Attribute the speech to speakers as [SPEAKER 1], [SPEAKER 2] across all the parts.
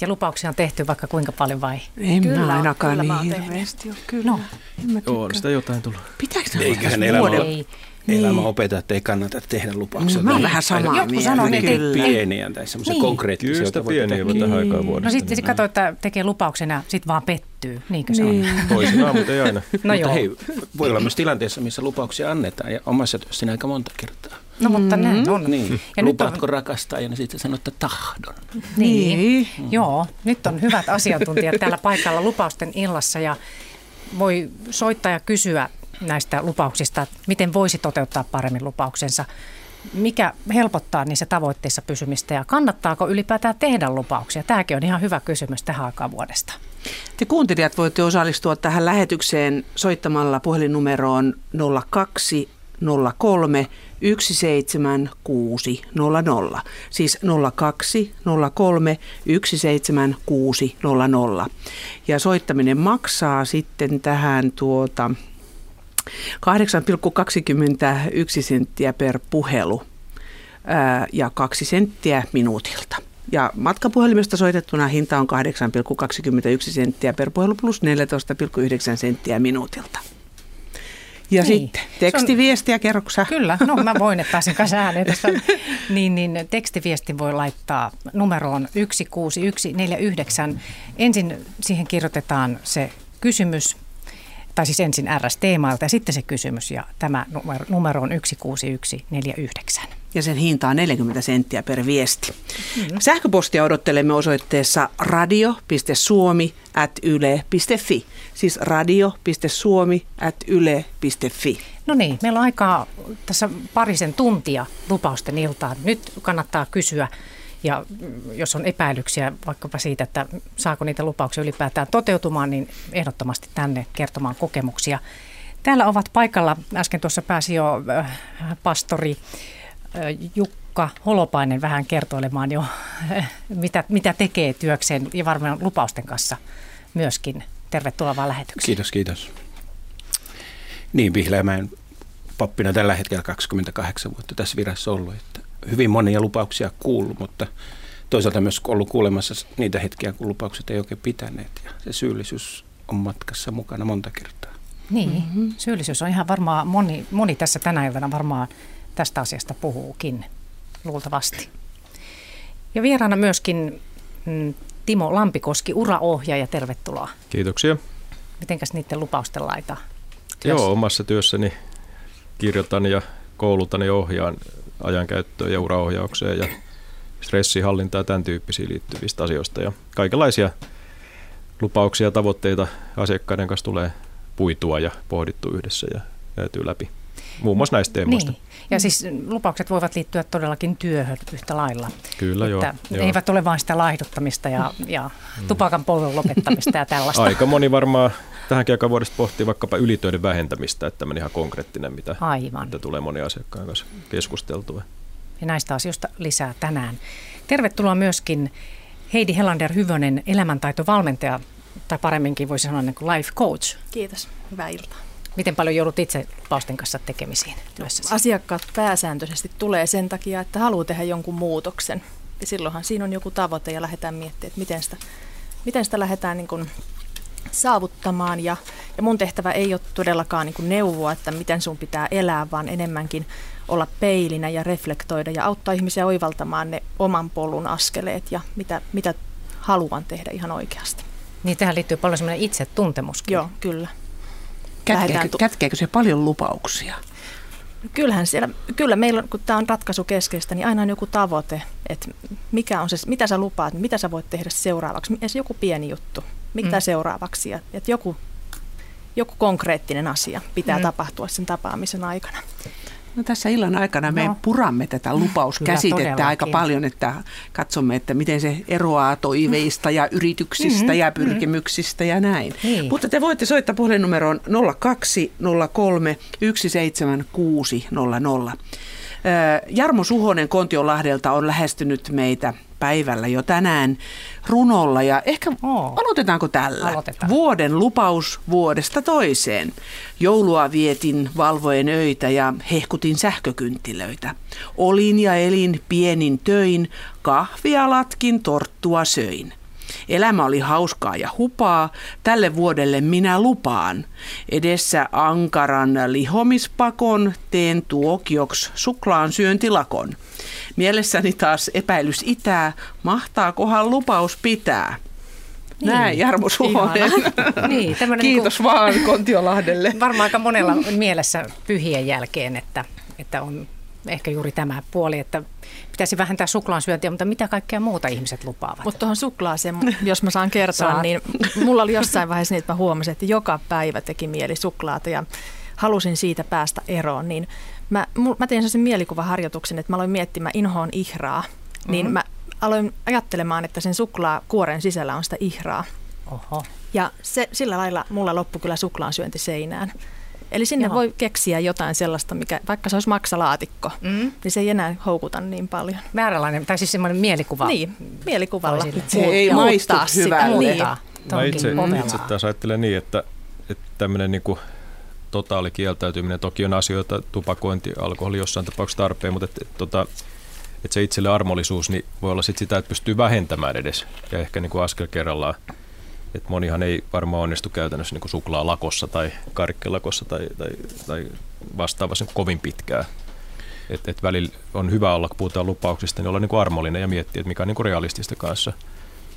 [SPEAKER 1] Ja lupauksia on tehty vaikka kuinka paljon vai?
[SPEAKER 2] En
[SPEAKER 3] Kyllä,
[SPEAKER 2] mä ainakaan
[SPEAKER 3] kyllä
[SPEAKER 2] niin hirveästi ole. Kyllä.
[SPEAKER 1] No.
[SPEAKER 2] En mä
[SPEAKER 4] Joo, on sitä jotain tullut.
[SPEAKER 2] Pitääkö se
[SPEAKER 5] Eiköhän elämä
[SPEAKER 1] Ei.
[SPEAKER 5] Elämä
[SPEAKER 2] Niin.
[SPEAKER 5] opeta, että ei kannata tehdä lupauksia.
[SPEAKER 2] No, mä oon vähän samaa
[SPEAKER 1] Jotkut sanoo, että ei-
[SPEAKER 5] pieniä tai semmoisia
[SPEAKER 1] Niin.
[SPEAKER 5] konkreettisia.
[SPEAKER 4] Kyllä sitä
[SPEAKER 5] joita voi
[SPEAKER 4] pieniä
[SPEAKER 5] tehdä.
[SPEAKER 4] voi tähän aikaan
[SPEAKER 1] No
[SPEAKER 4] vuodesta.
[SPEAKER 1] sitten sit katsoo, että tekee lupauksen ja sitten vaan pettyy. Niinkö se on?
[SPEAKER 2] Niin.
[SPEAKER 4] Toisinaan, mutta ei aina.
[SPEAKER 1] No
[SPEAKER 5] Mutta
[SPEAKER 1] joo.
[SPEAKER 5] hei, voi olla myös tilanteessa, missä lupauksia annetaan ja omassa työssäni aika monta kertaa.
[SPEAKER 1] No mutta näin on.
[SPEAKER 5] Niin,
[SPEAKER 1] Ja
[SPEAKER 5] ja
[SPEAKER 1] nyt
[SPEAKER 5] lupaatko
[SPEAKER 1] on,
[SPEAKER 5] rakastaa ja sitten sanoo, että tahdon.
[SPEAKER 1] niin.
[SPEAKER 2] Niin.
[SPEAKER 1] Joo, nyt on hyvät asiantuntijat täällä paikalla lupausten illassa ja voi soittaa ja kysyä näistä lupauksista, että miten voisi toteuttaa paremmin lupauksensa. Mikä helpottaa niissä tavoitteissa pysymistä ja kannattaako ylipäätään tehdä lupauksia? Tämäkin on ihan hyvä kysymys tähän aikaan vuodesta.
[SPEAKER 2] Te kuuntelijat voitte osallistua tähän lähetykseen soittamalla puhelinnumeroon 02 03 17600. Siis 02 03 17600. Ja soittaminen maksaa sitten tähän tuota 8,21 senttiä per puhelu ja 2 senttiä minuutilta. Ja matkapuhelimesta soitettuna hinta on 8,21 senttiä per puhelu plus 14,9 senttiä minuutilta. Ja
[SPEAKER 1] Niin.
[SPEAKER 2] sitten tekstiviestiä, kerroksä?
[SPEAKER 1] Kyllä, no mä voin, että pääsen kanssa ääneen tässä. Niin, niin tekstiviestin voi laittaa numeroon 16149. Ensin siihen kirjoitetaan se kysymys, tai siis ensin RS-teemalta ja sitten se kysymys, ja tämä numero, numero on 16149.
[SPEAKER 2] Ja sen hinta on 40 senttiä per viesti. Mm-hmm. Sähköpostia odottelemme osoitteessa radio.suomi.yle.fi. Siis radio.suomi.yle.fi.
[SPEAKER 1] No niin, meillä on aikaa tässä parisen tuntia lupausten iltaan. Nyt kannattaa kysyä, ja jos on epäilyksiä vaikkapa siitä, että saako niitä lupauksia ylipäätään toteutumaan, niin ehdottomasti tänne kertomaan kokemuksia. Täällä ovat paikalla, äsken tuossa pääsi jo äh, pastori äh, Jukka Holopainen vähän kertoilemaan jo, mitä, mitä tekee työkseen ja varmaan lupausten kanssa myöskin. Tervetuloa vaan lähetykseen.
[SPEAKER 5] Kiitos, kiitos. Niin, Vihleämäen pappina tällä hetkellä 28 vuotta tässä virassa ollut. Hyvin monia lupauksia kuullut, mutta toisaalta myös ollut kuulemassa niitä hetkiä, kun lupaukset ei oikein pitäneet. Ja se syyllisyys on matkassa mukana monta kertaa.
[SPEAKER 1] Niin, mm-hmm. syyllisyys on ihan varmaan, moni, moni tässä tänä iltana varmaan tästä asiasta puhuukin, luultavasti. Ja vieraana myöskin mm, Timo Lampikoski, uraohjaaja, tervetuloa.
[SPEAKER 4] Kiitoksia.
[SPEAKER 1] Mitenkäs niiden lupausten laita?
[SPEAKER 4] Joo, omassa työssäni kirjoitan ja koulutan ja ohjaan ajankäyttöön ja uraohjaukseen ja stressihallintaa ja tämän tyyppisiin liittyvistä asioista. Ja kaikenlaisia lupauksia ja tavoitteita asiakkaiden kanssa tulee puitua ja pohdittu yhdessä ja käytyy läpi. Muun muassa näistä teemoista.
[SPEAKER 1] Niin. Ja siis lupaukset voivat liittyä todellakin työhön yhtä lailla.
[SPEAKER 4] Kyllä, joo.
[SPEAKER 1] että
[SPEAKER 4] joo.
[SPEAKER 1] eivät ole vain sitä laihduttamista ja, ja tupakan polven lopettamista ja tällaista.
[SPEAKER 4] Aika moni varmaan tähänkin aikaan vuodesta pohtii vaikkapa ylitöiden vähentämistä, että tämmöinen ihan konkreettinen, mitä,
[SPEAKER 1] Aivan.
[SPEAKER 4] mitä tulee moni asiakkaan kanssa keskusteltua.
[SPEAKER 1] Ja näistä asioista lisää tänään. Tervetuloa myöskin Heidi Helander Hyvönen, elämäntaitovalmentaja, tai paremminkin voisi sanoa niin kuin life coach.
[SPEAKER 3] Kiitos. Hyvää iltaa.
[SPEAKER 1] Miten paljon joudut itse lupausten kanssa tekemisiin työssäsi?
[SPEAKER 3] Asiakkaat pääsääntöisesti tulee sen takia, että haluaa tehdä jonkun muutoksen. Ja silloinhan siinä on joku tavoite ja lähdetään miettimään, että miten sitä, miten sitä lähdetään niin kuin saavuttamaan. Ja, ja mun tehtävä ei ole todellakaan niin kuin neuvoa, että miten sun pitää elää, vaan enemmänkin olla peilinä ja reflektoida ja auttaa ihmisiä oivaltamaan ne oman polun askeleet ja mitä, mitä haluan tehdä ihan oikeasti.
[SPEAKER 1] Niin tähän liittyy paljon semmoinen itsetuntemuskin.
[SPEAKER 3] Joo, kyllä.
[SPEAKER 2] Kätkeekö,
[SPEAKER 3] tu-
[SPEAKER 2] kätkeekö se paljon lupauksia?
[SPEAKER 3] Kyllähän siellä, kyllä meillä, on, kun tämä on ratkaisukeskeistä, niin aina on joku tavoite, että mikä on se, mitä sä lupaat, mitä sä voit tehdä seuraavaksi, edes joku pieni juttu, mitä
[SPEAKER 1] Mm.
[SPEAKER 3] seuraavaksi, ja, että joku, joku konkreettinen asia pitää
[SPEAKER 1] Mm.
[SPEAKER 3] tapahtua sen tapaamisen aikana.
[SPEAKER 2] No tässä illan aikana me
[SPEAKER 1] No.
[SPEAKER 2] puramme tätä lupauskäsitettä
[SPEAKER 1] todellakin.
[SPEAKER 2] aika paljon, että katsomme, että miten se eroaa toiveista ja yrityksistä
[SPEAKER 1] Mm-hmm.
[SPEAKER 2] ja pyrkimyksistä ja näin.
[SPEAKER 1] Niin.
[SPEAKER 2] Mutta te voitte soittaa puhelinnumeroon 0203 17600. Ö, Jarmo Suhonen Kontiolahdelta on lähestynyt meitä päivällä jo tänään runolla ja ehkä
[SPEAKER 1] Oo.
[SPEAKER 2] aloitetaanko tällä?
[SPEAKER 1] Aloitetaan.
[SPEAKER 2] Vuoden lupaus vuodesta toiseen. Joulua vietin valvoen öitä ja hehkutin sähkökynttilöitä. Olin ja elin pienin töin, kahvia latkin, torttua söin. Elämä oli hauskaa ja hupaa. Tälle vuodelle minä lupaan. Edessä ankaran lihomispakon teen tuokioks suklaan syöntilakon. Mielessäni taas epäilys itää, mahtaakohan lupaus pitää. Niin. Näin, Jarmo Suhonen.
[SPEAKER 1] niin,
[SPEAKER 2] Kiitos
[SPEAKER 1] niin kuin,
[SPEAKER 2] vaan Kontiolahdelle.
[SPEAKER 1] Varmaan aika monella mielessä pyhien jälkeen, että, että on ehkä juuri tämä puoli, että pitäisi vähentää suklaan syöntiä, mutta mitä kaikkea muuta ihmiset lupaavat?
[SPEAKER 3] Mutta tuohon suklaaseen, jos mä saan kertoa, Saat. niin mulla oli jossain vaiheessa niin, että mä huomasin, että joka päivä teki mieli suklaata ja halusin siitä päästä eroon, niin mä, mä tein sen mielikuvaharjoituksen, että mä aloin miettimään inhoon ihraa, niin mm-hmm. mä aloin ajattelemaan, että sen suklaa kuoren sisällä on sitä ihraa. Oho. Ja se, sillä lailla mulla loppui kyllä suklaan syönti seinään. Eli sinne Joo. voi keksiä jotain sellaista, mikä vaikka se olisi maksalaatikko, mm. niin se ei enää houkuta niin paljon.
[SPEAKER 1] Vääränlainen, tai siis semmoinen mielikuva.
[SPEAKER 3] Niin, mielikuvalla.
[SPEAKER 2] Se ei maistu hyvälle. Niin.
[SPEAKER 4] Mä itse, itse taas ajattelen niin, että, että tämmöinen niin kuin totaali kieltäytyminen, toki on asioita, tupakointi, alkoholi jossain tapauksessa tarpeen, mutta että, että, tota, että se itselle armollisuus niin voi olla sit sitä, että pystyy vähentämään edes ja ehkä niin kuin askel kerrallaan että monihan ei varmaan onnistu käytännössä niin suklaalakossa tai karkkelakossa tai, tai, tai vastaavassa kovin pitkään. Et, et välillä on hyvä olla, kun puhutaan lupauksista, niin olla niin armollinen ja miettiä, että mikä on niin realistista kanssa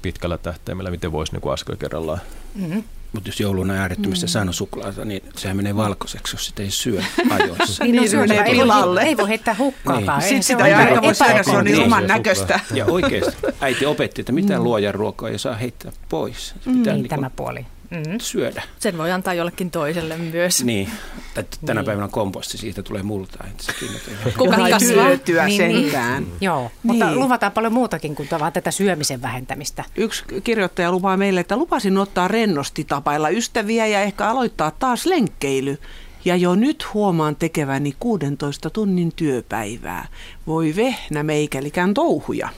[SPEAKER 4] pitkällä tähtäimellä, miten voisi niin askel kerrallaan.
[SPEAKER 5] Mm-hmm. Mutta jos jouluna äärettömistä mm. saanut suklaata, niin sehän menee valkoiseksi, jos sitä ei syö ajoissa.
[SPEAKER 1] niin, niin se menee ei, voi, ei voi heittää hukkaakaan.
[SPEAKER 2] Niin. Sitten sitä ei aika voi syödä, se on niin oman näköistä.
[SPEAKER 5] Ja oikeasti äiti opetti, että mitään mm. luojan ruokaa ei saa heittää pois. Se
[SPEAKER 1] pitää mm, niin niinku tämä puoli
[SPEAKER 5] mm-hmm. syödä.
[SPEAKER 3] Sen voi antaa jollekin toiselle myös.
[SPEAKER 5] Niin. Tänä niin. päivänä komposti, siitä tulee multaa.
[SPEAKER 2] Kuka hyötyä niin, sentään.
[SPEAKER 1] Niin. Joo, niin. mutta luvataan paljon muutakin kuin vaan tätä syömisen vähentämistä.
[SPEAKER 2] Yksi kirjoittaja lupaa meille, että lupasin ottaa rennosti tapailla ystäviä ja ehkä aloittaa taas lenkkeily. Ja jo nyt huomaan tekeväni 16 tunnin työpäivää. Voi vehnä meikälikään touhuja.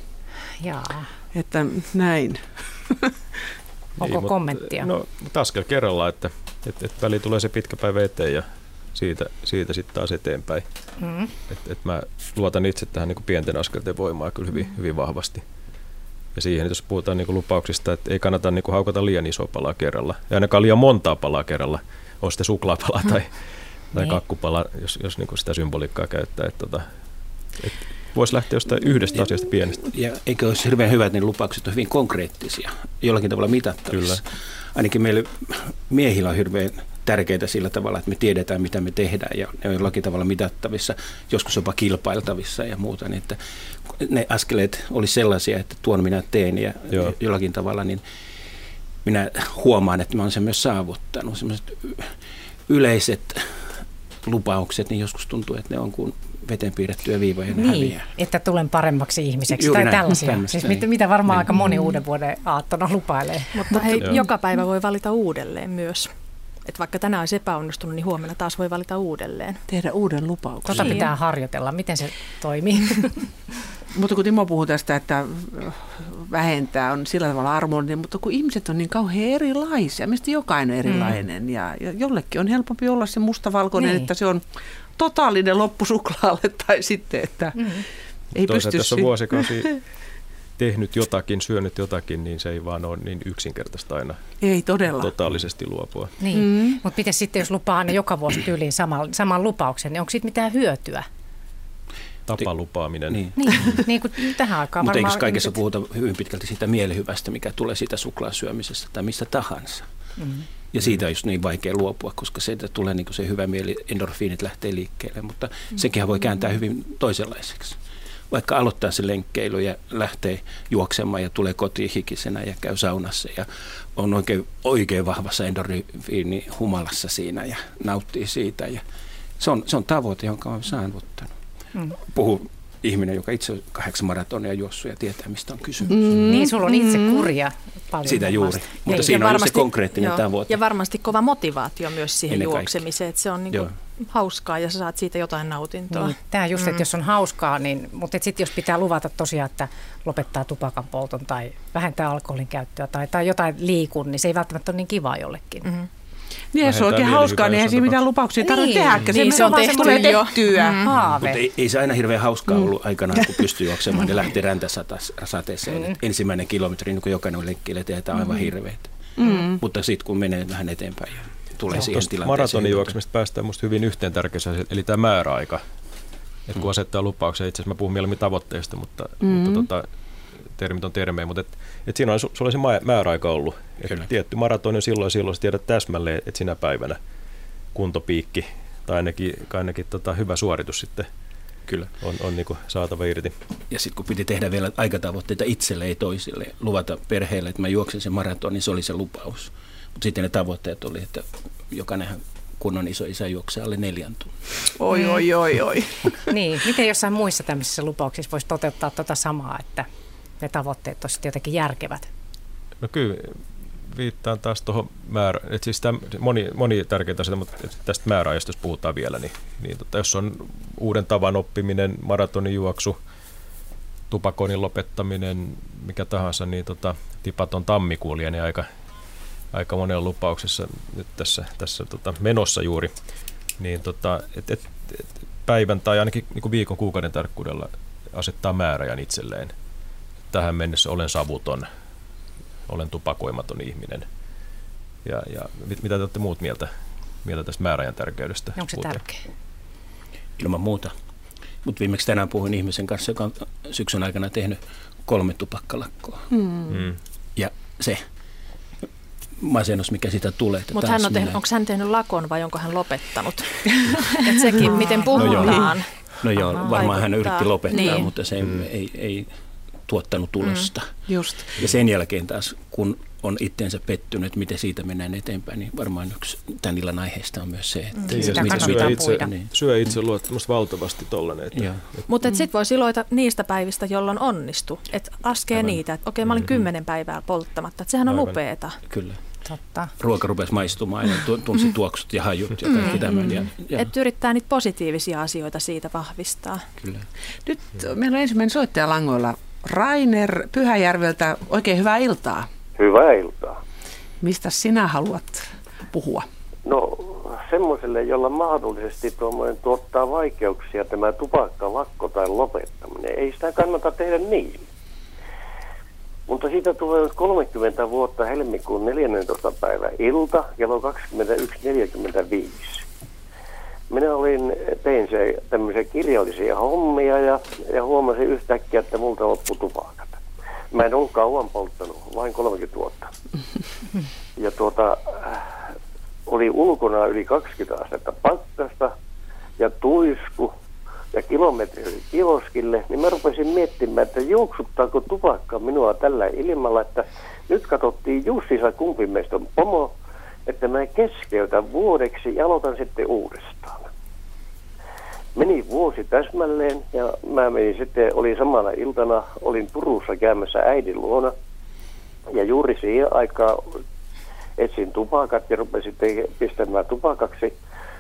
[SPEAKER 1] Jaa.
[SPEAKER 2] Että näin.
[SPEAKER 1] Onko niin, kommenttia?
[SPEAKER 4] No, mutta askel kerrallaan, että, että, että väli tulee se pitkä päivä eteen ja siitä, siitä sitten taas eteenpäin. Mm. Et, et mä luotan itse tähän niin pienten askelten voimaa kyllä hyvin, hyvin vahvasti. Ja siihen, jos puhutaan niin lupauksista, että ei kannata niin haukata liian isoa palaa kerralla. Ja ainakaan liian montaa palaa kerralla. On sitten suklaapala tai, tai niin. kakkupala, jos, jos niin sitä symboliikkaa käyttää. Että, että, että voisi lähteä jostain yhdestä ja, asiasta pienestä.
[SPEAKER 5] Ja eikö olisi hirveän hyvä, että ne lupaukset on hyvin konkreettisia, jollakin tavalla mitattavissa. Kyllä. Ainakin meille miehillä on hirveän tärkeää sillä tavalla, että me tiedetään, mitä me tehdään ja ne on jollakin tavalla mitattavissa, joskus jopa kilpailtavissa ja muuta. Niin että ne askeleet oli sellaisia, että tuon minä teen ja Joo. jollakin tavalla niin minä huomaan, että mä olen sen myös saavuttanut. Sellaiset yleiset lupaukset, niin joskus tuntuu, että ne on kuin veteen piirrettyjä viivoja niin, häviää.
[SPEAKER 1] että tulen paremmaksi ihmiseksi Juuri tai näin, tällaisia. Siis mit, mitä varmaan niin. aika moni uuden vuoden aattona lupailee.
[SPEAKER 3] Mutta hei, joka päivä voi valita uudelleen myös. Että vaikka tänään olisi epäonnistunut, niin huomenna taas voi valita uudelleen.
[SPEAKER 2] Tehdä uuden lupauksen.
[SPEAKER 1] Tota pitää harjoitella. Miten se toimii?
[SPEAKER 2] mutta kun Timo puhuu tästä, että vähentää on sillä tavalla armollinen, mutta kun ihmiset on niin kauhean erilaisia, mistä jokainen on erilainen mm. ja, ja jollekin on helpompi olla se mustavalkoinen, niin. että se on totaalinen loppu suklaalle tai sitten, että mm. ei
[SPEAKER 4] pysty... jos on vuosikausi tehnyt jotakin, syönyt jotakin, niin se ei vaan ole niin yksinkertaista aina.
[SPEAKER 2] Ei todella.
[SPEAKER 4] Totaalisesti luopua.
[SPEAKER 1] Niin, mm. mutta miten sitten, jos lupaa aina joka vuosi tyyliin saman, saman lupauksen, niin onko siitä mitään hyötyä?
[SPEAKER 4] Tapalupaaminen.
[SPEAKER 1] Niin, niin, niin kuin tähän aikaan
[SPEAKER 5] Mutta eikö kaikessa ihmiset... puhuta hyvin pitkälti siitä mielihyvästä, mikä tulee siitä suklaasyömisestä tai mistä tahansa? Mm. Ja siitä on just niin vaikea luopua, koska se tulee niin se hyvä mieli, endorfiinit lähtee liikkeelle, mutta sekin voi kääntää hyvin toisenlaiseksi. Vaikka aloittaa se lenkkeily ja lähtee juoksemaan ja tulee kotiin hikisenä ja käy saunassa ja on oikein, oikein vahvassa endorfiini humalassa siinä ja nauttii siitä. Ja se, on, se on tavoite, jonka olen saavuttanut. Mm. Puhu ihminen, joka itse kahdeksan maratonia juossut ja tietää, mistä on kysymys.
[SPEAKER 1] Mm. Niin, sulla on itse mm. kurja paljon.
[SPEAKER 5] Sitä juuri, vasta. mutta Ei, siinä on varmasti, se konkreettinen joo, tavoite.
[SPEAKER 3] Ja varmasti kova motivaatio myös siihen Ennen juoksemiseen, että se on niin hauskaa ja sä saat siitä jotain nautintoa. Niin,
[SPEAKER 1] tämä just, että mm. jos on hauskaa, niin, mutta sitten jos pitää luvata tosiaan, että lopettaa tupakan polton tai vähentää alkoholin käyttöä tai, tai jotain liikun, niin se ei välttämättä ole niin kivaa jollekin. Mm-hmm.
[SPEAKER 2] Niin, jos se on oikein hauskaa, niin eihän siinä mitään lupauksia tarvitse
[SPEAKER 1] Niin.
[SPEAKER 2] tehdä.
[SPEAKER 3] Niin, se on
[SPEAKER 2] vaan
[SPEAKER 3] tehty
[SPEAKER 2] tulee
[SPEAKER 3] jo.
[SPEAKER 2] tehtyä.
[SPEAKER 1] Haave.
[SPEAKER 5] Mutta ei, ei se aina hirveän hauskaa ollut aikanaan, kun pystyi juoksemaan ja lähti räntäsateeseen. Mm. Ensimmäinen kilometri, niin kuin jokainen lenkkiille tehdään aivan hirveät. Mm. Mutta sitten kun menee vähän eteenpäin ja tulee siihen tilanteeseen.
[SPEAKER 4] maratonin
[SPEAKER 5] niin
[SPEAKER 4] juoksemista päästään musta hyvin yhteen tärkeässä eli tämä määräaika. Et kun asettaa lupauksia, itse asiassa mä puhun mieluummin tavoitteista, mutta, mm-hmm. mutta tota, termit on termejä, mutta et, et siinä on, su- sulla on se määräaika ollut. Et tietty maratoni on silloin silloin, sä tiedät täsmälleen, että sinä päivänä kuntopiikki tai ainakin, ainakin tota, hyvä suoritus sitten
[SPEAKER 5] Kyllä.
[SPEAKER 4] on, on niin saatava irti.
[SPEAKER 5] Ja sitten kun piti tehdä vielä aikatavoitteita itselle ei toisille, luvata perheelle, että mä juoksen sen maraton, niin se oli se lupaus. Mutta sitten ne tavoitteet oli, että jokainen kunnon iso isä juoksee alle neljän tunnin.
[SPEAKER 2] Oi, oi, oi, oi.
[SPEAKER 1] Niin, miten jossain muissa tämmöisissä lupauksissa voisi toteuttaa tuota samaa, että ne tavoitteet olisivat jotenkin järkevät?
[SPEAKER 4] No kyllä viittaan taas tuohon määrä, että siis täm, moni, moni tärkeitä asioita, mutta tästä määräajasta jos puhutaan vielä, niin, niin tota, jos on uuden tavan oppiminen, maratonin juoksu, tupakoinnin lopettaminen, mikä tahansa, niin tota, tipaton tammikuu lienee aika, aika monella lupauksessa nyt tässä, tässä tota, menossa juuri, niin tota, et, et, et päivän tai ainakin niin viikon kuukauden tarkkuudella asettaa määräajan itselleen. Tähän mennessä olen savuton, olen tupakoimaton ihminen. Ja, ja mit, mitä te olette muut mieltä, mieltä tästä määräajan tärkeydestä?
[SPEAKER 1] Onko se
[SPEAKER 4] Puhutaan.
[SPEAKER 1] tärkeä?
[SPEAKER 5] Ilman muuta. Mutta viimeksi tänään puhuin ihmisen kanssa, joka on syksyn aikana tehnyt kolme tupakkalakkoa.
[SPEAKER 4] Mm.
[SPEAKER 5] Ja se masennus, mikä sitä tulee. että
[SPEAKER 3] Mutta hän on tehnyt, onko hän tehnyt lakon vai onko hän lopettanut? Et sekin, miten puhutaan.
[SPEAKER 5] No joo,
[SPEAKER 3] Aha,
[SPEAKER 5] varmaan hän yritti lopettaa,
[SPEAKER 3] Niin.
[SPEAKER 5] mutta se mm. ei, ei tuottanut tulosta. Mm.
[SPEAKER 2] Just.
[SPEAKER 5] Ja sen jälkeen taas, kun on itteensä pettynyt, miten siitä mennään eteenpäin, niin varmaan yksi tämän illan aiheesta on myös se, että
[SPEAKER 1] Mm. Sitä
[SPEAKER 5] miten
[SPEAKER 4] syö, itse,
[SPEAKER 1] puida.
[SPEAKER 5] Niin.
[SPEAKER 4] syö itse luottamusta valtavasti tollanen. Että,
[SPEAKER 5] Joo.
[SPEAKER 3] Mutta sitten voisi iloita niistä päivistä, jolloin onnistu. Että laskee
[SPEAKER 5] Aivan.
[SPEAKER 3] niitä, että okei mä olin kymmenen päivää polttamatta. Että sehän on
[SPEAKER 4] Aivan.
[SPEAKER 3] upeeta.
[SPEAKER 5] Kyllä.
[SPEAKER 1] Totta.
[SPEAKER 5] Ruoka rupesi maistumaan ja tu- tunsi tuoksut ja hajut ja kaikki tämän. Ja, ja,
[SPEAKER 3] Että yrittää niitä positiivisia asioita siitä vahvistaa.
[SPEAKER 5] kyllä.
[SPEAKER 2] Nyt meillä on ensimmäinen soittaja langoilla. Rainer Pyhäjärveltä, oikein hyvää iltaa.
[SPEAKER 6] Hyvää iltaa.
[SPEAKER 2] Mistä sinä haluat puhua?
[SPEAKER 6] No semmoiselle, jolla mahdollisesti tuommoinen tuottaa vaikeuksia tämä tupakkalakko tai lopettaminen, ei sitä kannata tehdä niin. Mutta siitä tulee nyt 30 vuotta helmikuun 14. päivä ilta, kello 21.45. Minä olin, tein se tämmöisiä kirjallisia hommia ja, ja huomasin yhtäkkiä, että multa loppu tupakat. Mä en ollut kauan polttanut, vain 30 vuotta. Ja tuota, oli ulkona yli 20 astetta pakkasta ja tuisku ja kilometri oli kioskille, niin mä rupesin miettimään, että juoksuttaako tupakka minua tällä ilmalla, että nyt katsottiin Jussissa kumpi meistä on pomo, että mä keskeytän vuodeksi ja aloitan sitten uudestaan. Meni vuosi täsmälleen ja mä menin sitten, oli samana iltana, olin Turussa käymässä äidin luona ja juuri siihen aikaan etsin tupakat ja rupesin te- pistämään tupakaksi.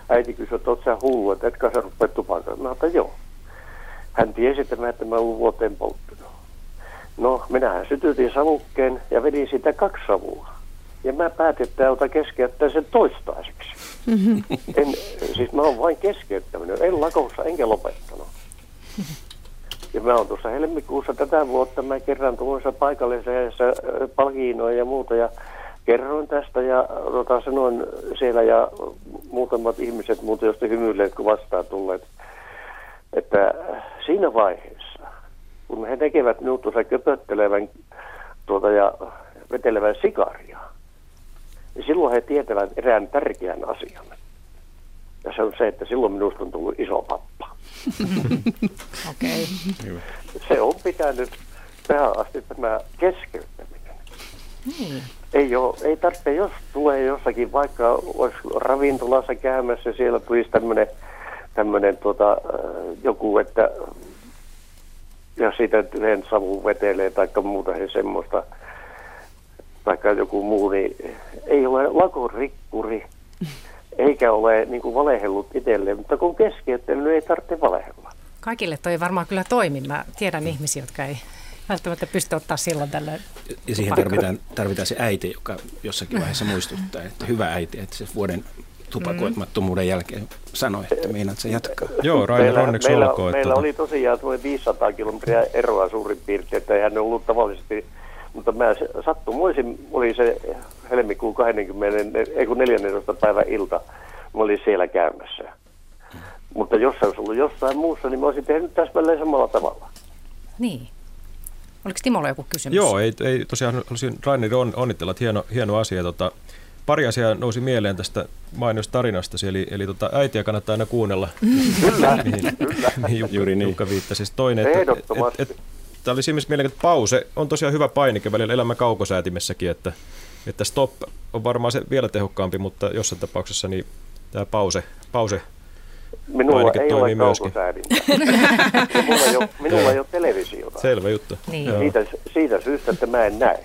[SPEAKER 6] Äiti kysyi, että oot sä hullu, että etkä sä rupea tupakaan. Mä että joo. Hän tiesi, että mä, että mä olen vuoteen polttanut. No, minähän sytytin savukkeen ja vedin siitä kaksi savua. Ja mä päätin, että ota keskeyttää sen toistaiseksi. En, siis mä oon vain keskeyttänyt, en lakossa enkä lopettanut. Ja mä oon tuossa helmikuussa tätä vuotta, mä kerran tuossa paikallisessa palkiinoin ja muuta ja kerroin tästä ja tota, sanoin siellä ja muutamat ihmiset muuten josta hymyilleet, kun vastaan tulleet, että siinä vaiheessa, kun he tekevät minut tuossa köpöttelevän tuota, ja vetelevän sikaria, niin silloin he tietävät erään tärkeän asian. Ja se on se, että silloin minusta on tullut iso pappa.
[SPEAKER 1] Okei.
[SPEAKER 6] Se on pitänyt tähän asti tämä keskeyttäminen. Ei, ole, ei tarvitse, jos tulee jossakin, vaikka olisi ravintolassa käymässä ja siellä tulisi tämmöinen tämmöinen tuota, äh, joku, että ja siitä yhden savun vetelee tai muuta he semmoista, tai joku muu, niin ei ole lakon rikkuri, eikä ole niin kuin valehellut itselleen, mutta kun keskeyttänyt, niin ei tarvitse valehella.
[SPEAKER 1] Kaikille toi varmaan kyllä toimi. Mä tiedän ihmisiä, jotka ei välttämättä pysty ottaa silloin tällä.
[SPEAKER 5] Ja siihen tarvitaan, tarvitaan se äiti, joka jossakin vaiheessa muistuttaa, että hyvä äiti, että se vuoden tupakoimattomuuden jälkeen sanoi, että meinaat se jatkaa.
[SPEAKER 4] Joo, Rainer,
[SPEAKER 6] meillä,
[SPEAKER 4] onneksi
[SPEAKER 6] meillä,
[SPEAKER 4] olkoon.
[SPEAKER 6] meillä
[SPEAKER 4] että-
[SPEAKER 6] oli tosiaan tuo 500 kilometriä eroa suurin piirtein, että eihän ne ollut tavallisesti, mutta mä sattumoisin, oli se helmikuun 20, ei kun 14. päivä ilta, mä olin siellä käymässä. Mutta jos se olisi ollut jossain muussa, niin mä olisin tehnyt täsmälleen samalla tavalla.
[SPEAKER 1] Niin. Oliko Timolla joku kysymys?
[SPEAKER 4] Joo, ei, ei tosiaan haluaisin Rainer on, onnitella, että hieno, hieno asia. Tota, pari asiaa nousi mieleen tästä mainiosta tarinasta, eli, eli tota, äitiä kannattaa aina kuunnella.
[SPEAKER 6] Kyllä,
[SPEAKER 4] mihin,
[SPEAKER 6] kyllä.
[SPEAKER 4] mihin Jukka,
[SPEAKER 5] Juuri niin.
[SPEAKER 4] Jukka viittasi. Siis toinen, että, et, et, Tämä oli siinä mielessä mielenkiintoinen, että pause on tosiaan hyvä painike välillä elämän kaukosäätimessäkin, että, että stop on varmaan se vielä tehokkaampi, mutta jossain tapauksessa niin tämä pause, pause
[SPEAKER 6] Minulla
[SPEAKER 4] Painike
[SPEAKER 6] ei ole
[SPEAKER 4] myöskin.
[SPEAKER 6] minulla, ei ole, minulla ei ole televisiota.
[SPEAKER 4] selvä juttu.
[SPEAKER 1] Niin.
[SPEAKER 4] Joo,
[SPEAKER 6] Siitä, siitä syystä, että mä en näe.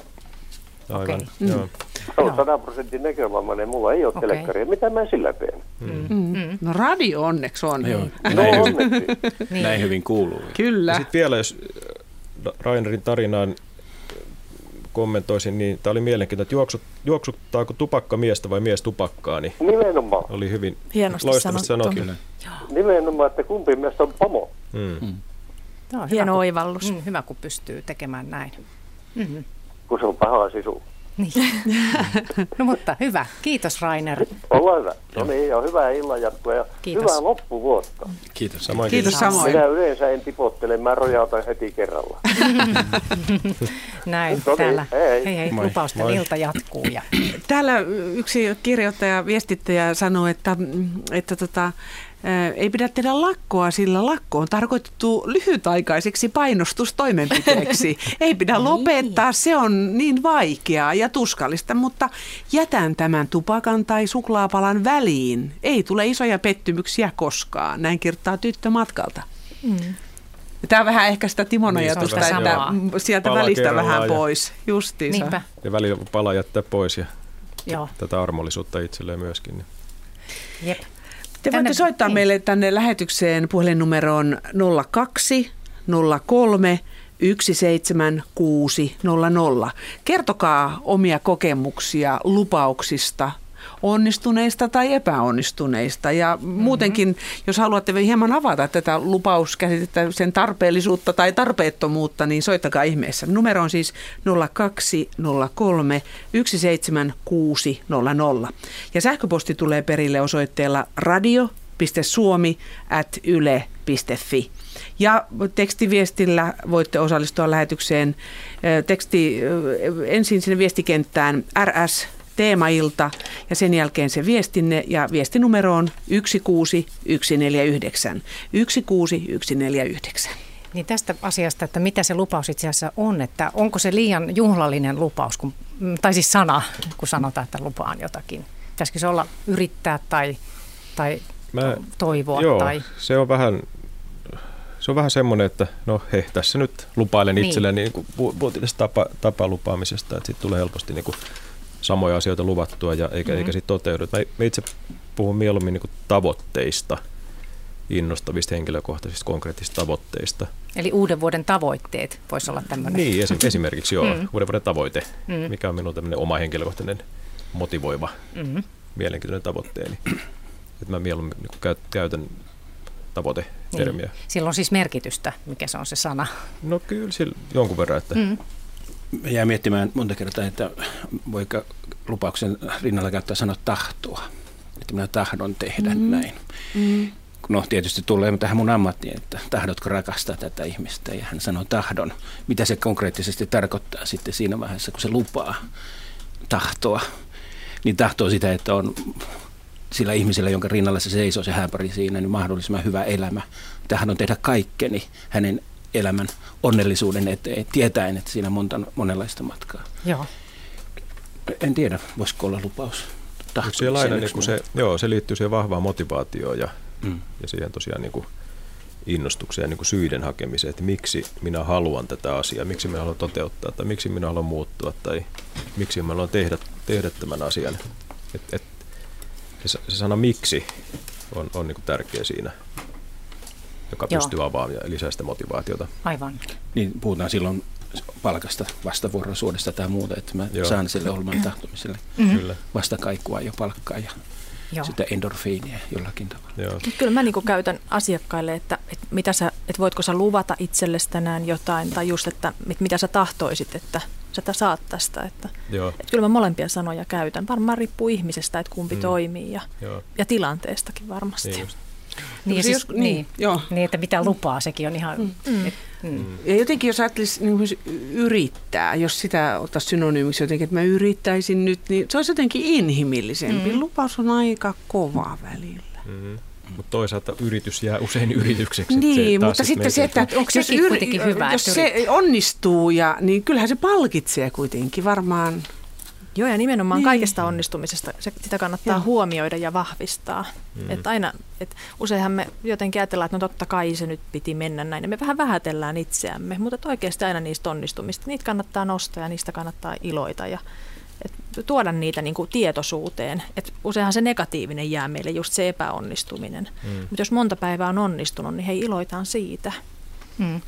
[SPEAKER 4] aivan.
[SPEAKER 1] Okei.
[SPEAKER 4] Joo.
[SPEAKER 6] Mä olen 100 prosentin näkövammainen, mulla ei ole
[SPEAKER 1] Okei.
[SPEAKER 6] telekkaria. Mitä mä sillä teen?
[SPEAKER 2] Mm. No radio onneksi on.
[SPEAKER 5] Joo,
[SPEAKER 6] No
[SPEAKER 5] näin, hyvin,
[SPEAKER 6] onneksi.
[SPEAKER 1] Niin.
[SPEAKER 5] näin hyvin kuuluu.
[SPEAKER 2] Kyllä.
[SPEAKER 4] Ja sitten vielä, jos Rainerin tarinaan kommentoisin, niin tämä oli mielenkiintoinen, että juoksut, juoksuttaako tupakka miestä vai mies tupakkaa, niin
[SPEAKER 6] Nimenomaan.
[SPEAKER 4] oli hyvin
[SPEAKER 3] Hienosti
[SPEAKER 4] loistavasti
[SPEAKER 3] sanottu.
[SPEAKER 4] sanottu.
[SPEAKER 6] Nimenomaan, että kumpi meistä on pomo.
[SPEAKER 4] Mm.
[SPEAKER 1] Tämä on
[SPEAKER 3] Hieno
[SPEAKER 1] hyvä,
[SPEAKER 3] oivallus.
[SPEAKER 1] kun, mm, hyvä, kun pystyy tekemään näin. Mm-hmm.
[SPEAKER 6] kun se on paha sisu.
[SPEAKER 1] Niin. no mutta hyvä. Kiitos Rainer.
[SPEAKER 6] Ollaan hyvä. No niin, ja hyvää illan jatkoa ja
[SPEAKER 1] Kiitos.
[SPEAKER 6] hyvää loppuvuotta.
[SPEAKER 5] Kiitos.
[SPEAKER 4] Samoin
[SPEAKER 2] Kiitos samoin.
[SPEAKER 6] Minä yleensä en tipottele, mä rojautan heti kerralla.
[SPEAKER 1] Näin
[SPEAKER 6] No niin,
[SPEAKER 1] täällä.
[SPEAKER 6] hei.
[SPEAKER 1] hei, hei
[SPEAKER 5] Moi.
[SPEAKER 1] lupausten
[SPEAKER 4] Moi.
[SPEAKER 1] ilta jatkuu. Ja,
[SPEAKER 2] Täällä yksi kirjoittaja, viestittäjä sanoi, että, että tota, ei pidä tehdä lakkoa, sillä lakko on tarkoitettu lyhytaikaiseksi painostustoimenpiteeksi. Ei pidä lopettaa, se on niin vaikeaa ja tuskallista, mutta jätän tämän tupakan tai suklaapalan väliin. Ei tule isoja pettymyksiä koskaan, näin kirjoittaa tyttö matkalta. Tämä on vähän ehkä sitä Timon
[SPEAKER 4] Niin,
[SPEAKER 2] ajatusta,
[SPEAKER 1] sitä
[SPEAKER 2] että
[SPEAKER 1] samaa.
[SPEAKER 2] sieltä
[SPEAKER 4] Pala
[SPEAKER 2] välistä vähän
[SPEAKER 4] ja-
[SPEAKER 2] pois. Justiinsa.
[SPEAKER 1] niinpä.
[SPEAKER 4] Ja välillä pala jättää pois ja
[SPEAKER 1] Joo.
[SPEAKER 4] tätä armollisuutta itselleen myöskin. Niin.
[SPEAKER 1] Jep.
[SPEAKER 2] Te
[SPEAKER 1] Tänne-
[SPEAKER 2] voitte soittaa
[SPEAKER 1] niin.
[SPEAKER 2] meille tänne lähetykseen puhelinnumeroon 02 03 17600. Kertokaa omia kokemuksia lupauksista, onnistuneista tai epäonnistuneista. Ja muutenkin, jos haluatte hieman avata tätä lupauskäsitettä, sen tarpeellisuutta tai tarpeettomuutta, niin soittakaa ihmeessä. Numero on siis 0203 17600. Ja sähköposti tulee perille osoitteella radio.suomi at yle.fi. Ja tekstiviestillä voitte osallistua lähetykseen. Teksti ensin sinne viestikenttään RS teemailta ja sen jälkeen se viestinne ja viestinumero on 16149. 16149.
[SPEAKER 1] Niin tästä asiasta, että mitä se lupaus itse asiassa on, että onko se liian juhlallinen lupaus, kun, tai siis sana, kun sanotaan, että lupaan jotakin. Pitäisikö se olla yrittää tai, tai
[SPEAKER 4] Mä,
[SPEAKER 1] toivoa?
[SPEAKER 4] joo,
[SPEAKER 1] Tai,
[SPEAKER 4] se on vähän se on vähän semmoinen, että no he, tässä nyt lupailen
[SPEAKER 1] Niin.
[SPEAKER 4] itselleni niin kuin tästä tapa, tapalupaamisesta, että sitten tulee helposti niin kuin samoja asioita luvattua ja eikä, mm-hmm. eikä sitten toteudu. Mä, mä itse puhun mieluummin niin tavoitteista, innostavista henkilökohtaisista konkreettisista tavoitteista.
[SPEAKER 1] eli uuden vuoden tavoitteet voisi olla tämmöinen.
[SPEAKER 4] Niin, esim, esimerkiksi joo,
[SPEAKER 1] Mm.
[SPEAKER 4] mm. uuden vuoden tavoite,
[SPEAKER 1] Mm.
[SPEAKER 4] mm. mikä on minun tämmöinen oma henkilökohtainen motivoiva,
[SPEAKER 1] Mm-hmm.
[SPEAKER 4] mielenkiintoinen tavoitteeni. Että mä mieluummin niin käytän tavoite-termiä.
[SPEAKER 1] Niin. Sillä on siis merkitystä, mikä se on se sana.
[SPEAKER 4] No kyllä sillä jonkun verran, että
[SPEAKER 1] Mm.
[SPEAKER 5] Mä jää miettimään monta kertaa, että voiko lupauksen rinnalla käyttää sanaa tahtoa. Että minä tahdon tehdä mm. näin. Mm. No tietysti tulee tähän mun ammattiin, että tahdotko rakastaa tätä ihmistä ja hän sanoo tahdon. Mitä se konkreettisesti tarkoittaa sitten siinä vaiheessa, kun se lupaa tahtoa. Niin tahtoo sitä, että on sillä ihmisellä, jonka rinnalla se seisoo, se hääpari siinä, niin mahdollisimman hyvä elämä. Tahdon tehdä kaikkeni hänen elämän onnellisuuden eteen, tietäen, että siinä on monta, monenlaista matkaa.
[SPEAKER 1] Joo.
[SPEAKER 5] En tiedä, voisiko olla lupaus.
[SPEAKER 4] Yksi siellä aina niin se, joo, se liittyy siihen vahvaan motivaatioon ja,
[SPEAKER 5] Mm.
[SPEAKER 4] ja siihen tosiaan niin kuin innostukseen ja niin kuin syiden hakemiseen, että miksi minä haluan tätä asiaa, miksi minä haluan toteuttaa tai miksi minä haluan muuttua tai miksi minä haluan tehdä, tehdä tämän asian. Et, et, se, se sana miksi on, on niin kuin tärkeä siinä, joka
[SPEAKER 1] Joo.
[SPEAKER 4] pystyy avaamaan ja lisää sitä motivaatiota.
[SPEAKER 1] Aivan.
[SPEAKER 5] Niin puhutaan silloin palkasta, vastavuoroisuudesta tai muuta, että mä
[SPEAKER 4] Joo.
[SPEAKER 5] saan sille oman tahtomiselle
[SPEAKER 1] Mm-hmm.
[SPEAKER 4] Kyllä.
[SPEAKER 5] vastakaikua ja palkkaa ja
[SPEAKER 1] Joo.
[SPEAKER 5] sitä endorfiinia jollakin tavalla.
[SPEAKER 4] Joo.
[SPEAKER 3] Kyllä mä niinku käytän asiakkaille, että, että, mitä sä, että voitko sä luvata itsellesi tänään jotain, tai just, että mit- mitä sä tahtoisit, että sä saat tästä. Että,
[SPEAKER 4] Joo.
[SPEAKER 3] että kyllä mä molempia sanoja käytän. Varmaan riippuu ihmisestä, että kumpi
[SPEAKER 4] Mm.
[SPEAKER 3] mm. toimii ja,
[SPEAKER 4] Joo.
[SPEAKER 3] ja tilanteestakin varmasti.
[SPEAKER 4] Niin just.
[SPEAKER 1] Niin,
[SPEAKER 2] Se
[SPEAKER 1] siis,
[SPEAKER 2] jos-
[SPEAKER 1] niin, niin.
[SPEAKER 2] Joo.
[SPEAKER 1] niin, että mitä lupaa, sekin on ihan...
[SPEAKER 3] Mm.
[SPEAKER 1] Et, mm.
[SPEAKER 2] Ja jotenkin jos ajattelisi niin kuin yrittää, jos sitä ottaisi synonyymiksi jotenkin, että mä yrittäisin nyt, niin se olisi jotenkin inhimillisempi.
[SPEAKER 1] Mm.
[SPEAKER 2] Lupaus on aika kova välillä.
[SPEAKER 4] Mm-hmm. Mutta toisaalta yritys jää usein yritykseksi.
[SPEAKER 2] Niin,
[SPEAKER 4] taas
[SPEAKER 2] mutta
[SPEAKER 4] sit
[SPEAKER 2] sitten se, että
[SPEAKER 1] Onko sekin kuitenkin hyvä,
[SPEAKER 2] jos se onnistuu, ja, niin kyllähän se palkitsee kuitenkin varmaan.
[SPEAKER 3] Joo, ja nimenomaan
[SPEAKER 2] Niin.
[SPEAKER 3] kaikesta onnistumisesta se, sitä kannattaa
[SPEAKER 2] Joo.
[SPEAKER 3] Huomioida ja vahvistaa.
[SPEAKER 4] Mm.
[SPEAKER 3] Että aina, et useinhan me jotenkin ajatellaan, että no totta kai se nyt piti mennä näin, ja me vähän vähätellään itseämme, mutta et oikeasti aina niistä onnistumista, niitä kannattaa nostaa ja niistä kannattaa iloita ja et tuoda niitä niin kuin tietoisuuteen. Et useinhan se negatiivinen jää meille, just se epäonnistuminen.
[SPEAKER 4] Mm.
[SPEAKER 3] Mutta jos monta päivää on onnistunut, niin hei iloitaan siitä.
[SPEAKER 1] Mm.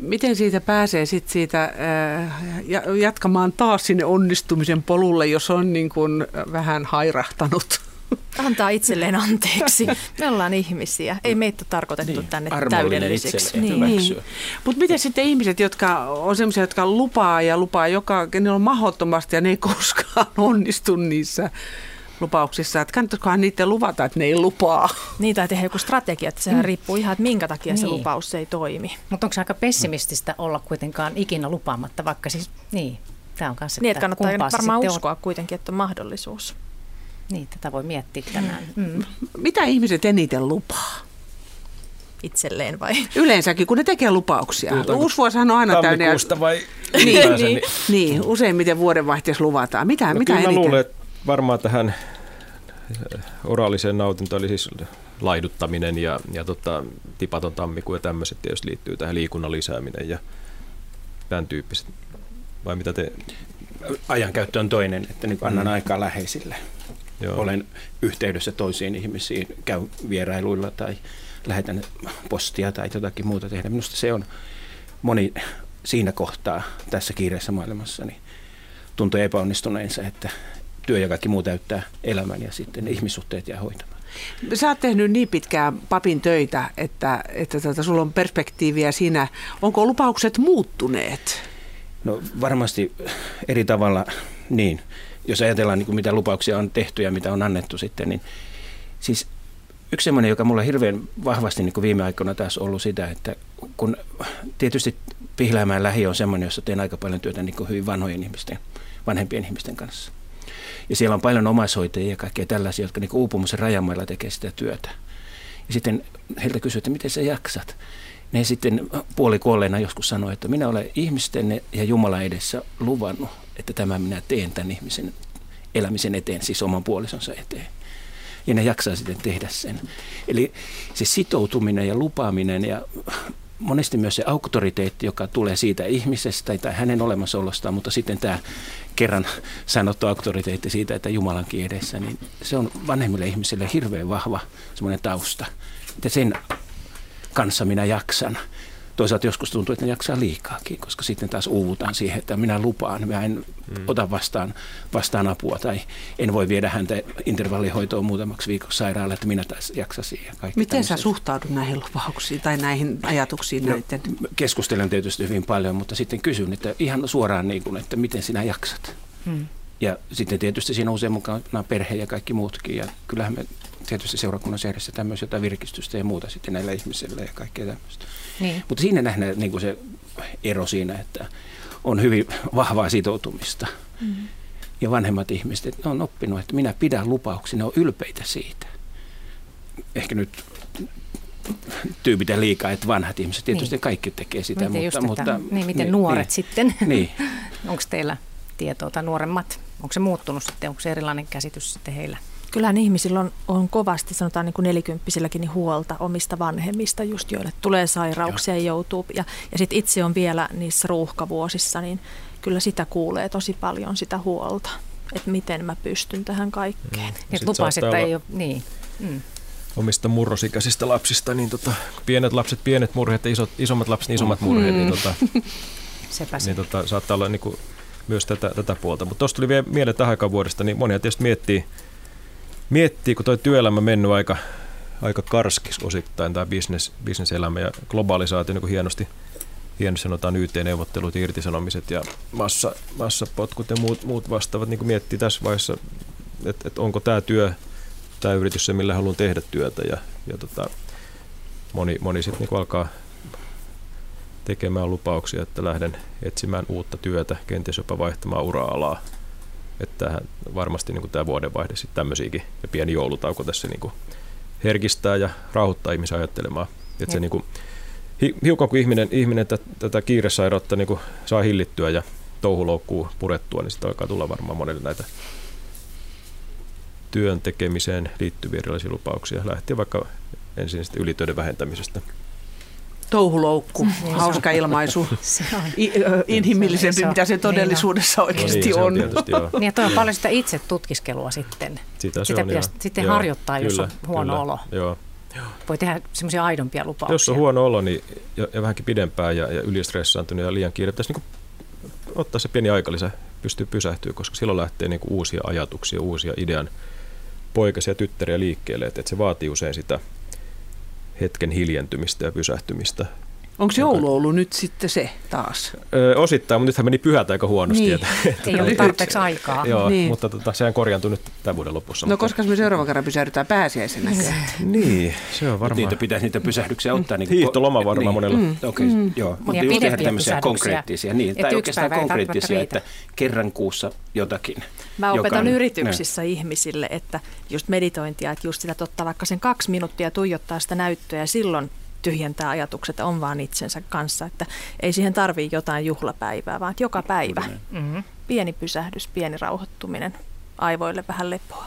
[SPEAKER 2] Miten siitä pääsee sit siitä äh, ja- jatkamaan taas sinne onnistumisen polulle, jos on niin kuin vähän hairahtanut?
[SPEAKER 3] Antaa itselleen anteeksi. Me ollaan ihmisiä. Ei meitä tarkoitettu niin, tänne
[SPEAKER 5] itselleen
[SPEAKER 3] Niin.
[SPEAKER 5] hyväksyä.
[SPEAKER 2] Mutta miten sitten ihmiset, jotka on sellaisia, jotka lupaa ja lupaa, joka, ne on mahdottomasti ja ne ei koskaan onnistu niissä lupauksissa, että kannattaisikohan niiden luvata, että ne ei lupaa?
[SPEAKER 3] Niin, tai tehdä joku strategia, että sehän riippuu ihan, että minkä takia se
[SPEAKER 1] Niin.
[SPEAKER 3] lupaus ei toimi.
[SPEAKER 1] Mutta onko se aika pessimististä olla kuitenkaan ikinä lupaamatta, vaikka siis, niin, tämä on kanssa,
[SPEAKER 3] Niin, että kannattaa
[SPEAKER 1] se
[SPEAKER 3] varmaan uskoa kuitenkin, että on mahdollisuus.
[SPEAKER 1] On. Niin, tätä voi miettiä tänään. Mm.
[SPEAKER 2] Mitä ihmiset eniten lupaa?
[SPEAKER 3] Itselleen vai?
[SPEAKER 2] Yleensäkin, kun ne tekee lupauksia.
[SPEAKER 4] Puhutaanko
[SPEAKER 2] Uusi vuosihan on aina täynnä.
[SPEAKER 4] Tammikuusta vai
[SPEAKER 2] Niin,
[SPEAKER 4] ylipäänsä,
[SPEAKER 2] niin, niin, useimmiten vuodenvaihteessa luvataan. Mitä,
[SPEAKER 4] No
[SPEAKER 2] mitä
[SPEAKER 4] kyllä mä
[SPEAKER 2] eniten?
[SPEAKER 4] luulen, että varmaan tähän äh, oraaliseen nautintoon, eli siis laiduttaminen ja, ja tota, tipaton tammikuu ja tämmöiset tietysti liittyy tähän liikunnan lisääminen ja tämän tyyppiset. Vai mitä te?
[SPEAKER 5] Ajankäyttö on toinen, että niin annan
[SPEAKER 4] Mm.
[SPEAKER 5] aikaa läheisille.
[SPEAKER 4] Joo.
[SPEAKER 5] Olen yhteydessä toisiin ihmisiin, käy vierailuilla tai lähetän postia tai jotakin muuta tehdä. Minusta se on moni siinä kohtaa tässä kiireessä maailmassa niin tuntuu epäonnistuneensa, että työ ja kaikki muu täyttää elämän ja sitten ne ihmissuhteet jää hoitamaan.
[SPEAKER 2] Sä oot tehnyt niin pitkään papin töitä, että, että tota, sulla on perspektiiviä siinä. Onko lupaukset muuttuneet?
[SPEAKER 5] No varmasti eri tavalla niin. Jos ajatellaan niin kuin mitä lupauksia on tehty ja mitä on annettu sitten, niin siis yksi semmoinen, joka mulla hirveän vahvasti niin kuin viime aikoina taas ollut sitä, että kun tietysti Pihläämään lähi on semmoinen, jossa teen aika paljon työtä niin kuin hyvin vanhojen ihmisten, vanhempien ihmisten kanssa. Ja siellä on paljon omaishoitajia ja kaikkea tällaisia, jotka niin uupumuksen rajamailla tekee sitä työtä. Ja sitten heiltä kysyy, että miten sä jaksat. Ne sitten puolikuolleena joskus sanoi, että minä olen ihmisten ja Jumalan edessä luvannut, että tämä minä teen tämän ihmisen elämisen eteen, siis oman puolisonsa eteen. Ja ne jaksaa sitten tehdä sen. Eli se sitoutuminen ja lupaaminen ja monesti myös se auktoriteetti, joka tulee siitä ihmisestä tai hänen olemassaolostaan, mutta sitten tämä kerran sanottu auktoriteetti siitä, että Jumalankin edessä, niin se on vanhemmille ihmisille hirveän vahva semmoinen tausta. Että sen kanssa minä jaksan. Toisaalta joskus tuntuu, että ne jaksaa liikaakin, koska sitten taas uuvutaan siihen, että minä lupaan, minä en mm. ota vastaan, vastaan apua tai en voi viedä häntä intervallihoitoon muutamaksi viikoksi sairaalle, että minä taas jaksasin. Ja kaikki
[SPEAKER 2] Miten sä
[SPEAKER 5] tämmöiset.
[SPEAKER 2] suhtaudut näihin lupauksiin tai näihin ajatuksiin
[SPEAKER 5] No,
[SPEAKER 2] näiden?
[SPEAKER 5] keskustelen tietysti hyvin paljon, mutta sitten kysyn, että ihan suoraan niin kuin, että miten sinä jaksat.
[SPEAKER 1] Mm.
[SPEAKER 5] Ja sitten tietysti siinä on usein mukana perhe ja kaikki muutkin. Ja kyllähän me tietysti seurakunnassa järjestetään myös jotain virkistystä ja muuta sitten näillä ihmisillä ja kaikkea tämmöistä.
[SPEAKER 1] Niin.
[SPEAKER 5] Mutta siinä nähdään niin kuin se ero siinä, että on hyvin vahvaa sitoutumista.
[SPEAKER 3] Mm.
[SPEAKER 5] Ja vanhemmat ihmiset, että ne on oppinut, että minä pidän lupauksia, ne on ylpeitä siitä. Ehkä nyt tyypitä liikaa, että vanhat ihmiset, tietysti
[SPEAKER 1] Niin.
[SPEAKER 5] kaikki tekee sitä,
[SPEAKER 1] Miten,
[SPEAKER 5] mutta, mutta
[SPEAKER 1] niin, miten nuoret sitten?
[SPEAKER 5] Niin.
[SPEAKER 1] Onko teillä tietoa tai nuoremmat? Onko se muuttunut sitten? Onko se erilainen käsitys sitten heillä?
[SPEAKER 3] Kyllähän ihmisillä on, on kovasti, sanotaan niin kuin nelikymppisilläkin, niin huolta omista vanhemmista, just joille tulee sairauksia ja joutuu. Ja, ja sitten itse on vielä niissä ruuhkavuosissa, niin kyllä sitä kuulee tosi paljon sitä huolta, että miten mä pystyn tähän kaikkeen.
[SPEAKER 1] Et
[SPEAKER 4] sit
[SPEAKER 1] lupaisi,
[SPEAKER 4] saattaa
[SPEAKER 1] että
[SPEAKER 4] olla-
[SPEAKER 1] ei ole, niin. Mm.
[SPEAKER 4] omista murrosikäisistä lapsista, niin tota, pienet lapset pienet murheet ja isot, isommat lapset isommat murheet, niin tota,
[SPEAKER 1] Sepä se.
[SPEAKER 4] niin tota, saattaa olla niin kuin myös tätä, tätä puolta. Mutta tuosta tuli vielä mieleen tähän aikaan vuodesta, niin monia tietysti miettii, miettii kun tuo työelämä mennyt aika, aika karskis osittain, tämä business, bisneselämä ja globalisaatio, niin kuin hienosti, hienosti sanotaan YT-neuvottelut, irtisanomiset ja massa, massapotkut ja muut, muut vastaavat, niin kuin miettii tässä vaiheessa, että, että onko tämä työ, tämä yritys se, millä haluan tehdä työtä ja, ja tota, moni, moni sitten niin alkaa tekemään lupauksia, että lähden etsimään uutta työtä, kenties jopa vaihtamaan ura-alaa. Että varmasti niin tämä vuodenvaihde sitten tämmöisiäkin ja pieni joulutauko tässä niin kuin herkistää ja rauhoittaa ihmisiä ajattelemaan. Että se niin kuin, hiukan kun ihminen, ihminen tätä, tätä kiiresairautta niin kuin saa hillittyä ja touhuloukkuu purettua, niin sitten alkaa tulla varmaan monelle näitä työn tekemiseen liittyviä erilaisia lupauksia. Lähtien vaikka ensin ylitöiden vähentämisestä.
[SPEAKER 2] Touhuloukku, niin hauska ilmaisu.
[SPEAKER 1] Se on.
[SPEAKER 2] I, ö, inhimillisempi,
[SPEAKER 1] Se on
[SPEAKER 2] mitä se todellisuudessa
[SPEAKER 4] No
[SPEAKER 2] oikeasti
[SPEAKER 4] niin, se on
[SPEAKER 2] on.
[SPEAKER 4] tietysti.
[SPEAKER 1] Niin ja toi on paljon sitä itse tutkiskelua sitten.
[SPEAKER 4] Sitä, se
[SPEAKER 1] Sitä
[SPEAKER 4] on,
[SPEAKER 1] pitäisi
[SPEAKER 4] joo.
[SPEAKER 1] sitten
[SPEAKER 4] Joo,
[SPEAKER 1] harjoittaa, jos on huono olo.
[SPEAKER 4] Joo.
[SPEAKER 1] Voi tehdä semmoisia aidompia lupauksia.
[SPEAKER 4] Jos on huono olo niin, ja, ja vähänkin pidempään ja, ja ylistressaantunut ja liian kiire, pitäisi niin ottaa se pieni aikalisä, pystyy pysähtyä, koska silloin lähtee niin uusia ajatuksia, uusia idean poikasia tyttäriä liikkeelle, että, että se vaatii usein sitä hetken hiljentymistä ja pysähtymistä.
[SPEAKER 2] Onko joulu ollut nyt sitten se taas?
[SPEAKER 4] Ö, osittain, mutta nythän meni pyhät aika huonosti.
[SPEAKER 2] Niin.
[SPEAKER 4] Että, että,
[SPEAKER 1] Ei ollut tarpeeksi aikaa.
[SPEAKER 4] Joo,
[SPEAKER 2] Niin.
[SPEAKER 4] niin. mutta tota, sehän korjaantui nyt tämän vuoden lopussa.
[SPEAKER 2] No
[SPEAKER 4] mutta,
[SPEAKER 2] koska me seuraavan kerran pysähdytään pääsiäisenäkö?
[SPEAKER 4] Niin, se on varmaan.
[SPEAKER 5] niitä pitäisi niitä pysähdyksiä ottaa. Niin
[SPEAKER 4] Hiihtoloma varmaan
[SPEAKER 5] niin.
[SPEAKER 4] monella.
[SPEAKER 2] Mm.
[SPEAKER 5] Okei, okay, joo. Mutta
[SPEAKER 1] Ja
[SPEAKER 5] just tehdä tämmöisiä konkreettisia, niin, tai oikeastaan konkreettisia, että kerran kuussa jotakin.
[SPEAKER 3] Mä opetan
[SPEAKER 5] on-
[SPEAKER 3] yrityksissä ihmisille, että just meditointia, että just sitä ottaa vaikka sen kaksi minuuttia tuijottaa sitä näyttöä ja silloin tyhjentää ajatukset on vaan itsensä kanssa, että ei siihen tarvii jotain juhlapäivää, vaan että joka päivä
[SPEAKER 1] Mm-hmm.
[SPEAKER 3] pieni pysähdys, pieni rauhoittuminen, aivoille vähän lepoa.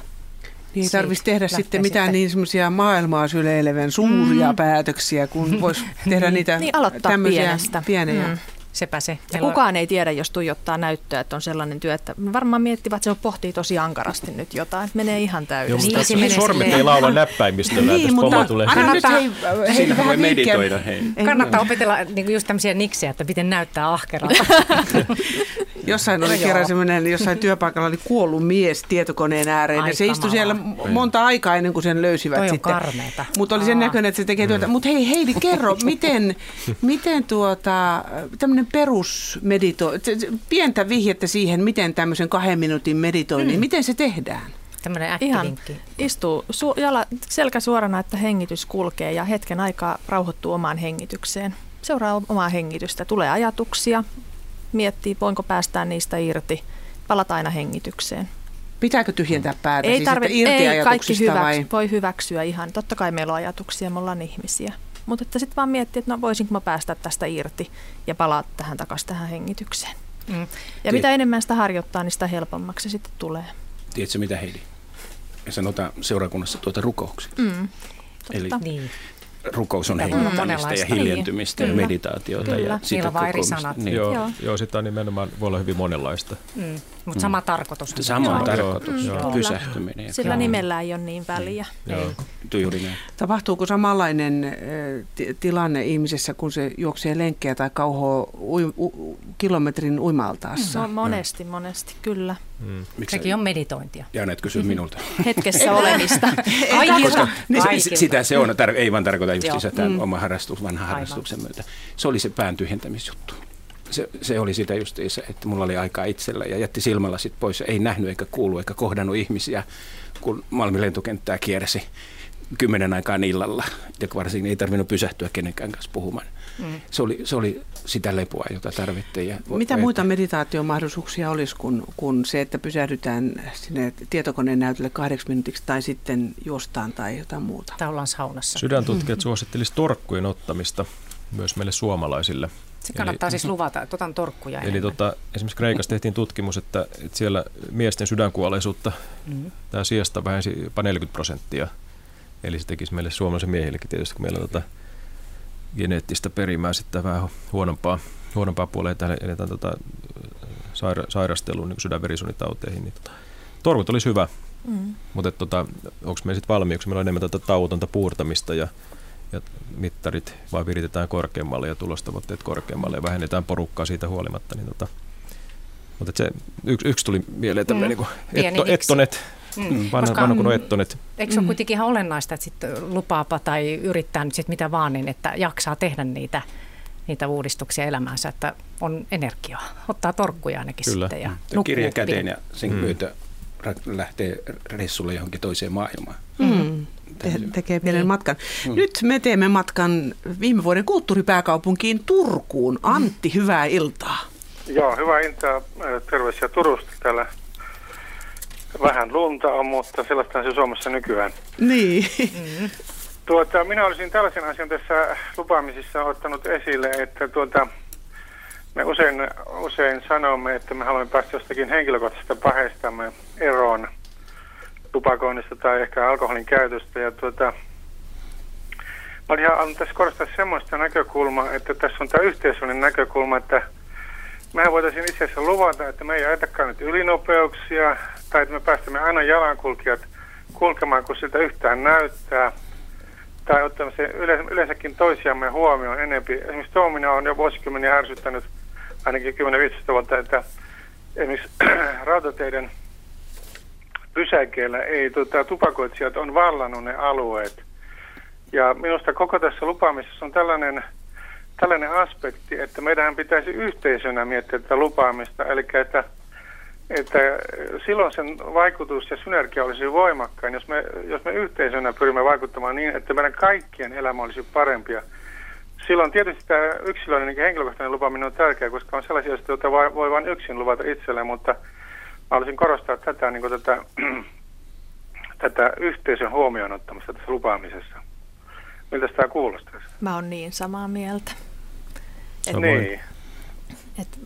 [SPEAKER 2] Niin ei tarvitsisi tehdä sitten mitään
[SPEAKER 1] sitten.
[SPEAKER 2] niin semmoisia maailmaa syleilevän suuria mm. päätöksiä, kun voisi tehdä niitä
[SPEAKER 3] Niin aloittaa
[SPEAKER 2] tämmöisiä
[SPEAKER 3] pienestä.
[SPEAKER 2] pieniä.
[SPEAKER 3] Mm.
[SPEAKER 1] Sepä se.
[SPEAKER 3] Ja kukaan ei tiedä, jos tuijottaa näyttöä, että on sellainen työ, että varmaan miettivät, että se pohtii tosi ankarasti nyt jotain, että menee ihan
[SPEAKER 4] Joo,
[SPEAKER 3] täysin.
[SPEAKER 4] mutta
[SPEAKER 1] Niin,
[SPEAKER 4] tässä
[SPEAKER 1] se menee
[SPEAKER 4] sormet ei laula näppäimistöllä,
[SPEAKER 2] Niin,
[SPEAKER 4] niin,
[SPEAKER 2] mutta
[SPEAKER 4] mutta tulee.
[SPEAKER 2] anna nyt
[SPEAKER 1] Kannattaa-
[SPEAKER 2] hei, hei
[SPEAKER 5] Siinä
[SPEAKER 2] vähän
[SPEAKER 5] meditoida. Hei.
[SPEAKER 2] Ei,
[SPEAKER 1] Kannattaa opetella niin just tämmöisiä niksejä, että miten näyttää ahkeralta.
[SPEAKER 2] Jossain oli
[SPEAKER 1] No
[SPEAKER 2] kerran
[SPEAKER 1] joo.
[SPEAKER 2] semmoinen, jossain työpaikalla oli kuollut mies tietokoneen ääreen
[SPEAKER 1] Ai
[SPEAKER 2] ja se istui siellä monta aikaa ennen kuin sen löysivät
[SPEAKER 1] Toi
[SPEAKER 2] sitten. Mutta oli sen näköinen, että se tekee työtä. Mutta hei Heidi, kerro, miten, miten tuota, tämmöinen perusmedito, t- t- pientä vihjettä siihen, miten tämmöisen kahden minuutin meditoinnin, miten se tehdään?
[SPEAKER 1] Tämmöinen
[SPEAKER 3] Ihan istuu su- jala, selkä suorana, että hengitys kulkee ja hetken aikaa rauhoittuu omaan hengitykseen. Seuraa omaa hengitystä. Tulee ajatuksia, miettii voinko päästää niistä irti. Palata aina hengitykseen.
[SPEAKER 2] Pitääkö tyhjentää päätä
[SPEAKER 3] Ei,
[SPEAKER 2] siis,
[SPEAKER 3] tarvi, ei kaikki
[SPEAKER 2] ajatuksista
[SPEAKER 3] hyväks,
[SPEAKER 2] vai?
[SPEAKER 3] voi hyväksyä ihan. Totta kai meillä on ajatuksia, me ollaan ihmisiä. Mutta että sitten vaan miettiä, että no voisinko mä päästä tästä irti ja palaa tähän takaisin tähän hengitykseen.
[SPEAKER 1] Mm.
[SPEAKER 3] Ja mitä enemmän sitä harjoittaa, niin sitä helpommaksi se sitten tulee.
[SPEAKER 5] Tiedätkö mitä Heidi? Me sanotaan seurakunnassa tuota rukouksia.
[SPEAKER 3] Mm.
[SPEAKER 5] Eli.
[SPEAKER 1] Niin.
[SPEAKER 5] rukous on
[SPEAKER 1] Sitä
[SPEAKER 5] hengittämistä ja
[SPEAKER 1] monenlaista.
[SPEAKER 5] hiljentymistä
[SPEAKER 3] Niin,
[SPEAKER 5] ja
[SPEAKER 3] kyllä.
[SPEAKER 5] meditaatiota.
[SPEAKER 3] Kyllä.
[SPEAKER 5] Ja sitä
[SPEAKER 1] Niillä on vaan eri sanat.
[SPEAKER 5] Niin.
[SPEAKER 4] Joo,
[SPEAKER 3] Joo.
[SPEAKER 4] joo. joo, sitä on nimenomaan, voi olla hyvin monenlaista.
[SPEAKER 1] Mm. Mutta sama tarkoitus.
[SPEAKER 5] Sama on
[SPEAKER 3] Joo.
[SPEAKER 5] tarkoitus,
[SPEAKER 4] Joo.
[SPEAKER 5] joo. pysähtyminen. Ja
[SPEAKER 3] Sillä
[SPEAKER 1] Joo.
[SPEAKER 3] nimellä ei ole niin väliä.
[SPEAKER 4] Joo.
[SPEAKER 5] Tuo juuri näin.
[SPEAKER 2] Tapahtuuko samanlainen äh, ti- tilanne ihmisessä, kun se juoksee lenkkejä tai kauhoo ui, u, kilometrin uimaltaassa?
[SPEAKER 3] No, monesti, monesti, kyllä.
[SPEAKER 4] Mm.
[SPEAKER 5] Miksi
[SPEAKER 1] Sekin on meditointia.
[SPEAKER 5] Ja näet kysyä minulta.
[SPEAKER 3] Hetkessä olemista.
[SPEAKER 1] Kaikilta.
[SPEAKER 5] Niin, se-
[SPEAKER 1] Kaikilta.
[SPEAKER 5] sitä se on, tar- ei vaan tarkoita just
[SPEAKER 1] Joo.
[SPEAKER 5] sitä
[SPEAKER 2] Mm.
[SPEAKER 5] oma harrastus, vanha
[SPEAKER 1] Aivan.
[SPEAKER 5] harrastuksen myötä. Se oli se pään tyhjentämisjuttu. Se, se oli sitä justiinsa, että mulla oli aikaa itsellä ja jätti silmällä sit pois. Ei nähnyt eikä kuulu eikä kohdannut ihmisiä, kun Malmin lentokenttää kiersi kymmenen aikaan illalla. Ja varsinkin ei tarvinnut pysähtyä kenenkään kanssa puhumaan.
[SPEAKER 1] Mm.
[SPEAKER 5] Se, oli, se oli sitä lepoa, jota tarvittiin. Ja
[SPEAKER 2] Mitä muita meditaatiomahdollisuuksia olisi kuin, kuin se, että pysähdytään sinne tietokoneen näytölle kahdeksi minuutiksi tai sitten juostaan tai jotain muuta?
[SPEAKER 1] Tai ollaan saunassa.
[SPEAKER 4] Sydäntutkijat suosittelisi torkkujen ottamista myös meille suomalaisille.
[SPEAKER 1] Se kannattaa siis luvata, että otan torkkuja
[SPEAKER 4] Eli
[SPEAKER 1] enemmän.
[SPEAKER 4] tota, esimerkiksi Kreikassa tehtiin tutkimus, että, että siellä miesten sydänkuolleisuutta
[SPEAKER 1] Mm.
[SPEAKER 4] tämä siesta vähensi jopa 40 prosenttia. Eli se tekisi meille suomalaisen miehillekin tietysti, kun meillä on tota geneettistä perimää sitten vähän huonompaa, huonompaa puolella, että eletään tota, saira, sairasteluun niin sydänverisuonitauteihin. Niin tota, torkut olisi hyvä,
[SPEAKER 3] Mm.
[SPEAKER 4] mutta tota, onko meillä sitten valmiiksi? Meillä on enemmän tätä tauotonta puurtamista ja, ja mittarit vaan viritetään korkeammalle ja tulostavoitteet korkeammalle ja vähennetään porukkaa siitä huolimatta. Niin tota, mutta se, yksi, yksi tuli mieleen tämmöinen mm. niin etto, ettonet, mm. vanha, vanha kun on ettonet.
[SPEAKER 1] Eikö se ole mm. kuitenkin ihan olennaista, että sit lupaapa tai yrittää nyt sit mitä vaan, niin että jaksaa tehdä niitä niitä uudistuksia elämäänsä, että on energiaa. Ottaa torkkuja ainakin Kyllä. sitten. Ja
[SPEAKER 5] mm. Kirja käteen ja sen mm. myötä lähtee reissulle johonkin toiseen maailmaan.
[SPEAKER 2] Mm. Te- tekee pienen niin. matkan. Mm. Nyt me teemme matkan viime vuoden kulttuuripääkaupunkiin Turkuun. Antti, hyvää iltaa.
[SPEAKER 7] Joo, hyvää iltaa. Terveisiä Turusta täällä. Vähän lunta on, mutta sellaista se Suomessa nykyään.
[SPEAKER 2] Niin.
[SPEAKER 7] Mm. Tuota, minä olisin tällaisen asian tässä lupaamisissa ottanut esille, että tuota, me usein, usein sanomme, että me haluamme päästä jostakin henkilökohtaisesta paheistamme eroon tupakoinnista tai ehkä alkoholin käytöstä. Ja tuota, mä olin halunnut tässä korostaa semmoista näkökulmaa, että tässä on tämä yhteisöllinen näkökulma, että mehän voitaisiin itse asiassa luvata, että me ei ajetakaan nyt ylinopeuksia tai että me päästämme aina jalankulkijat kulkemaan, kun siltä yhtään näyttää – tai ottaa se yleensäkin toisiamme huomioon enempi. Esimerkiksi Toomina on jo vuosikymmeniä ärsyttänyt ainakin 10-15 vuotta, että esimerkiksi rautateiden pysäkeillä ei tuota, tupakoitsijat on vallannut ne alueet. Ja minusta koko tässä lupaamisessa on tällainen, tällainen aspekti, että meidän pitäisi yhteisönä miettiä tätä lupaamista, eli että että silloin sen vaikutus ja synergia olisi voimakkain, jos me, jos me yhteisönä pyrimme vaikuttamaan niin, että meidän kaikkien elämä olisi parempia. Silloin tietysti tämä yksilöinen niin henkilökohtainen lupaaminen on tärkeää, koska on sellaisia asioita, joita voi vain yksin luvata itselleen, mutta haluaisin korostaa tätä, niin tätä, tätä yhteisön huomioon ottamista tässä lupaamisessa. Miltä tämä kuulostaisi?
[SPEAKER 3] Mä oon niin samaa mieltä.
[SPEAKER 7] Et, niin.
[SPEAKER 3] Et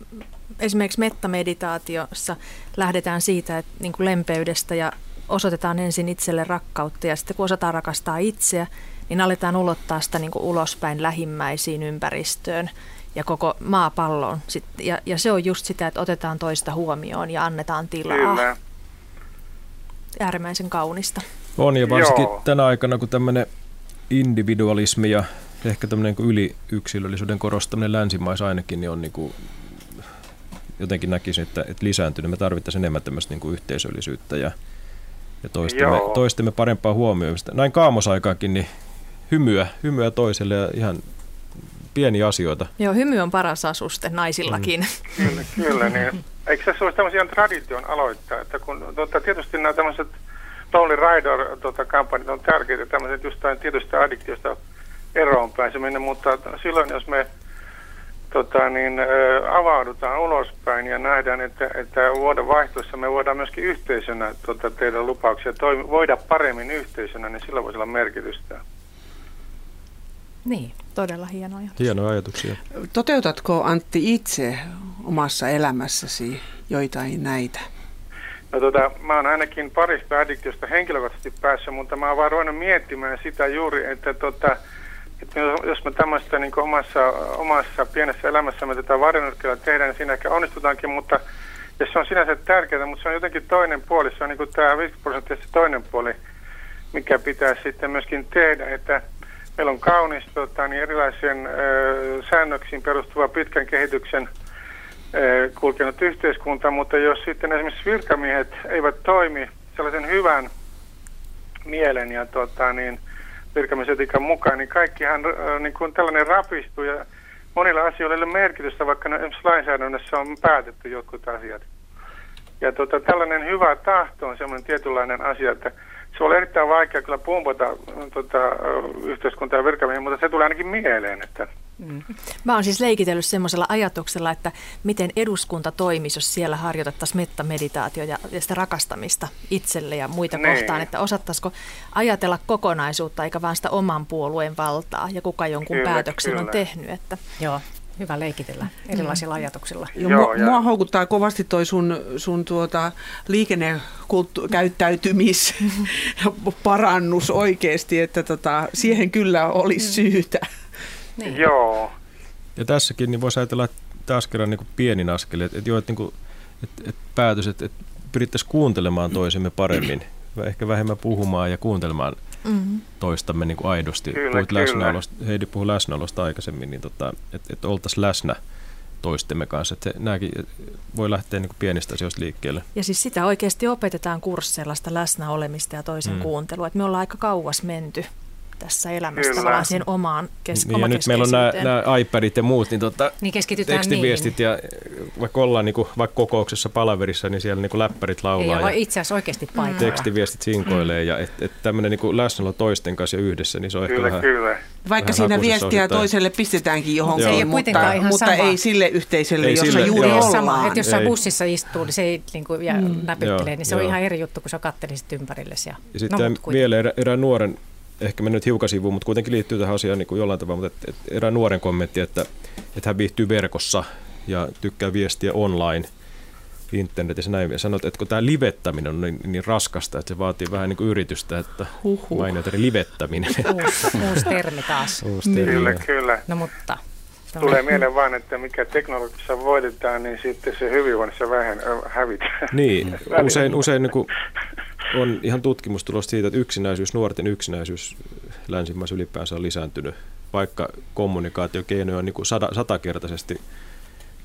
[SPEAKER 3] esimerkiksi mettameditaatiossa lähdetään siitä, että niin kuin lempeydestä ja osoitetaan ensin itselle rakkautta ja sitten kun osataan rakastaa itseä, niin aletaan ulottaa sitä niin kuin ulospäin lähimmäisiin ympäristöön ja koko maapalloon. Ja, ja se on just sitä, että otetaan toista huomioon ja annetaan tilaa. Kyllä. Äärimmäisen kaunista.
[SPEAKER 4] On ja varsinkin Joo. tänä aikana, kun tämmöinen individualismi ja ehkä tämmöinen yli-yksilöllisyyden korostaminen länsimaissa ainakin, niin on niin kuin jotenkin näkisin, että, että lisääntynyt. Me tarvittaisiin enemmän tämmöistä niin kuin yhteisöllisyyttä ja, ja toistemme, toistemme parempaa huomioimista. Näin kaamosaikaakin, niin hymyä, hymyä toiselle ja ihan pieniä asioita.
[SPEAKER 3] Joo, hymy on paras asuste naisillakin.
[SPEAKER 7] Mm. Kyllä, kyllä niin. Eikö tässä olisi tämmöisiä tradition aloittaa, että kun tuota, tietysti nämä tämmöiset Lonely Rider-kampanjat tota, on tärkeitä, tämmöiset jostain tietystä addiktiosta eroon pääseminen, mutta silloin jos me tota, niin, ä, avaudutaan ulospäin ja nähdään, että, että vuoden vaihtoessa me voidaan myöskin yhteisönä tota, tehdä lupauksia, toimi, voida paremmin yhteisönä, niin sillä voisi olla merkitystä.
[SPEAKER 3] Niin, todella hienoja.
[SPEAKER 4] Hienoja ajatuksia.
[SPEAKER 2] Toteutatko Antti itse omassa elämässäsi joitain näitä?
[SPEAKER 7] No tota, mä oon ainakin parista addiktiosta henkilökohtaisesti päässyt, mutta mä oon vaan ruvennut miettimään sitä juuri, että tota, että jos me tämmöistä niin omassa, omassa pienessä elämässä me tätä varjonyrkkelyä tehdään, niin siinä ehkä onnistutaankin, mutta ja se on sinänsä tärkeää, mutta se on jotenkin toinen puoli, se on niin kuin tämä 50 prosenttia se toinen puoli, mikä pitää sitten myöskin tehdä, että meillä on kaunis tota, niin erilaisen ö, säännöksiin perustuva pitkän kehityksen ö, kulkenut yhteiskunta, mutta jos sitten esimerkiksi virkamiehet eivät toimi sellaisen hyvän mielen ja tota, niin, virkamiesetiikan mukaan, niin kaikkihan äh, niin kuin tällainen rapistuu ja monilla asioilla ei ole merkitystä, vaikka ne, esimerkiksi lainsäädännössä on päätetty jotkut asiat. Ja tota, tällainen hyvä tahto on semmoinen tietynlainen asia, että se on erittäin vaikea kyllä pumpata tota, yhteiskuntaa ja virkamiehen, mutta se tulee ainakin mieleen, että
[SPEAKER 3] Mm. Mä oon siis leikitellyt semmoisella ajatuksella, että miten eduskunta toimisi, jos siellä harjoitettaisiin mettameditaatio ja, ja sitä rakastamista itselle ja muita niin. kohtaan, että osattaisiko ajatella kokonaisuutta eikä vaan sitä oman puolueen valtaa ja kuka jonkun kyllä, päätöksen kyllä. on tehnyt. Että...
[SPEAKER 1] Joo, hyvä leikitellä erilaisilla mm. ajatuksilla.
[SPEAKER 2] Joo, mua, ja... mua houkuttaa kovasti toi sun, sun tuota liikennekäyttäytymis parannus oikeasti, että tota, siihen kyllä olisi mm. syytä.
[SPEAKER 7] Niin. Joo.
[SPEAKER 4] Ja tässäkin niin voisi ajatella taas kerran niin kuin pienin askel, että, että, että, niin että, että päätös, että, että pyrittäisiin kuuntelemaan toisemme paremmin, ehkä vähemmän puhumaan ja kuuntelemaan
[SPEAKER 3] Mm-hmm.
[SPEAKER 4] toistamme niin kuin aidosti.
[SPEAKER 7] Kyllä,
[SPEAKER 4] Puhuit
[SPEAKER 7] kyllä.
[SPEAKER 4] läsnäolosta, Heidi puhui läsnäolosta aikaisemmin, niin tota, että et oltaisiin läsnä toistemme kanssa. Että nämäkin voi lähteä niin kuin pienistä asioista liikkeelle.
[SPEAKER 3] Ja siis sitä oikeasti opetetaan kursseilla sitä läsnäolemista ja toisen
[SPEAKER 4] Mm.
[SPEAKER 3] mm. kuuntelua. Että me ollaan aika kauas menty tässä elämässä
[SPEAKER 7] Kyllä.
[SPEAKER 3] tavallaan siihen omaan kes-
[SPEAKER 4] Niin, ja nyt meillä on nämä, iPadit ja muut, niin tota,
[SPEAKER 1] Niin keskitytään
[SPEAKER 4] tekstiviestit ja vaikka ollaan niin kuin, vaikka kokouksessa palaverissa, niin siellä niin kuin läppärit.
[SPEAKER 1] Ei
[SPEAKER 4] laulaa
[SPEAKER 1] ole
[SPEAKER 4] ja
[SPEAKER 1] itse asiassa oikeasti paikalla.
[SPEAKER 4] tekstiviestit sinkoilee ja että et tämmöinen niin läsnäolo toisten kanssa ja yhdessä, niin se on ehkä
[SPEAKER 7] Kyllä,
[SPEAKER 4] vähän...
[SPEAKER 7] kyllä.
[SPEAKER 2] Vaikka
[SPEAKER 4] Vähän
[SPEAKER 2] siinä viestiä
[SPEAKER 4] osittain.
[SPEAKER 2] toiselle pistetäänkin johonkin,
[SPEAKER 4] Se ei
[SPEAKER 2] mutta,
[SPEAKER 1] kuitenkaan ihan
[SPEAKER 2] mutta
[SPEAKER 1] sama.
[SPEAKER 2] ei sille yhteisölle,
[SPEAKER 4] Ei
[SPEAKER 2] jossa
[SPEAKER 4] sille,
[SPEAKER 2] juuri
[SPEAKER 4] joo.
[SPEAKER 1] Ei
[SPEAKER 2] ollaan.
[SPEAKER 1] sama, että jos sä
[SPEAKER 4] Ei.
[SPEAKER 1] bussissa istuu, niin se ei niin kuin, ja
[SPEAKER 2] Mm.
[SPEAKER 1] näpyttelee,
[SPEAKER 4] Joo,
[SPEAKER 1] niin se on
[SPEAKER 4] joo.
[SPEAKER 1] ihan eri juttu, kun sä kattelisit ympärillesi. Ja,
[SPEAKER 4] Ja sitten no, vielä erä, erään nuoren, ehkä mennyt hiukan sivuun, mutta kuitenkin liittyy tähän asiaan niin kuin jollain tavalla, mutta et, et erään nuoren kommentti, että, että hän viihtyy verkossa ja tykkää viestiä online internetissä näin. Ja sanot, että kun tämä livettäminen on niin, niin raskasta, että se vaatii vähän niin kuin yritystä, että
[SPEAKER 2] Huhhuh.
[SPEAKER 4] mainit, eli livettäminen.
[SPEAKER 1] Uusi, uusi termi taas.
[SPEAKER 4] Uusi termi.
[SPEAKER 7] Kyllä, kyllä.
[SPEAKER 1] No mutta...
[SPEAKER 7] Tulee mieleen vaan, että mikä teknologiassa voitetaan, niin sitten se hyvinvoinnissa vähän ö, hävitään.
[SPEAKER 4] Niin, usein, usein niin kuin on ihan tutkimustulos siitä, että yksinäisyys, nuorten yksinäisyys länsimaissa ylipäänsä on lisääntynyt, vaikka kommunikaatiokeinoja on niin kuin sada, satakertaisesti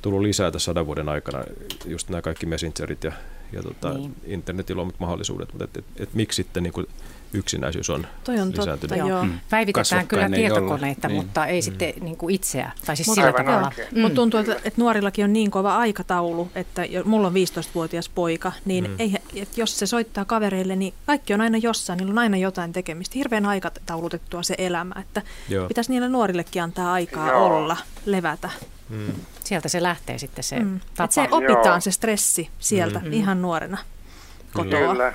[SPEAKER 4] tullut lisää tässä sadan vuoden aikana, just nämä kaikki messengerit ja, ja tota,
[SPEAKER 1] Niin.
[SPEAKER 4] niin. internetin luomat mahdollisuudet, mutta et, et, et miksi sitten niin kuin yksinäisyys on
[SPEAKER 3] Toi on totta,
[SPEAKER 4] lisääntynyt?
[SPEAKER 3] joo.
[SPEAKER 1] Joo.
[SPEAKER 3] Mm.
[SPEAKER 1] Päivitetään kyllä tietokoneita,
[SPEAKER 5] Niin.
[SPEAKER 1] mutta ei sitten niin kuin itseä. Tai siis
[SPEAKER 3] Mut
[SPEAKER 1] sillä tavalla. Mm.
[SPEAKER 3] Mutta tuntuu, että, että nuorillakin on niin kova aikataulu, että jo- mulla on 15-vuotias poika, niin mm. ei, että jos se soittaa kavereille, niin kaikki on aina jossain, niillä on aina jotain tekemistä. Hirveän aikataulutettua se elämä, että
[SPEAKER 4] Joo.
[SPEAKER 3] pitäisi niille nuorillekin antaa aikaa
[SPEAKER 7] Joo.
[SPEAKER 3] olla, levätä.
[SPEAKER 4] Mm.
[SPEAKER 1] Sieltä se lähtee sitten se
[SPEAKER 3] Mm.
[SPEAKER 1] tapa.
[SPEAKER 3] Et se opitaan
[SPEAKER 7] Joo.
[SPEAKER 3] se stressi sieltä
[SPEAKER 1] Mm.
[SPEAKER 3] ihan nuorena kotoa.
[SPEAKER 7] Kyllä.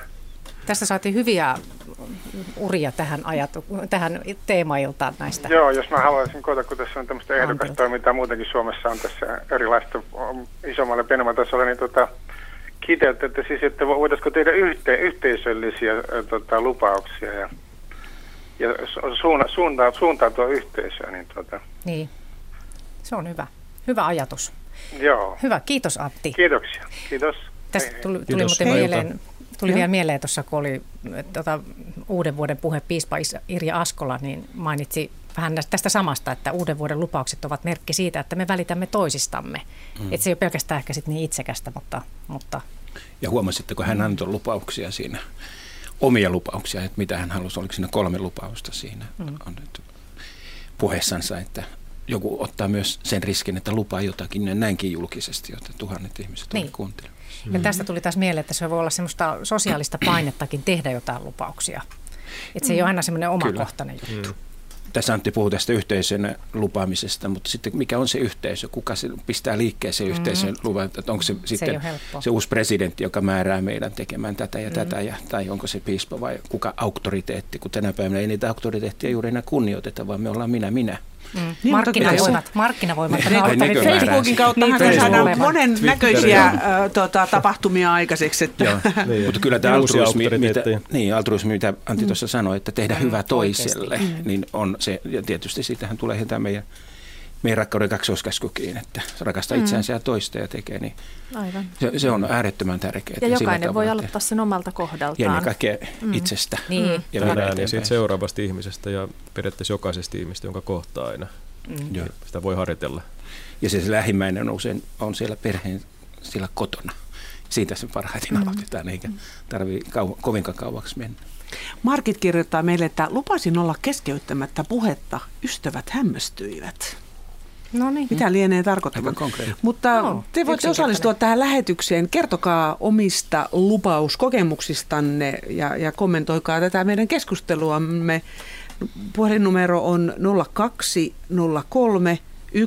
[SPEAKER 1] Tästä saatiin hyviä uria tähän, ajatu- tähän teemailtaan näistä.
[SPEAKER 7] Joo, jos mä haluaisin koota, kun tässä on tämmöistä ehdokastoimintaa muutenkin Suomessa on tässä erilaista isommalle ja pienemmällä tasolla, niin tota, kiteyttä, että siis, että vo- voitaisiko tehdä yhte, yhteisöllisiä tota, lupauksia ja, ja su- suuna, suuntaa, suuntautua yhteisöön, niin tota,
[SPEAKER 1] Niin. Se on hyvä. Hyvä ajatus.
[SPEAKER 7] joo.
[SPEAKER 1] Hyvä, kiitos Antti.
[SPEAKER 7] Kiitoksia. Kiitos.
[SPEAKER 1] Tästä tuli, tuli
[SPEAKER 4] Kiitos.
[SPEAKER 1] muuten mieleen, tuli
[SPEAKER 3] Joo.
[SPEAKER 1] vielä mieleen tuossa, kun oli tota, uuden vuoden puhe piispa Is- Irja Askola, niin mainitsi vähän tästä samasta, että uuden vuoden lupaukset ovat merkki siitä, että me välitämme toisistamme. Mm. Että se ei ole pelkästään ehkä sit niin itsekästä, mutta, mutta
[SPEAKER 5] Ja huomasitteko, hän antoi lupauksia siinä, omia lupauksia, että mitä hän halusi, oliko siinä kolme lupausta siinä mm. on nyt puheessansa, että joku ottaa myös sen riskin, että lupaa jotakin näinkin julkisesti, jotta tuhannet ihmiset
[SPEAKER 1] Niin.
[SPEAKER 5] niin.
[SPEAKER 1] Ja tästä tuli taas mieleen, että se voi olla semmoista sosiaalista painettakin tehdä jotain lupauksia. Että se ei ole aina semmoinen omakohtainen juttu.
[SPEAKER 5] Tässä Antti puhuu tästä yhteisön lupaamisesta, mutta sitten mikä on se yhteisö? Kuka se pistää liikkeeseen se yhteisön luvan? Että onko se,
[SPEAKER 1] ei
[SPEAKER 5] sitten se uusi presidentti, joka määrää meidän tekemään tätä ja tätä, ja, tai onko se piispa vai kuka auktoriteetti? Kun tänä päivänä ei niitä auktoriteetteja juuri enää kunnioiteta, vaan me ollaan minä minä.
[SPEAKER 1] Mm.
[SPEAKER 2] Niin,
[SPEAKER 1] Markkinavoimat, markkinavoimat.
[SPEAKER 5] Niin, niin, niin,
[SPEAKER 2] Facebookin kautta
[SPEAKER 1] Niin,
[SPEAKER 2] saadaan monen näköisiä äh, tota, tapahtumia aikaiseksi. Että.
[SPEAKER 5] Joo.
[SPEAKER 4] Niin,
[SPEAKER 5] Mutta kyllä tämä
[SPEAKER 4] uusia
[SPEAKER 5] altruismi, mitä, niin, altruismi, mitä Antti tuossa sanoi, että tehdä hyvä toiselle,
[SPEAKER 1] oikeasti.
[SPEAKER 5] niin on se, ja tietysti siitähän tulee tämä meidän, meidän rakkauden kaksoiskäskykin, että rakastaa itseänsä ja toista ja tekee, niin
[SPEAKER 3] Aivan.
[SPEAKER 5] se, se on äärettömän tärkeää.
[SPEAKER 3] Ja jokainen voi
[SPEAKER 5] tavalla
[SPEAKER 3] aloittaa sen omalta
[SPEAKER 5] Ja ennen
[SPEAKER 3] kohdaltaan.
[SPEAKER 5] kaikkea itsestä.
[SPEAKER 1] Niin.
[SPEAKER 5] Ja viedä
[SPEAKER 4] ja siitä seuraavasta ihmisestä ja periaatteessa jokaisesta ihmistä, jonka kohtaa aina.
[SPEAKER 1] Mm.
[SPEAKER 5] Joo.
[SPEAKER 4] Sitä voi harjoitella.
[SPEAKER 5] Ja se, se lähimmäinen on usein on siellä perheen siellä kotona. Siitä se parhaiten aloitetaan, eikä tarvitse kau- kovinkaan kauaksi mennä.
[SPEAKER 2] Markit kirjoittaa meille, että lupasin olla keskeyttämättä puhetta. Ystävät hämmästyivät.
[SPEAKER 1] No niin.
[SPEAKER 2] Mitä lienee tarkoittamaan? Mutta
[SPEAKER 1] Joo,
[SPEAKER 2] te voitte osallistua tähän lähetykseen. Kertokaa omista lupauskokemuksistanne ja, ja kommentoikaa tätä meidän keskusteluamme. Puhelinnumero on 0203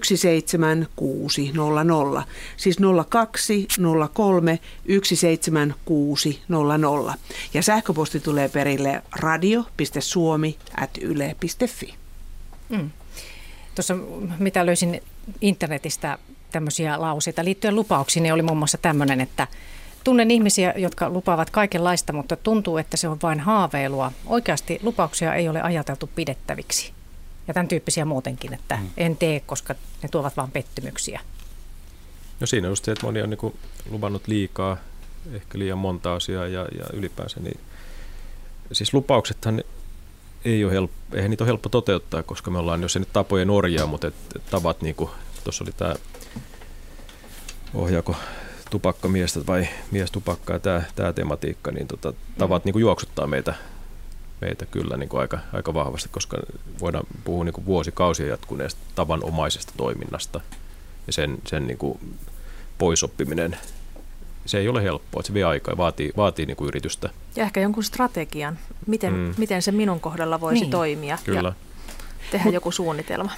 [SPEAKER 2] 17600. Siis 0203 17600. Ja sähköposti tulee perille radio.suomi.yle.fi.
[SPEAKER 1] Mm. Tuossa mitä löysin internetistä tämmöisiä lauseita liittyen lupauksiin, niin oli muun muassa tämmöinen, että tunnen ihmisiä, jotka lupaavat kaikenlaista, mutta tuntuu, että se on vain haaveilua. Oikeasti lupauksia ei ole ajateltu pidettäviksi. Ja tämän tyyppisiä muutenkin, että en tee, koska ne tuovat vain pettymyksiä.
[SPEAKER 4] No siinä on just se, että moni on niin luvannut liikaa, ehkä liian monta asiaa ja, ja ylipäänsä. Niin, siis lupauksethan ei ole helppo, eihän niitä ole helppo toteuttaa, koska me ollaan, jos ei nyt tapojen orjaa, mutta et, et tavat, niin kuin tuossa oli tämä ohjaako tupakkamiestä vai mies tupakkaa tämä, tämä tematiikka, niin tota, tavat niin kuin juoksuttaa meitä, meitä kyllä niin kuin aika, aika vahvasti, koska voidaan puhua niin kuin vuosikausia jatkuneesta tavanomaisesta toiminnasta ja sen, sen niin kuin poisoppiminen se ei ole helppoa, että se vie aikaa ja vaatii, vaatii niin kuin yritystä.
[SPEAKER 3] Ja ehkä jonkun strategian, miten, mm. miten se minun kohdalla voisi niin. toimia
[SPEAKER 4] Kyllä.
[SPEAKER 3] ja tehdä Mut, joku suunnitelma.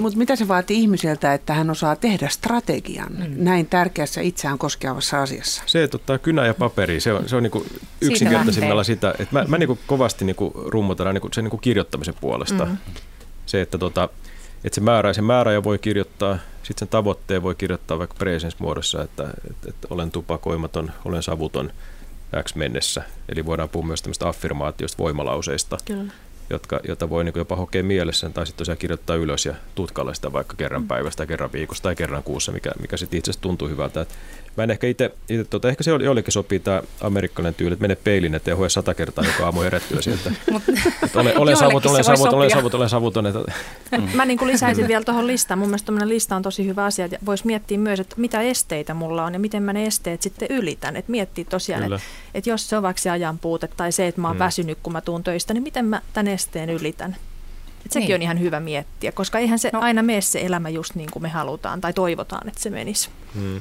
[SPEAKER 2] Mutta mitä se vaatii ihmiseltä, että hän osaa tehdä strategian mm. näin tärkeässä itseään koskevassa asiassa?
[SPEAKER 4] Se, että ottaa kynä ja paperi, se on, se on niinku yksinkertaisimmalla sitä, että mä, mä niinku kovasti niinku rummutan niinku sen niinku kirjoittamisen puolesta. Mm. Se, että tota, että se määrä, se määrä jo voi kirjoittaa, sitten sen tavoitteen voi kirjoittaa vaikka presence-muodossa, että, että, että olen tupakoimaton, olen savuton X mennessä. Eli voidaan puhua myös tämmöistä affirmaatioista, voimalauseista. Kyllä jotka, jota voi niin jopa hokea mielessä tai sitten tosiaan kirjoittaa ylös ja tutkailla sitä vaikka kerran mm. päivästä kerran viikossa tai kerran kuussa, mikä, mikä sitten itse tuntuu hyvältä. Et mä en ehkä itse, tota, ehkä se jollekin sopii tämä amerikkalainen tyyli, että mene peilin eteen ja sata kertaa joka aamu herättyä sieltä. olen, olen savut, olen savut, olen savut. Että...
[SPEAKER 3] Mm. Mä niin kuin lisäisin vielä tuohon listaan. Mun mielestä lista on tosi hyvä asia. Voisi miettiä myös, että mitä esteitä mulla on ja miten mä ne esteet sitten ylitän. Että miettiä tosiaan, että, että jos se on vaikka se ajan puute tai se, että mä oon mm. väsynyt, kun mä tuun töistä, niin miten mä tämän esteen ylitän. Et sekin niin. on ihan hyvä miettiä, koska eihän se no. aina mene se elämä just niin kuin me halutaan tai toivotaan, että se menisi.
[SPEAKER 5] Mm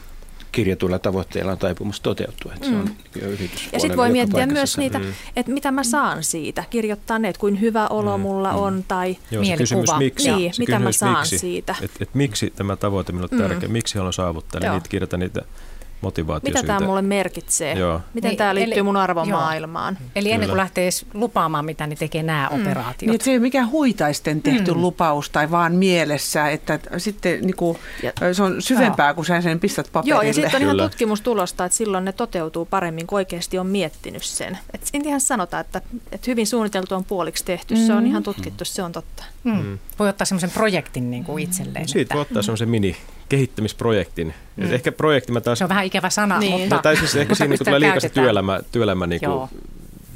[SPEAKER 5] kirjatuilla tavoitteilla on taipumus toteutua. Että mm. se on
[SPEAKER 3] mm. ja sitten voi miettiä myös niitä, mm. että mitä mä saan siitä. Kirjoittaa ne, että kuin hyvä olo mm. mulla mm. on tai
[SPEAKER 4] Joo, se kysymys miksi.
[SPEAKER 3] Niin, se mitä mä saan miksi. siitä.
[SPEAKER 4] Et, et miksi tämä tavoite minulle on mm. tärkeä, miksi haluan saavuttaa, niin niitä kirjoitan niitä
[SPEAKER 3] Mitä tämä mulle merkitsee? Joo. Miten niin, tämä liittyy eli, mun arvomaailmaan?
[SPEAKER 1] Joo. Eli ennen kuin lähtee edes lupaamaan, mitä niin tekee nämä mm. operaatiot.
[SPEAKER 2] Niin, se ei ole mikään huitaisten tehty mm. lupaus tai vaan mielessä, että sitten niin kuin, ja, se on syvempää, joo. kun sä sen pistät paperille.
[SPEAKER 3] Joo, ja sitten on ihan tutkimustulosta, että silloin ne toteutuu paremmin, kun oikeasti on miettinyt sen. Et ihan sanotaan, että, että hyvin suunniteltu on puoliksi tehty, mm. se on mm. ihan tutkittu, se on totta.
[SPEAKER 1] Mm. Mm. Voi ottaa semmoisen projektin niin kuin itselleen.
[SPEAKER 4] Siitä että... voi ottaa semmoisen mini kehittämisprojektin. Mm. ehkä projekti mä taas...
[SPEAKER 1] Se on vähän ikävä sana, niin. mutta...
[SPEAKER 4] Tai siis ehkä siinä niin tulee liikaa työelämä, työelämä niin kuin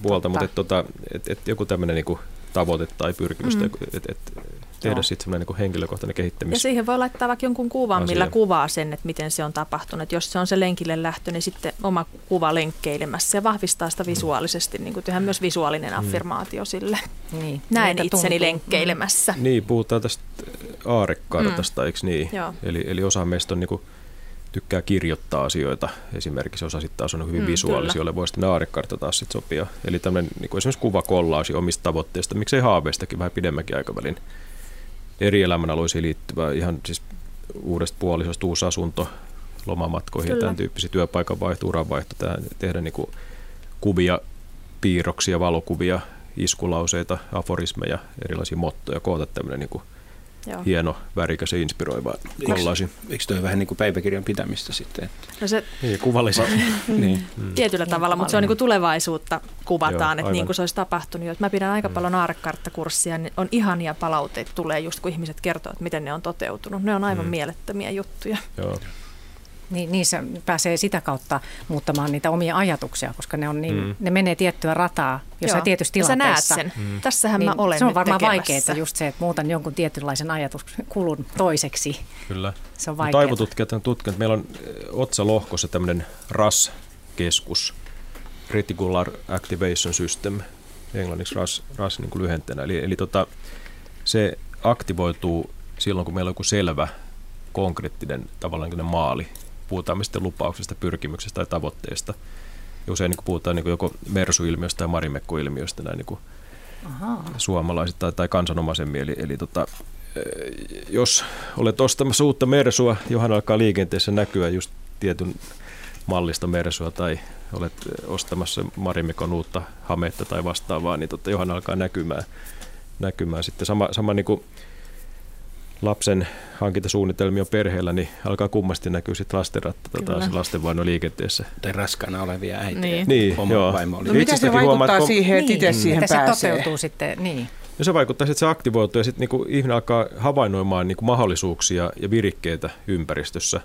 [SPEAKER 4] puolta, mutta et, tota, et, et joku tämmöinen niin tavoite tai pyrkimys, mm. että et, tehdä sitten semmoinen niin henkilökohtainen kehittämis.
[SPEAKER 3] Ja siihen voi laittaa vaikka jonkun kuvan, asia. millä kuvaa sen, että miten se on tapahtunut. Jos se on se lenkille lähtö, niin sitten oma kuva lenkkeilemässä ja vahvistaa sitä visuaalisesti, niin kuin tehdään myös visuaalinen mm. affirmaatio sille. Niin. Näin Niitä itseni tuntuu. lenkkeilemässä.
[SPEAKER 4] Niin, puhutaan tästä aarekartasta, mm. eikö niin? Joo. Eli, eli osa meistä on niin kuin tykkää kirjoittaa asioita. Esimerkiksi osa sitten taas on hyvin mm, visuaalisia, joille voi sitten aarekartta taas sit sopia. Eli tämmöinen niin esimerkiksi kuvakollaasi omista tavoitteista, miksei haaveistakin vähän pidemmänkin aikavälin eri elämänalueisiin liittyvää, ihan siis uudesta puolisosta uusi asunto, lomamatkoihin Kyllä. ja tämän tyyppisiä työpaikan vaihto, uranvaihto, tehdä niin kuin kuvia, piirroksia, valokuvia, iskulauseita, aforismeja, erilaisia mottoja, koota tämmöinen niin kuin Joo. hieno, värikäs ja inspiroiva kollaasi.
[SPEAKER 5] Eikö toi vähän niin kuin päiväkirjan pitämistä sitten?
[SPEAKER 3] No se,
[SPEAKER 4] niin, kuvallisen.
[SPEAKER 3] niin. Mm. Tietyllä niin, tavalla, mutta se on niin kuin tulevaisuutta kuvataan, Joo, että niin kuin se olisi tapahtunut. Mä pidän aika mm. paljon aarekarttakurssia, niin on ihania palautteita tulee just kun ihmiset kertoo, että miten ne on toteutunut. Ne on aivan mm. mielettömiä juttuja.
[SPEAKER 4] Joo.
[SPEAKER 1] Niin, niin se pääsee sitä kautta muuttamaan niitä omia ajatuksia, koska ne, on niin, mm. ne menee tiettyä rataa jossain tietyssä tilanteessa.
[SPEAKER 3] sä näet sen. Mm. Tässähän niin, mä olen
[SPEAKER 1] Se on varmaan vaikeaa just se, että muutan jonkun tietynlaisen ajatuskulun toiseksi.
[SPEAKER 4] Kyllä.
[SPEAKER 1] Se on vaikeaa.
[SPEAKER 4] Taivututkijat on tutkinut, meillä on eh, otsalohkossa tämmöinen RAS-keskus, Reticular Activation System, englanniksi RAS, RAS niin kuin lyhenteenä. Eli, eli tota, se aktivoituu silloin, kun meillä on joku selvä konkreettinen tavallaan maali, puhutaan me sitten lupauksesta, pyrkimyksestä tai tavoitteesta. Ja usein niin puhutaan niin joko Mersu-ilmiöstä tai Marimekko-ilmiöstä, näin niin suomalaiset tai, tai kansanomaisemmin. Eli, eli tota, eh, jos olet ostamassa uutta Mersua, johon alkaa liikenteessä näkyä just tietyn mallista Mersua tai olet ostamassa Marimekon uutta hametta tai vastaavaa, niin tota, johon alkaa näkymään, näkymään sitten sama, sama niin kuin lapsen hankintasuunnitelmia perheellä, niin alkaa kummasti näkyä sitten lastenratta taas lastenvaino liikenteessä.
[SPEAKER 5] Tai raskaana olevia äitejä.
[SPEAKER 4] Niin, niin joo.
[SPEAKER 2] Vaimo oli. No mitä se vaikuttaa huomaa, siihen, että niin, itse siihen
[SPEAKER 1] pääsee? se toteutuu sitten, niin.
[SPEAKER 4] No se vaikuttaa että se aktivoituu ja sitten niinku ihminen alkaa havainnoimaan niinku mahdollisuuksia ja virikkeitä ympäristössä.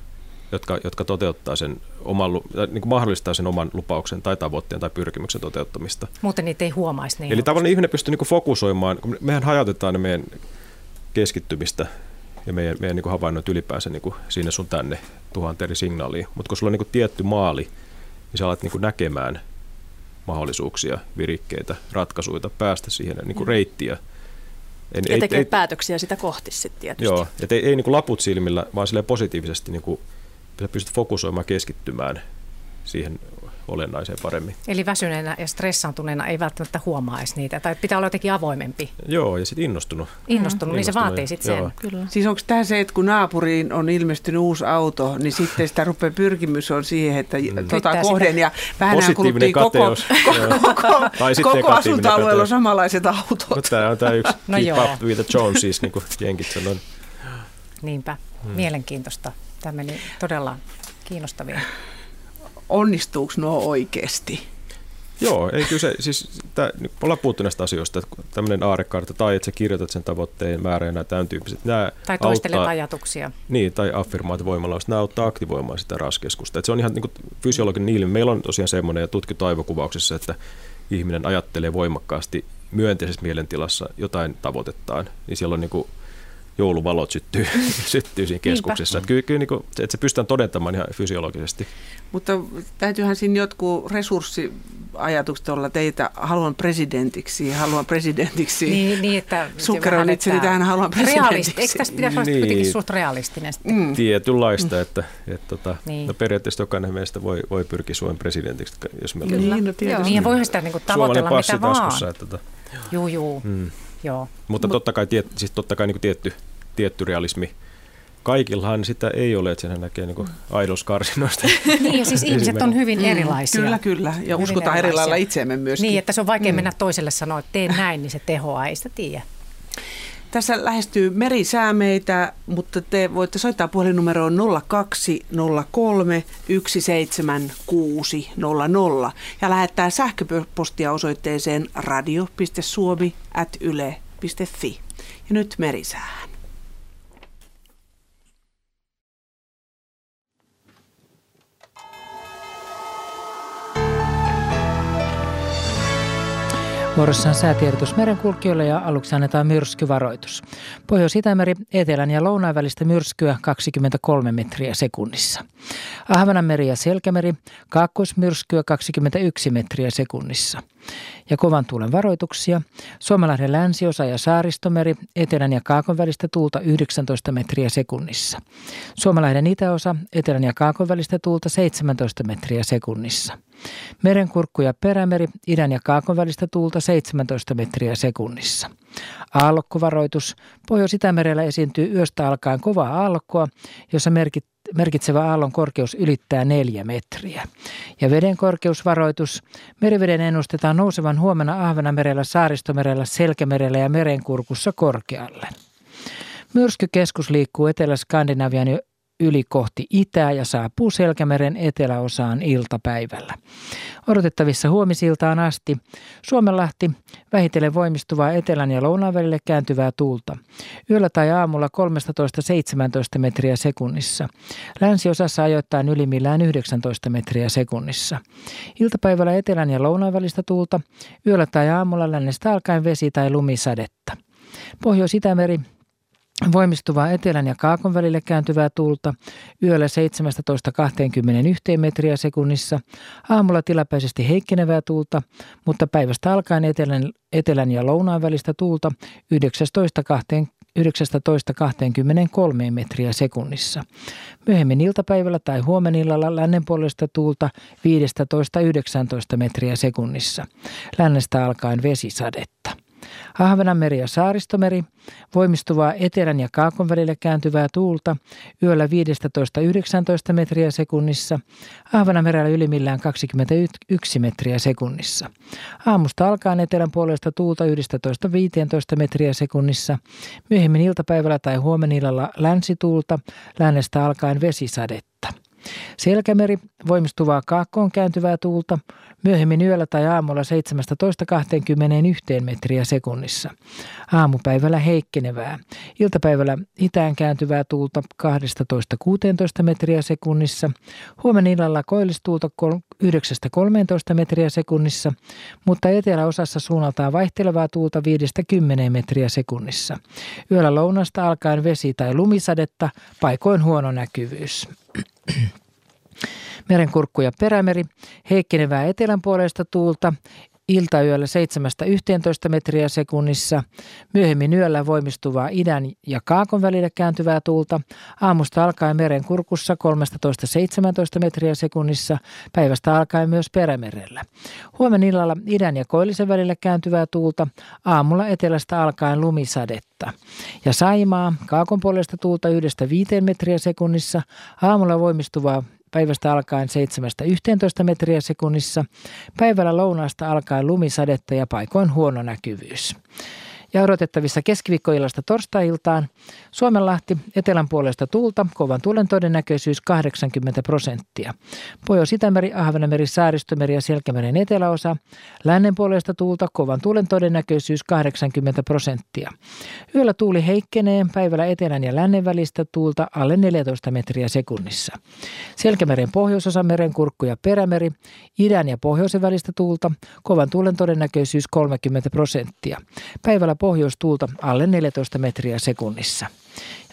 [SPEAKER 4] jotka, jotka toteuttaa sen oman, niin mahdollistaa sen oman lupauksen tai tavoitteen tai pyrkimyksen toteuttamista.
[SPEAKER 1] Muuten niitä ei huomaisi niin.
[SPEAKER 4] Eli tavallaan ihminen pystyy niin fokusoimaan, kun mehän hajautetaan ne meidän keskittymistä ja meidän, meidän niin havainnot ylipäänsä niin kuin sinne sun tänne tuhanteen eri signaaliin. Mutta kun sulla on niin kuin tietty maali, niin sä alat niin kuin näkemään mahdollisuuksia, virikkeitä, ratkaisuja, päästä siihen niin kuin reittiä.
[SPEAKER 3] Ei, ja tekee ei, päätöksiä sitä kohti sitten tietysti.
[SPEAKER 4] Joo, että ei, ei niin kuin laput silmillä, vaan positiivisesti niin kuin, sä pystyt fokusoimaan, keskittymään siihen olennaiseen paremmin.
[SPEAKER 1] Eli väsyneenä ja stressaantuneena ei välttämättä huomaa edes niitä, tai pitää olla jotenkin avoimempi.
[SPEAKER 4] Joo, ja sitten innostunut.
[SPEAKER 1] Innostunut, mm. niin se vaatii sitten sen.
[SPEAKER 2] Kyllä. Siis onko tämä se, että kun naapuriin on ilmestynyt uusi auto, niin sitten sitä rupeaa pyrkimys on siihen, että mm. tota kohden ja vähän kuluttiin koko, koko, koko, koko asuntoalueella on samanlaiset autot. No,
[SPEAKER 4] tämä on tämä yksi no keep joo. up with the Joneses, niin kuin jenkit sanoo.
[SPEAKER 1] Niinpä, hmm. mielenkiintoista. Tämä meni todella kiinnostavia
[SPEAKER 2] onnistuuko nuo oikeasti?
[SPEAKER 4] Joo, ei kyllä se, siis tää, ollaan puhuttu näistä asioista, että tämmöinen aarekartta tai että sä kirjoitat sen tavoitteen määrä ja nämä tämän tyyppiset. Nämä
[SPEAKER 1] tai toistelet auttaa, ajatuksia.
[SPEAKER 4] Niin, tai affirmaat voimalla, Nämä auttaa aktivoimaan sitä raskeskusta. Että se on ihan niin kuin fysiologinen ilmiö. Meillä on tosiaan semmoinen ja tutkittu aivokuvauksessa, että ihminen ajattelee voimakkaasti myönteisessä mielentilassa jotain tavoitettaan, niin siellä on niin kuin jouluvalot syttyy, syttyy siinä keskuksessa. Että kyllä, kyllä niin kuin, että se pystytään todentamaan ihan fysiologisesti.
[SPEAKER 2] Mutta täytyyhän siinä jotkut resurssiajatukset olla teitä, haluan presidentiksi, haluan presidentiksi.
[SPEAKER 1] Niin, niin että
[SPEAKER 2] Sukkeroin itseni tähän, haluan presidentiksi.
[SPEAKER 1] Eikö tästä pitäisi olla niin. kuitenkin suht realistinen?
[SPEAKER 4] Mm. Tietynlaista, että, että, että tota, niin. no periaatteessa jokainen meistä voi, voi pyrkiä Suomen presidentiksi, jos meillä
[SPEAKER 1] Kyllä. Niin, no tietysti. Niin, ja voihan sitä niin kuin tavoitella mitä vaan. Taskussa,
[SPEAKER 4] että, tota,
[SPEAKER 1] juu, juu. Mm. Joo.
[SPEAKER 4] Mutta totta kai, tiet, siis totta kai niin kuin tietty, tietty realismi kaikillahan sitä ei ole, että sen näkee niin aidoskarsinoista.
[SPEAKER 1] niin, ja siis ihmiset on hyvin mm, erilaisia.
[SPEAKER 2] Kyllä, kyllä. Ja hyvin uskotaan eri lailla itseemme myöskin.
[SPEAKER 1] Niin, että se on vaikea mm. mennä toiselle sanoa, että teen näin, niin se tehoaa, ei sitä tiedä.
[SPEAKER 2] Tässä lähestyy merisäämeitä, mutta te voitte soittaa puhelinnumeroon 0203 17600 ja lähettää sähköpostia osoitteeseen radio.suomi.yle.fi. Ja nyt merisäähän.
[SPEAKER 8] Vuorossa on säätiedotus merenkulkijoille ja aluksi annetaan myrskyvaroitus. Pohjois-Itämeri, Etelän ja Lounaan välistä myrskyä 23 metriä sekunnissa. Ahvenanmeri ja Selkämeri, kaakkoismyrskyä 21 metriä sekunnissa. Ja kovan tuulen varoituksia. Suomalahden länsiosa ja saaristomeri, etelän ja kaakon välistä tuulta 19 metriä sekunnissa. Suomalahden itäosa, etelän ja kaakon välistä tuulta 17 metriä sekunnissa. Merenkurkku ja perämeri, idän ja kaakon välistä tuulta 17 metriä sekunnissa. Aallokkovaroitus. Pohjois-Itämerellä esiintyy yöstä alkaen kovaa aallokkoa, jossa merkit, merkitsevä aallon korkeus ylittää neljä metriä. Ja veden korkeusvaroitus. Meriveden ennustetaan nousevan huomenna Ahvenamerellä, Saaristomerellä, Selkämerellä ja Merenkurkussa korkealle. Myrskykeskus liikkuu Etelä-Skandinavian yli kohti itää ja saapuu Selkämeren eteläosaan iltapäivällä. Odotettavissa huomisiltaan asti Suomenlahti vähitellen voimistuvaa etelän ja lounaan välille kääntyvää tuulta. Yöllä tai aamulla 13-17 metriä sekunnissa. Länsiosassa ajoittain ylimmillään 19 metriä sekunnissa. Iltapäivällä etelän ja lounaan välistä tuulta. Yöllä tai aamulla lännestä alkaen vesi- tai lumisadetta. Pohjois-Itämeri Voimistuvaa etelän ja kaakon välille kääntyvää tuulta yöllä 17-21 metriä sekunnissa, aamulla tilapäisesti heikkenevää tuulta, mutta päivästä alkaen etelän, etelän ja lounaan välistä tuulta 19-23 metriä sekunnissa. Myöhemmin iltapäivällä tai huomenillalla lännen puolesta tuulta 15-19 metriä sekunnissa. Lännestä alkaen vesisadetta. Ahvenanmeri ja Saaristomeri, voimistuvaa etelän ja kaakon välillä kääntyvää tuulta, yöllä 15-19 metriä sekunnissa, Ahvenanmerellä ylimmillään 21 metriä sekunnissa. Aamusta alkaen etelän puolesta tuulta 11-15 metriä sekunnissa, myöhemmin iltapäivällä tai huomenillalla länsituulta, lännestä alkaen vesisadetta. Selkämeri voimistuvaa kaakkoon kääntyvää tuulta, myöhemmin yöllä tai aamulla 17-21 metriä sekunnissa. Aamupäivällä heikkenevää. Iltapäivällä itään kääntyvää tuulta 12-16 metriä sekunnissa. Huomenna illalla koillistuulta 9-13 metriä sekunnissa, mutta eteläosassa suunnaltaan vaihtelevaa tuulta 5-10 metriä sekunnissa. Yöllä lounasta alkaen vesi- tai lumisadetta, paikoin huono näkyvyys. Merenkurkku ja perämeri, heikkenevää etelänpuoleista tuulta, iltayöllä 7-11 metriä sekunnissa, myöhemmin yöllä voimistuvaa idän ja kaakon välillä kääntyvää tuulta, aamusta alkaen meren kurkussa 13-17 metriä sekunnissa, päivästä alkaen myös perämerellä. Huomenna illalla idän ja koillisen välillä kääntyvää tuulta, aamulla etelästä alkaen lumisadetta. Ja Saimaa, kaakon puolesta tuulta 1-5 metriä sekunnissa, aamulla voimistuvaa päivästä alkaen 7-11 metriä sekunnissa, päivällä lounaasta alkaen lumisadetta ja paikoin huono näkyvyys ja odotettavissa keskiviikkoillasta torstai-iltaan. Suomenlahti etelän puolesta tuulta, kovan tuulen todennäköisyys 80 prosenttia. Pohjois-Itämeri, Ahvenanmeri, Saaristomeri ja Selkämeren eteläosa. Lännen puolesta tuulta, kovan tuulen todennäköisyys 80 prosenttia. Yöllä tuuli heikkenee, päivällä etelän ja lännen välistä tuulta alle 14 metriä sekunnissa. Selkämeren pohjoisosa merenkurkku ja perämeri, idän ja pohjoisen välistä tuulta, kovan tuulen todennäköisyys 30 prosenttia. Päivällä pohjoistuulta alle 14 metriä sekunnissa.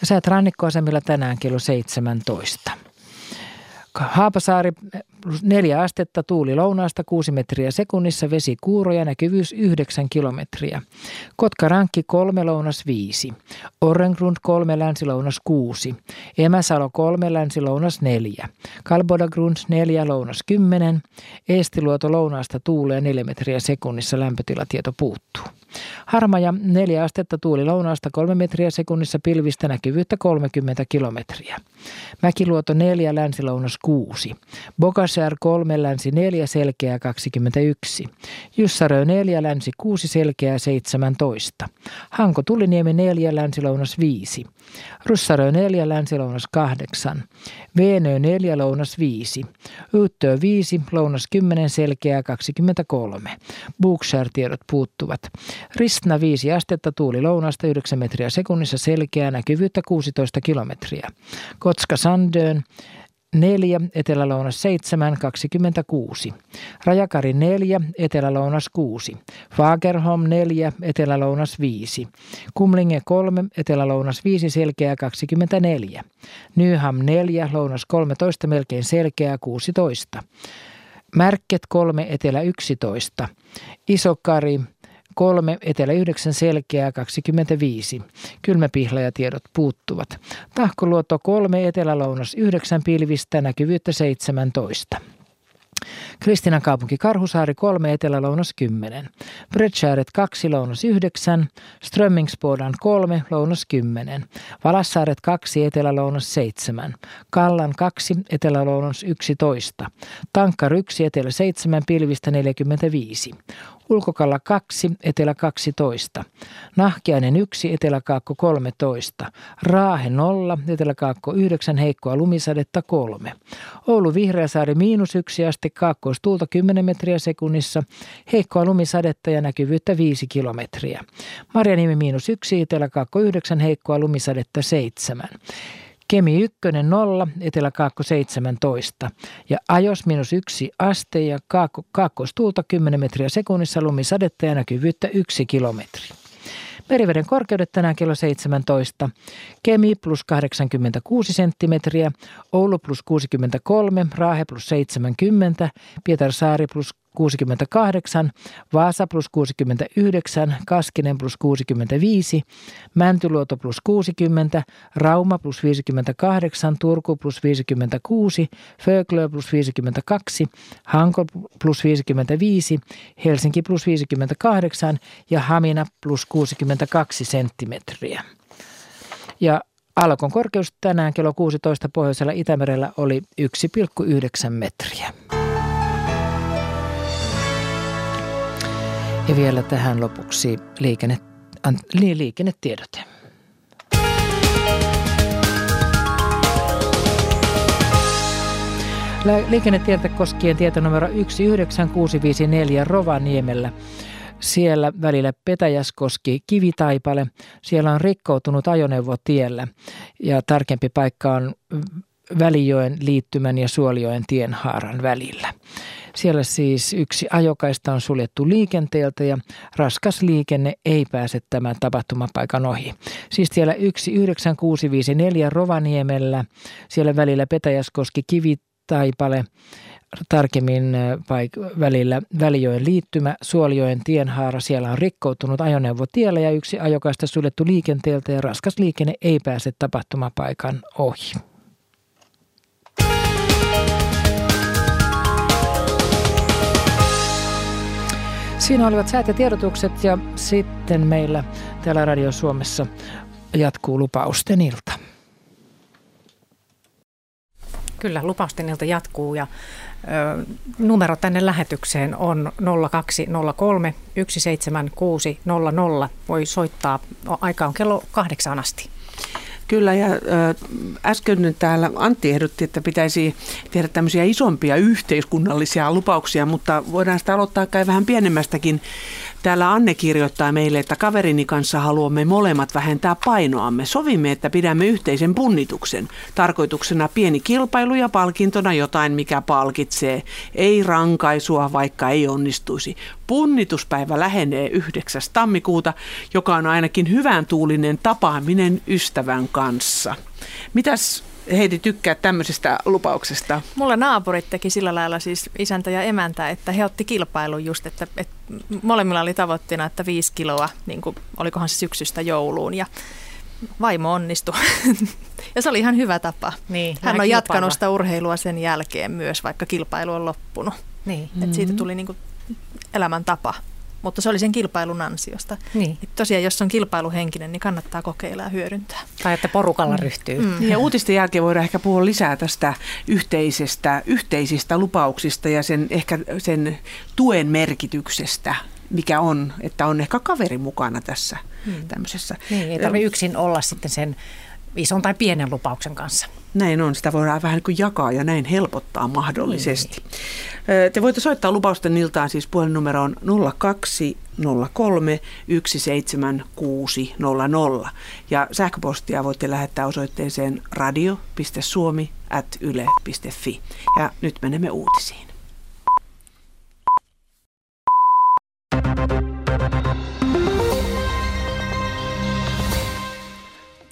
[SPEAKER 8] Ja säät rannikkoasemilla tänään kello 17. Haapasaari plus 4 astetta, tuuli lounaasta 6 metriä sekunnissa, vesi kuuroja, näkyvyys 9 kilometriä. Kotka Rankki 3, lounas 5. Orrengrund 3, länsi-lounas 6. Emäsalo 3, länsi-lounas 4. Kalbodagrund 4, lounas 10. Eestiluoto lounaasta tuulee 4 metriä sekunnissa, lämpötilatieto puuttuu. Harmaja 4 astetta tuuli lounaasta 3 metriä sekunnissa pilvistä näkyvyyttä 30 kilometriä. Mäkiluoto 4 länsi-lounas 6. Bokasär 3 länsi 4 selkeä 21. Jussarö 4 länsi 6 selkeä 17. Hanko Tuliniemi 4 länsi-lounas 5. Russarö 4 länsi-lounas 8. Veenö 4 lounas 5. Yyttö 5 lounas 10 selkeää 23. Bookshare tiedot puuttuvat. Ristna 5 astetta tuuli lounasta 9 metriä sekunnissa selkeää näkyvyyttä 16 kilometriä. Kotska Sandön 4, Etelä-Lounas 7, 26. Rajakari 4, Etelä-Lounas 6. Fagerholm 4, Etelä-Lounas 5. Kumlinge 3, Etelä-Lounas 5, selkeä 24. Nyham 4, Lounas 13, melkein selkeä 16. Märket 3, Etelä 11. Isokari Kolme, etelä 9 selkeää 25. Kylmäpihlajatiedot puuttuvat. Tahkoluoto 3, etelä-lounas 9 pilvistä, näkyvyyttä 17. Kristinan kaupunki Karhusaari 3, Etelä-Lounas 10. Bredshäret 2, Lounas 9. Strömmingsbodan 3, Lounas 10. Valassaaret 2, Etelä-Lounas 7. Kallan 2, Etelä-Lounas 11. Tankkar 1, Etelä 7, pilvistä 45. Ulkokalla 2, etelä 12. Nahkiainen 1, eteläkaakko 13. Raahe 0, eteläkaakko 9, heikkoa lumisadetta 3. Oulu Vihreäsaari miinus 1 aste, kaakkoistuulta 10 metriä sekunnissa, heikkoa lumisadetta ja näkyvyyttä 5 kilometriä. Marjanimi miinus 1, eteläkaakko 9, heikkoa lumisadetta 7. Kemi 1 0, Etelä-Kaakko 17 ja Ajos minus 1 aste ja kaakko, kaakkoistuulta 10 metriä sekunnissa lumisadetta ja näkyvyyttä 1 kilometri. Meriveden korkeudet tänään kello 17. Kemi plus 86 senttimetriä, Oulu plus 63, Raahe plus 70, Pietarsaari plus 68, Vaasa plus 69, Kaskinen plus 65, Mäntyluoto plus 60, Rauma plus 58, Turku plus 56, Föglö plus 52, Hanko plus 55, Helsinki plus 58 ja Hamina plus 62 senttimetriä. Ja Alkon korkeus tänään kello 16 pohjoisella Itämerellä oli 1,9 metriä. Ja vielä tähän lopuksi liikenne, an, liikennetiedote. Liikennetietä koskien tietonumero 19654 Rovaniemellä. Siellä välillä Petäjäskoski Kivitaipale. Siellä on rikkoutunut ajoneuvo tiellä ja tarkempi paikka on Välijoen liittymän ja Suolijoen tienhaaran välillä. Siellä siis yksi ajokaista on suljettu liikenteeltä ja raskas liikenne ei pääse tämän tapahtumapaikan ohi. Siis siellä 19654 Rovaniemellä, siellä välillä Petäjäskoski Kivitaipale, tarkemmin paik- välillä Välijoen liittymä, Suolijoen tienhaara. Siellä on rikkoutunut ajoneuvo tiellä ja yksi ajokaista suljettu liikenteeltä ja raskas liikenne ei pääse tapahtumapaikan ohi. Siinä olivat säät ja tiedotukset ja sitten meillä täällä Radio Suomessa jatkuu lupausten ilta.
[SPEAKER 1] Kyllä, lupausten ilta jatkuu ja ö, numero tänne lähetykseen on 0203 17600. Voi soittaa, aika on kello kahdeksaan asti.
[SPEAKER 2] Kyllä, ja äsken täällä Antti ehdotti, että pitäisi tehdä tämmöisiä isompia yhteiskunnallisia lupauksia, mutta voidaan sitä aloittaa kai vähän pienemmästäkin. Täällä Anne kirjoittaa meille, että kaverini kanssa haluamme molemmat vähentää painoamme. Sovimme, että pidämme yhteisen punnituksen. Tarkoituksena pieni kilpailu ja palkintona jotain, mikä palkitsee. Ei rankaisua, vaikka ei onnistuisi. Punnituspäivä lähenee 9. tammikuuta, joka on ainakin hyvän tuulinen tapaaminen ystävän kanssa. Mitäs Heidi tykkää tämmöisestä lupauksesta?
[SPEAKER 3] Mulla naapurit teki sillä lailla siis isäntä ja emäntä, että he otti kilpailun just, että, että molemmilla oli tavoitteena, että viisi kiloa, niin kuin, olikohan se syksystä jouluun ja vaimo onnistui. ja se oli ihan hyvä tapa. Niin, Hän on jatkanut sitä urheilua sen jälkeen myös, vaikka kilpailu on loppunut. Niin. Et siitä tuli niin kuin elämäntapa mutta se oli sen kilpailun ansiosta. Niin. Et tosiaan, jos on kilpailuhenkinen, niin kannattaa kokeilla ja hyödyntää.
[SPEAKER 1] Tai että porukalla mm. ryhtyy. Mm.
[SPEAKER 2] Ja uutisten jälkeen voidaan ehkä puhua lisää tästä yhteisestä, yhteisistä lupauksista ja sen, ehkä sen tuen merkityksestä mikä on, että on ehkä kaveri mukana tässä hmm. tämmöisessä.
[SPEAKER 1] Niin, ei tarvitse yksin olla sitten sen ison tai pienen lupauksen kanssa.
[SPEAKER 2] Näin on, sitä voidaan vähän niin kuin jakaa ja näin helpottaa mahdollisesti. Niin. Te voitte soittaa lupausten iltaan siis puhelinnumeroon 0203 17600 ja sähköpostia voitte lähettää osoitteeseen radio.suomi.yle.fi. Ja nyt menemme uutisiin.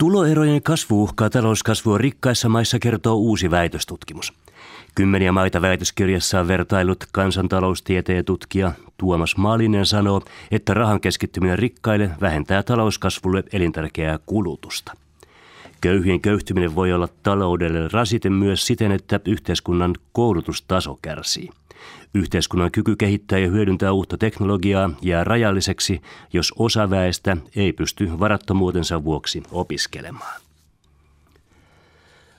[SPEAKER 9] Tuloerojen kasvu uhkaa talouskasvua rikkaissa maissa, kertoo uusi väitöstutkimus. Kymmeniä maita väitöskirjassa on vertailut kansantaloustieteen tutkija Tuomas Maalinen sanoo, että rahan keskittyminen rikkaille vähentää talouskasvulle elintärkeää kulutusta. Köyhien köyhtyminen voi olla taloudelle rasite myös siten, että yhteiskunnan koulutustaso kärsii. Yhteiskunnan kyky kehittää ja hyödyntää uutta teknologiaa jää rajalliseksi, jos osa väestä ei pysty varattomuutensa vuoksi opiskelemaan.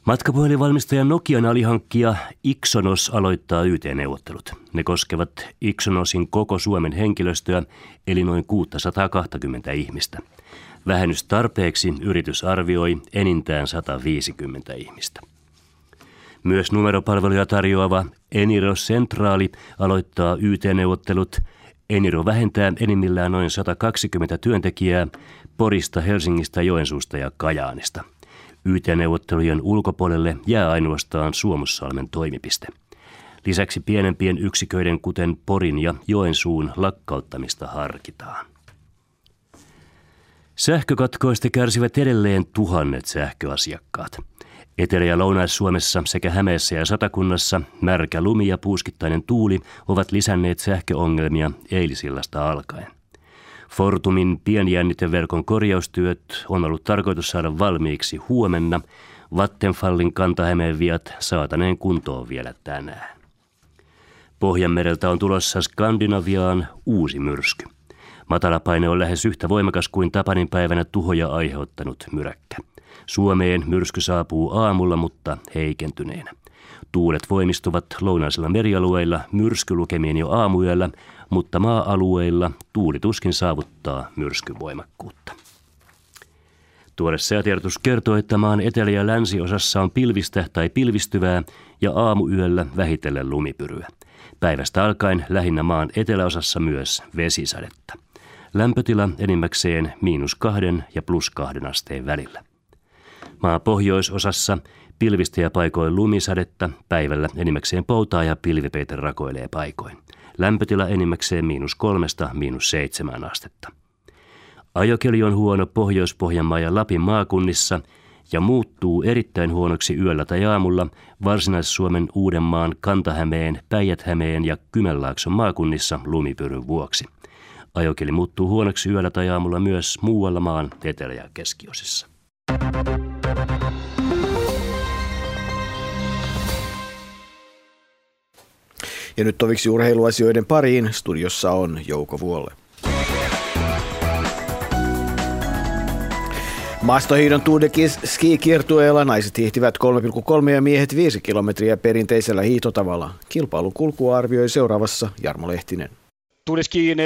[SPEAKER 9] Matkapuhelinvalmistaja Nokian alihankkija Ixonos aloittaa YT-neuvottelut. Ne koskevat Ixonosin koko Suomen henkilöstöä, eli noin 620 ihmistä. Vähennystarpeeksi yritys arvioi enintään 150 ihmistä. Myös numeropalveluja tarjoava Eniro Centraali aloittaa YT-neuvottelut. Eniro vähentää enimmillään noin 120 työntekijää Porista, Helsingistä, Joensuusta ja Kajaanista. YT-neuvottelujen ulkopuolelle jää ainoastaan Suomussalmen toimipiste. Lisäksi pienempien yksiköiden kuten Porin ja Joensuun lakkauttamista harkitaan. Sähkökatkoista kärsivät edelleen tuhannet sähköasiakkaat. Etelä- ja Lounais-Suomessa sekä Hämeessä ja Satakunnassa märkä lumi ja puuskittainen tuuli ovat lisänneet sähköongelmia eilisillasta alkaen. Fortumin pienjänniteverkon korjaustyöt on ollut tarkoitus saada valmiiksi huomenna. Vattenfallin kantahämeen viat saataneen kuntoon vielä tänään. Pohjanmereltä on tulossa Skandinaviaan uusi myrsky. Matalapaine on lähes yhtä voimakas kuin Tapanin päivänä tuhoja aiheuttanut myräkkä. Suomeen myrsky saapuu aamulla, mutta heikentyneenä. Tuulet voimistuvat lounaisilla merialueilla myrskylukemien jo aamuyöllä, mutta maa-alueilla tuuli tuskin saavuttaa myrskyvoimakkuutta. Tuore säätiedotus kertoo, että maan etelä- ja länsiosassa on pilvistä tai pilvistyvää ja aamuyöllä vähitellen lumipyryä. Päivästä alkaen lähinnä maan eteläosassa myös vesisadetta. Lämpötila enimmäkseen miinus kahden ja plus kahden asteen välillä. Maa pohjoisosassa pilvistä ja paikoin lumisadetta, päivällä enimmäkseen poutaa ja pilvipeite rakoilee paikoin. Lämpötila enimmäkseen miinus kolmesta miinus seitsemän astetta. Ajokeli on huono Pohjois-Pohjanmaa ja Lapin maakunnissa ja muuttuu erittäin huonoksi yöllä tai aamulla Varsinais-Suomen Uudenmaan, Kantahämeen, Päijät-Hämeen ja Kymenlaakson maakunnissa lumipyryn vuoksi. Ajokeli muuttuu huonoksi yöllä tai aamulla myös muualla maan etelä- ja keskiosissa.
[SPEAKER 10] Ja nyt toviksi urheiluasioiden pariin. Studiossa on Jouko Vuolle. Maastohiidon Tour de Ski-kiertueella naiset hiihtivät 3,3 ja miehet 5 kilometriä perinteisellä hiihtotavalla. Kilpailun kulkua arvioi seuraavassa Jarmo Lehtinen.
[SPEAKER 11] Tuuliskiin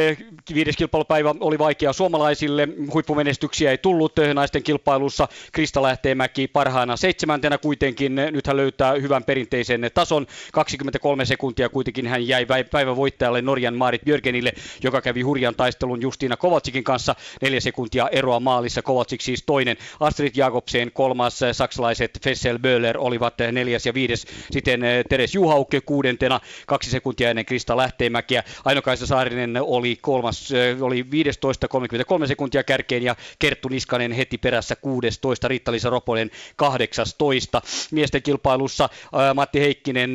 [SPEAKER 11] viides kilpailupäivä oli vaikea suomalaisille. Huippumenestyksiä ei tullut naisten kilpailussa. Krista Lähteenmäki parhaana seitsemäntenä kuitenkin. Nyt hän löytää hyvän perinteisen tason. 23 sekuntia kuitenkin hän jäi päivän voittajalle Norjan Marit Björgenille, joka kävi hurjan taistelun Justiina Kovatsikin kanssa. Neljä sekuntia eroa maalissa. Kovatsik siis toinen. Astrid Jakobsen kolmas. Saksalaiset Fessel Böhler olivat neljäs ja viides. Sitten Teres Juhauke kuudentena. Kaksi sekuntia ennen Krista Lähteenmäkiä. Ainokaisa Saari Saarinen oli kolmas, oli 15 33 sekuntia kärkeen ja Kerttu Niskanen heti perässä 16, Riitta-Liisa Roponen 18. Miesten kilpailussa Matti Heikkinen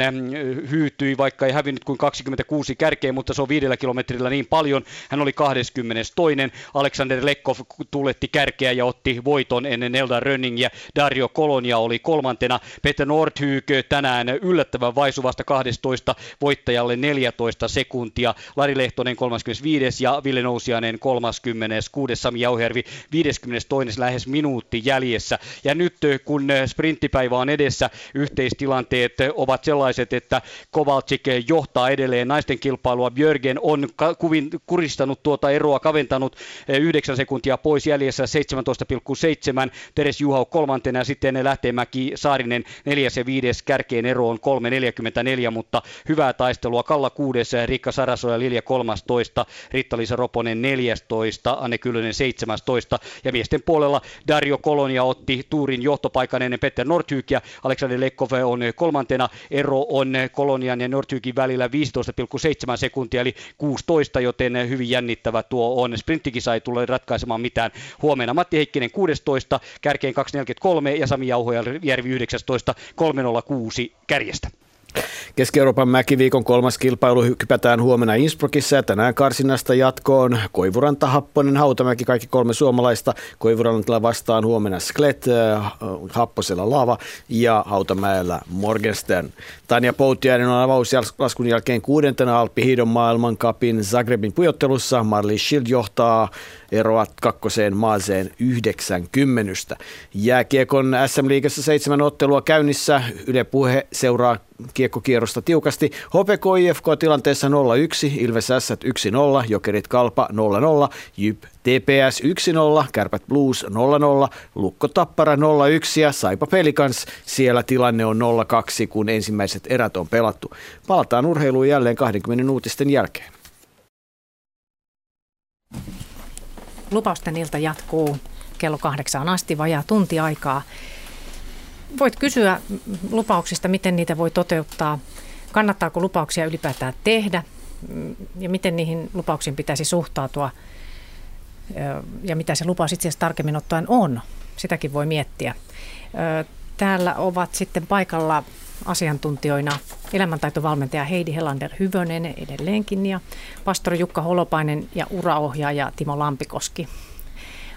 [SPEAKER 11] hyytyi, vaikka ei hävinnyt kuin 26 kärkeen, mutta se on viidellä kilometrillä niin paljon. Hän oli 22. Alexander Lekkov tuletti kärkeä ja otti voiton ennen Elda Rönningiä. Dario Kolonia oli kolmantena. Peter Nordhyk tänään yllättävän vaisuvasta 12 voittajalle 14 sekuntia. Lari Lehto Lehtonen 35. ja Ville Nousiainen 36. Sami Jauhervi 52. lähes minuutti jäljessä. Ja nyt kun sprinttipäivä on edessä, yhteistilanteet ovat sellaiset, että Kovalcik johtaa edelleen naisten kilpailua. Björgen on kuvin, kuristanut tuota eroa, kaventanut 9 sekuntia pois jäljessä 17,7. Teres Juhau kolmantena ja sitten Lähteenmäki Saarinen neljäs ja viides kärkeen ero on 3.44, mutta hyvää taistelua. Kalla kuudes, Riikka Saraso ja Lilja kolmas 13, Ritta-Liisa Roponen 14, Anne Kyllönen 17 ja miesten puolella Dario Kolonia otti tuurin johtopaikan ennen Petter Nordhykiä. Aleksander Lekkov on kolmantena. Ero on Kolonian ja Nordhykin välillä 15,7 sekuntia eli 16, joten hyvin jännittävä tuo on. Sprinttikisa ei tule ratkaisemaan mitään. Huomenna Matti Heikkinen 16, kärkeen 243 ja Sami Jauhojärvi 19, 306 kärjestä.
[SPEAKER 10] Keski-Euroopan mäkiviikon kolmas kilpailu hypätään huomenna Innsbruckissa ja tänään karsinnasta jatkoon Koivuranta, Happonen, Hautamäki, kaikki kolme suomalaista. Koivurantalla vastaan huomenna Sklet, äh, Happosella Lava ja Hautamäellä Morgenstern. Tanja Poutiainen on avauslaskun jälkeen kuudentena Alppi Hiidon maailmankapin Zagrebin pujottelussa. Marli Schild johtaa eroat kakkoseen maaseen 90. Jääkiekon SM-liigassa seitsemän ottelua käynnissä. Yle Puhe seuraa kiekkokierrosta tiukasti. HPK IFK tilanteessa 0-1, Ilves S 1-0, Jokerit Kalpa 0-0, Jyp TPS 1-0, Kärpät Blues 0-0, Lukko Tappara 0-1 ja Saipa Pelikans. Siellä tilanne on 0-2, kun ensimmäiset erät on pelattu. Palataan urheiluun jälleen 20 uutisten jälkeen.
[SPEAKER 1] Lupausten ilta jatkuu kello kahdeksaan asti, vajaa tunti aikaa. Voit kysyä lupauksista, miten niitä voi toteuttaa, kannattaako lupauksia ylipäätään tehdä ja miten niihin lupauksiin pitäisi suhtautua ja mitä se lupaus itse asiassa tarkemmin ottaen on. Sitäkin voi miettiä. Täällä ovat sitten paikalla asiantuntijoina elämäntaitovalmentaja Heidi Helander Hyvönen edelleenkin ja pastori Jukka Holopainen ja uraohjaaja Timo Lampikoski.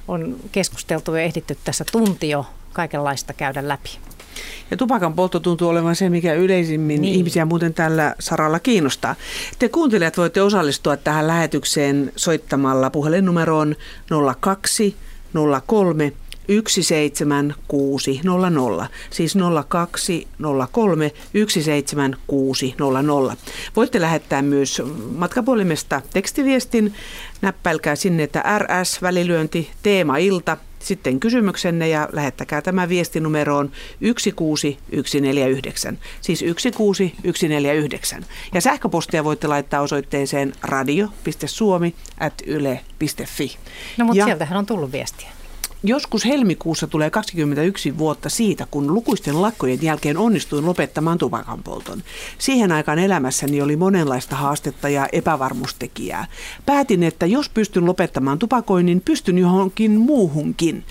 [SPEAKER 1] On keskusteltu ja ehditty tässä tunti jo kaikenlaista käydä läpi.
[SPEAKER 2] Ja tupakan poltto tuntuu olevan se, mikä yleisimmin niin. ihmisiä muuten tällä saralla kiinnostaa. Te kuuntelijat voitte osallistua tähän lähetykseen soittamalla puhelinnumeroon 02 03 17600, siis 0203 17600. Voitte lähettää myös matkapuolimesta tekstiviestin. Näppäilkää sinne, että RS välilyönti teema ilta sitten kysymyksenne ja lähettäkää tämä viesti numeroon 16149, siis 16149. Ja sähköpostia voitte laittaa osoitteeseen radio.suomi.yle.fi.
[SPEAKER 1] No mutta
[SPEAKER 2] Ja-
[SPEAKER 1] sieltähän on tullut viestiä.
[SPEAKER 2] Joskus helmikuussa tulee 21 vuotta siitä, kun lukuisten lakkojen jälkeen onnistuin lopettamaan tupakan polton. Siihen aikaan elämässäni oli monenlaista haastetta ja epävarmuustekijää. Päätin, että jos pystyn lopettamaan tupakoinnin, pystyn johonkin muuhunkin.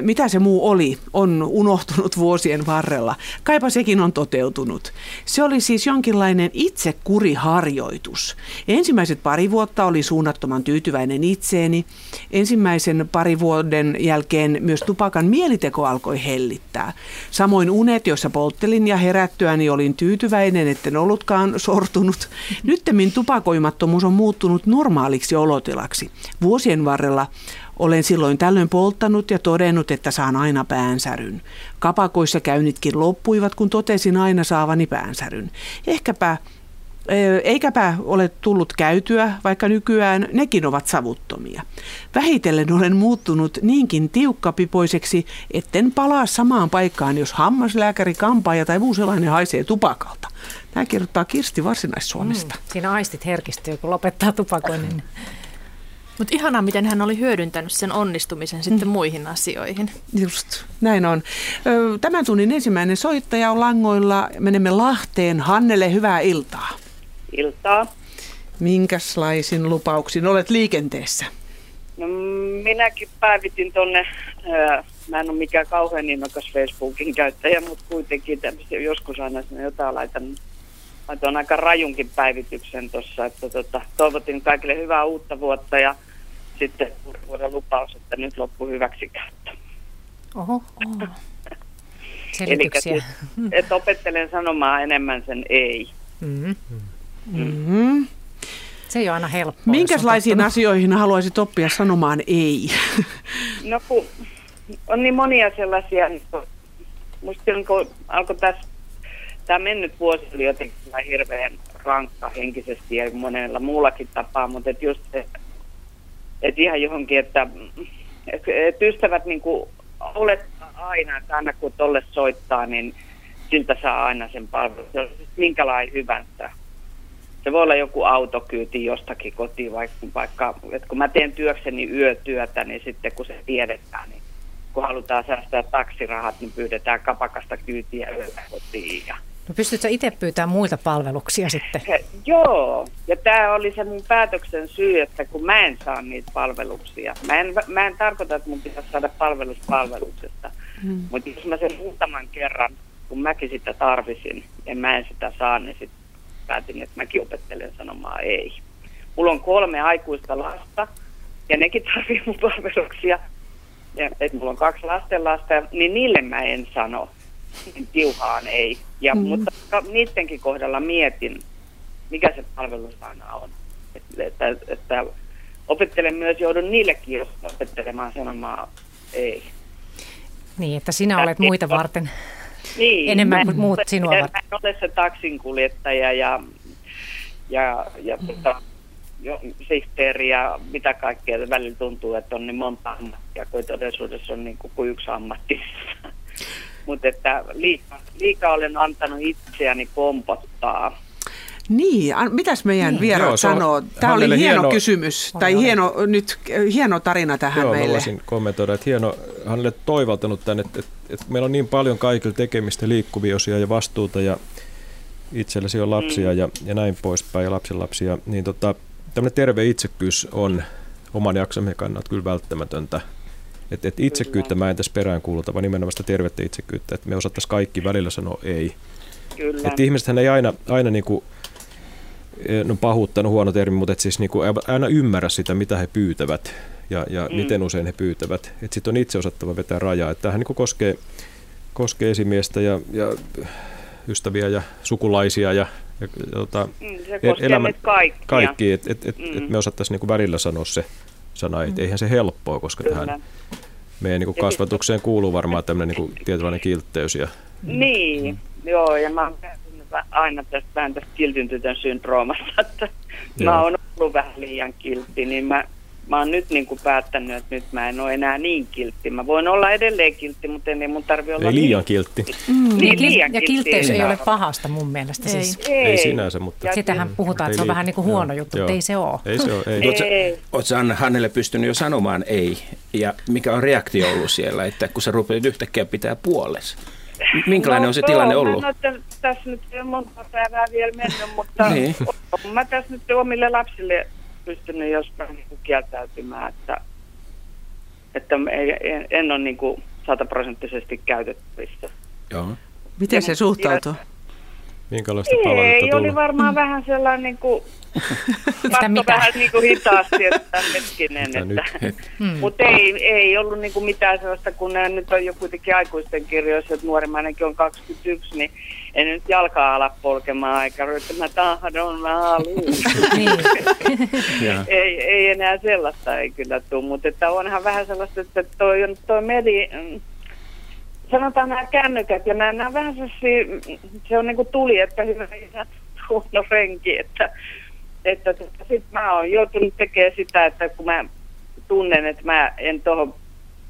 [SPEAKER 2] Mitä se muu oli, on unohtunut vuosien varrella. Kaipa sekin on toteutunut. Se oli siis jonkinlainen itsekuriharjoitus. Ensimmäiset pari vuotta oli suunnattoman tyytyväinen itseeni. Ensimmäisen pari vuoden jälkeen myös tupakan mieliteko alkoi hellittää. Samoin unet, joissa polttelin ja herättyäni olin tyytyväinen, etten ollutkaan sortunut. Nyttemmin tupakoimattomuus on muuttunut normaaliksi olotilaksi. Vuosien varrella olen silloin tällöin polttanut ja todennut, että saan aina päänsäryn. Kapakoissa käynnitkin loppuivat, kun totesin aina saavani päänsäryn. Ehkäpä Eikäpä ole tullut käytyä, vaikka nykyään nekin ovat savuttomia. Vähitellen olen muuttunut niinkin tiukkapipoiseksi, etten palaa samaan paikkaan, jos hammaslääkäri, kampaaja tai muu sellainen haisee tupakalta. Tämä kirjoittaa Kirsti Varsinais-Suomesta.
[SPEAKER 1] Mm, siinä aistit herkistyy, kun lopettaa tupakoinnin.
[SPEAKER 3] Mutta ihanaa, miten hän oli hyödyntänyt sen onnistumisen sitten muihin asioihin.
[SPEAKER 2] Just, näin on. Tämän tunnin ensimmäinen soittaja on langoilla. Menemme Lahteen. Hannele, hyvää iltaa.
[SPEAKER 12] Iltaa.
[SPEAKER 2] Minkäslaisin lupauksin olet liikenteessä?
[SPEAKER 12] No, minäkin päivitin tonne, ää, mä en ole mikään kauhean innokas Facebookin käyttäjä, mutta kuitenkin tämmöistä joskus aina sinne jotain laitan, laitoin aika rajunkin päivityksen tuossa, että tota, toivotin kaikille hyvää uutta vuotta ja sitten vuoden lupaus, että nyt loppu hyväksikäyttö.
[SPEAKER 1] Oho, oho.
[SPEAKER 12] Eli että opettelen sanomaan enemmän sen ei.
[SPEAKER 1] Mm.
[SPEAKER 2] Mm-hmm.
[SPEAKER 1] Se ei ole aina helppoa.
[SPEAKER 2] Minkälaisiin asioihin haluaisit oppia sanomaan ei?
[SPEAKER 12] No kun on niin monia sellaisia, niin kun- musta silloin kun alkoi tässä, tämä mennyt vuosi oli jotenkin hirveän rankka henkisesti ja monella muullakin tapaa, mutta et just se, että ihan johonkin, että et, et ystävät niin kuin olettaa aina, että aina kun tolle soittaa, niin siltä saa aina sen palvelun. Se on siis minkälainen hyvänsä. Se voi olla joku autokyyti jostakin kotiin, vaikka, vaikka että kun mä teen työkseni yötyötä, niin sitten kun se tiedetään, niin kun halutaan säästää taksirahat, niin pyydetään kapakasta kyytiä yöllä kotiin. Ja
[SPEAKER 1] No pystytkö itse pyytämään muilta palveluksia sitten?
[SPEAKER 12] Joo, ja tämä oli se mun päätöksen syy, että kun mä en saa niitä palveluksia. Mä en, mä en tarkoita, että mun pitäisi saada palvelus palveluksesta,
[SPEAKER 2] Mm.
[SPEAKER 12] mutta jos mä sen muutaman kerran, kun mäkin sitä tarvisin, ja mä en sitä saa, niin sitten päätin, että mäkin opettelen sanomaan ei. Mulla on kolme aikuista lasta, ja nekin tarvii mun palveluksia. Ja että mulla on kaksi lastenlasta, niin niille mä en sano. Tiuhaan ei. Ja,
[SPEAKER 2] Mm.
[SPEAKER 12] Mutta niidenkin kohdalla mietin, mikä se palvelusana on. Että, että, että opettelen myös, joudun niillekin opettelemaan sanomaan ei.
[SPEAKER 1] Niin, että sinä olet muita varten.
[SPEAKER 12] Niin,
[SPEAKER 1] Enemmän
[SPEAKER 12] mä en
[SPEAKER 1] kuin muut sinua
[SPEAKER 12] Mä
[SPEAKER 1] varten.
[SPEAKER 12] en ole se taksinkuljettaja ja, ja, ja tota, jo, sihteeri ja mitä kaikkea. Välillä tuntuu, että on niin monta ammattia, kun todellisuudessa on niin kuin, kuin yksi ammatti. Mutta että liikaa, liikaa olen antanut itseäni pompottaa.
[SPEAKER 2] Niin, mitäs meidän
[SPEAKER 12] Niin.
[SPEAKER 2] vieraat
[SPEAKER 4] Joo,
[SPEAKER 2] sanoo? Tämä oli hieno,
[SPEAKER 4] hieno-
[SPEAKER 2] kysymys,
[SPEAKER 4] Oli,
[SPEAKER 2] tai
[SPEAKER 4] oli.
[SPEAKER 2] hieno, nyt, hieno tarina tähän
[SPEAKER 4] Joo, mä
[SPEAKER 2] meille.
[SPEAKER 4] voisin kommentoida, että hieno, hänelle toivaltanut tämän, että, että, että meillä on niin paljon kaikilla tekemistä, liikkuvia osia ja vastuuta ja itselläsi on lapsia
[SPEAKER 12] Mm.
[SPEAKER 4] ja, ja näin poispäin ja lapsenlapsia, niin tota, tämmöinen terve itsekkyys on oman jaksamisen kannalta kyllä välttämätöntä. Että et itsekkyyttä mä en tässä perään kuuluta, vaan nimenomaan sitä tervettä itsekkyyttä, että me osattaisiin kaikki välillä sanoa ei.
[SPEAKER 12] Kyllä.
[SPEAKER 4] Että ihmisethän ei aina, aina niinku, no pahuuttanut huono termi, mutta et siis niinku aina ymmärrä sitä, mitä he pyytävät ja, ja
[SPEAKER 12] Mm.
[SPEAKER 4] mm. miten usein he pyytävät. Sitten on itse osattava vetää rajaa. Tämähän niinku koskee, koskee esimiestä ja, ja ystäviä ja sukulaisia ja, ja tota,
[SPEAKER 12] Mm, se koskee meitä kaikkia.
[SPEAKER 4] kaikki, että et, et,
[SPEAKER 12] Mm.
[SPEAKER 4] et me osattaisiin niinku välillä sanoa se sana, että eihän se helppoa, koska
[SPEAKER 12] Kyllä.
[SPEAKER 4] tähän meidän niinku
[SPEAKER 12] Ja
[SPEAKER 4] kasvatukseen kuuluu varmaan tämmöinen niinku tietynlainen kiltteys ja
[SPEAKER 12] Niin, joo, ja mä vä- aina tästä vähän tästä kiltin tytön syndroomasta, että mä
[SPEAKER 4] Joo.
[SPEAKER 12] oon ollut vähän liian kiltti, niin mä mä oon nyt niin kuin päättänyt, että nyt mä en ole enää niin kiltti. Mä voin olla edelleen kiltti, mutta ei mun tarvi olla
[SPEAKER 4] Ei liian
[SPEAKER 12] niin.
[SPEAKER 4] kiltti.
[SPEAKER 12] Mm, niin,
[SPEAKER 1] ja,
[SPEAKER 12] liian
[SPEAKER 1] ja
[SPEAKER 12] kiltti
[SPEAKER 1] kiltteys ei ole pahasta mun mielestä.
[SPEAKER 3] Ei.
[SPEAKER 1] Siis,
[SPEAKER 4] Ei sinänsä, mutta...
[SPEAKER 12] Ja
[SPEAKER 1] sitähän puhutaan, että se on
[SPEAKER 4] Ei
[SPEAKER 1] vähän niin kuin huono
[SPEAKER 4] joo,
[SPEAKER 1] juttu,
[SPEAKER 4] joo.
[SPEAKER 1] mutta ei se ole.
[SPEAKER 4] Ei se ole, ei.
[SPEAKER 12] Ei.
[SPEAKER 5] Oletko sä Anna Hannelle pystynyt jo sanomaan ei? Ja mikä on reaktio ollut siellä, että kun sä rupeat yhtäkkiä pitää puolesi? Minkälainen on se tilanne
[SPEAKER 12] joo,
[SPEAKER 5] ollut?
[SPEAKER 12] No, että tässä nyt ei ole monta päivää vielä mennyt, mutta
[SPEAKER 5] Niin.
[SPEAKER 12] mä tässä nyt omille lapsille pystynyt jostain niin kieltäytymään, että, että ei- en, en ole niin kuin sataprosenttisesti käytettävissä.
[SPEAKER 5] Joo.
[SPEAKER 2] Miten se suhtautuu?
[SPEAKER 4] Minkälaista palautetta
[SPEAKER 12] Ei, oli varmaan vähän sellainen niin kuin? Katso vähän niin kuin hitaasti, että hetkinen,
[SPEAKER 4] Mitä
[SPEAKER 12] että,
[SPEAKER 4] nyt?
[SPEAKER 1] Hmm.
[SPEAKER 12] mutta ei, ei ollut niin kuin mitään sellaista, kun nämä nyt on jo kuitenkin aikuisten kirjoissa, että nuorimmainenkin on 21, niin en nyt jalkaa ala polkemaan, eikä että mä tahdon, mä
[SPEAKER 1] niin.
[SPEAKER 12] Ei, ei enää sellaista ei kyllä tule, mutta että onhan vähän sellaista, että toi, on- toi medi, mm, sanotaan nämä kännykät ja nämä, nämä vähän sellaisia, mm, se on niin kuin tuli, että hyvä ja huono renki, että, että, että sit mä oon joutunut tekemään sitä, että kun mä tunnen, että mä en tuohon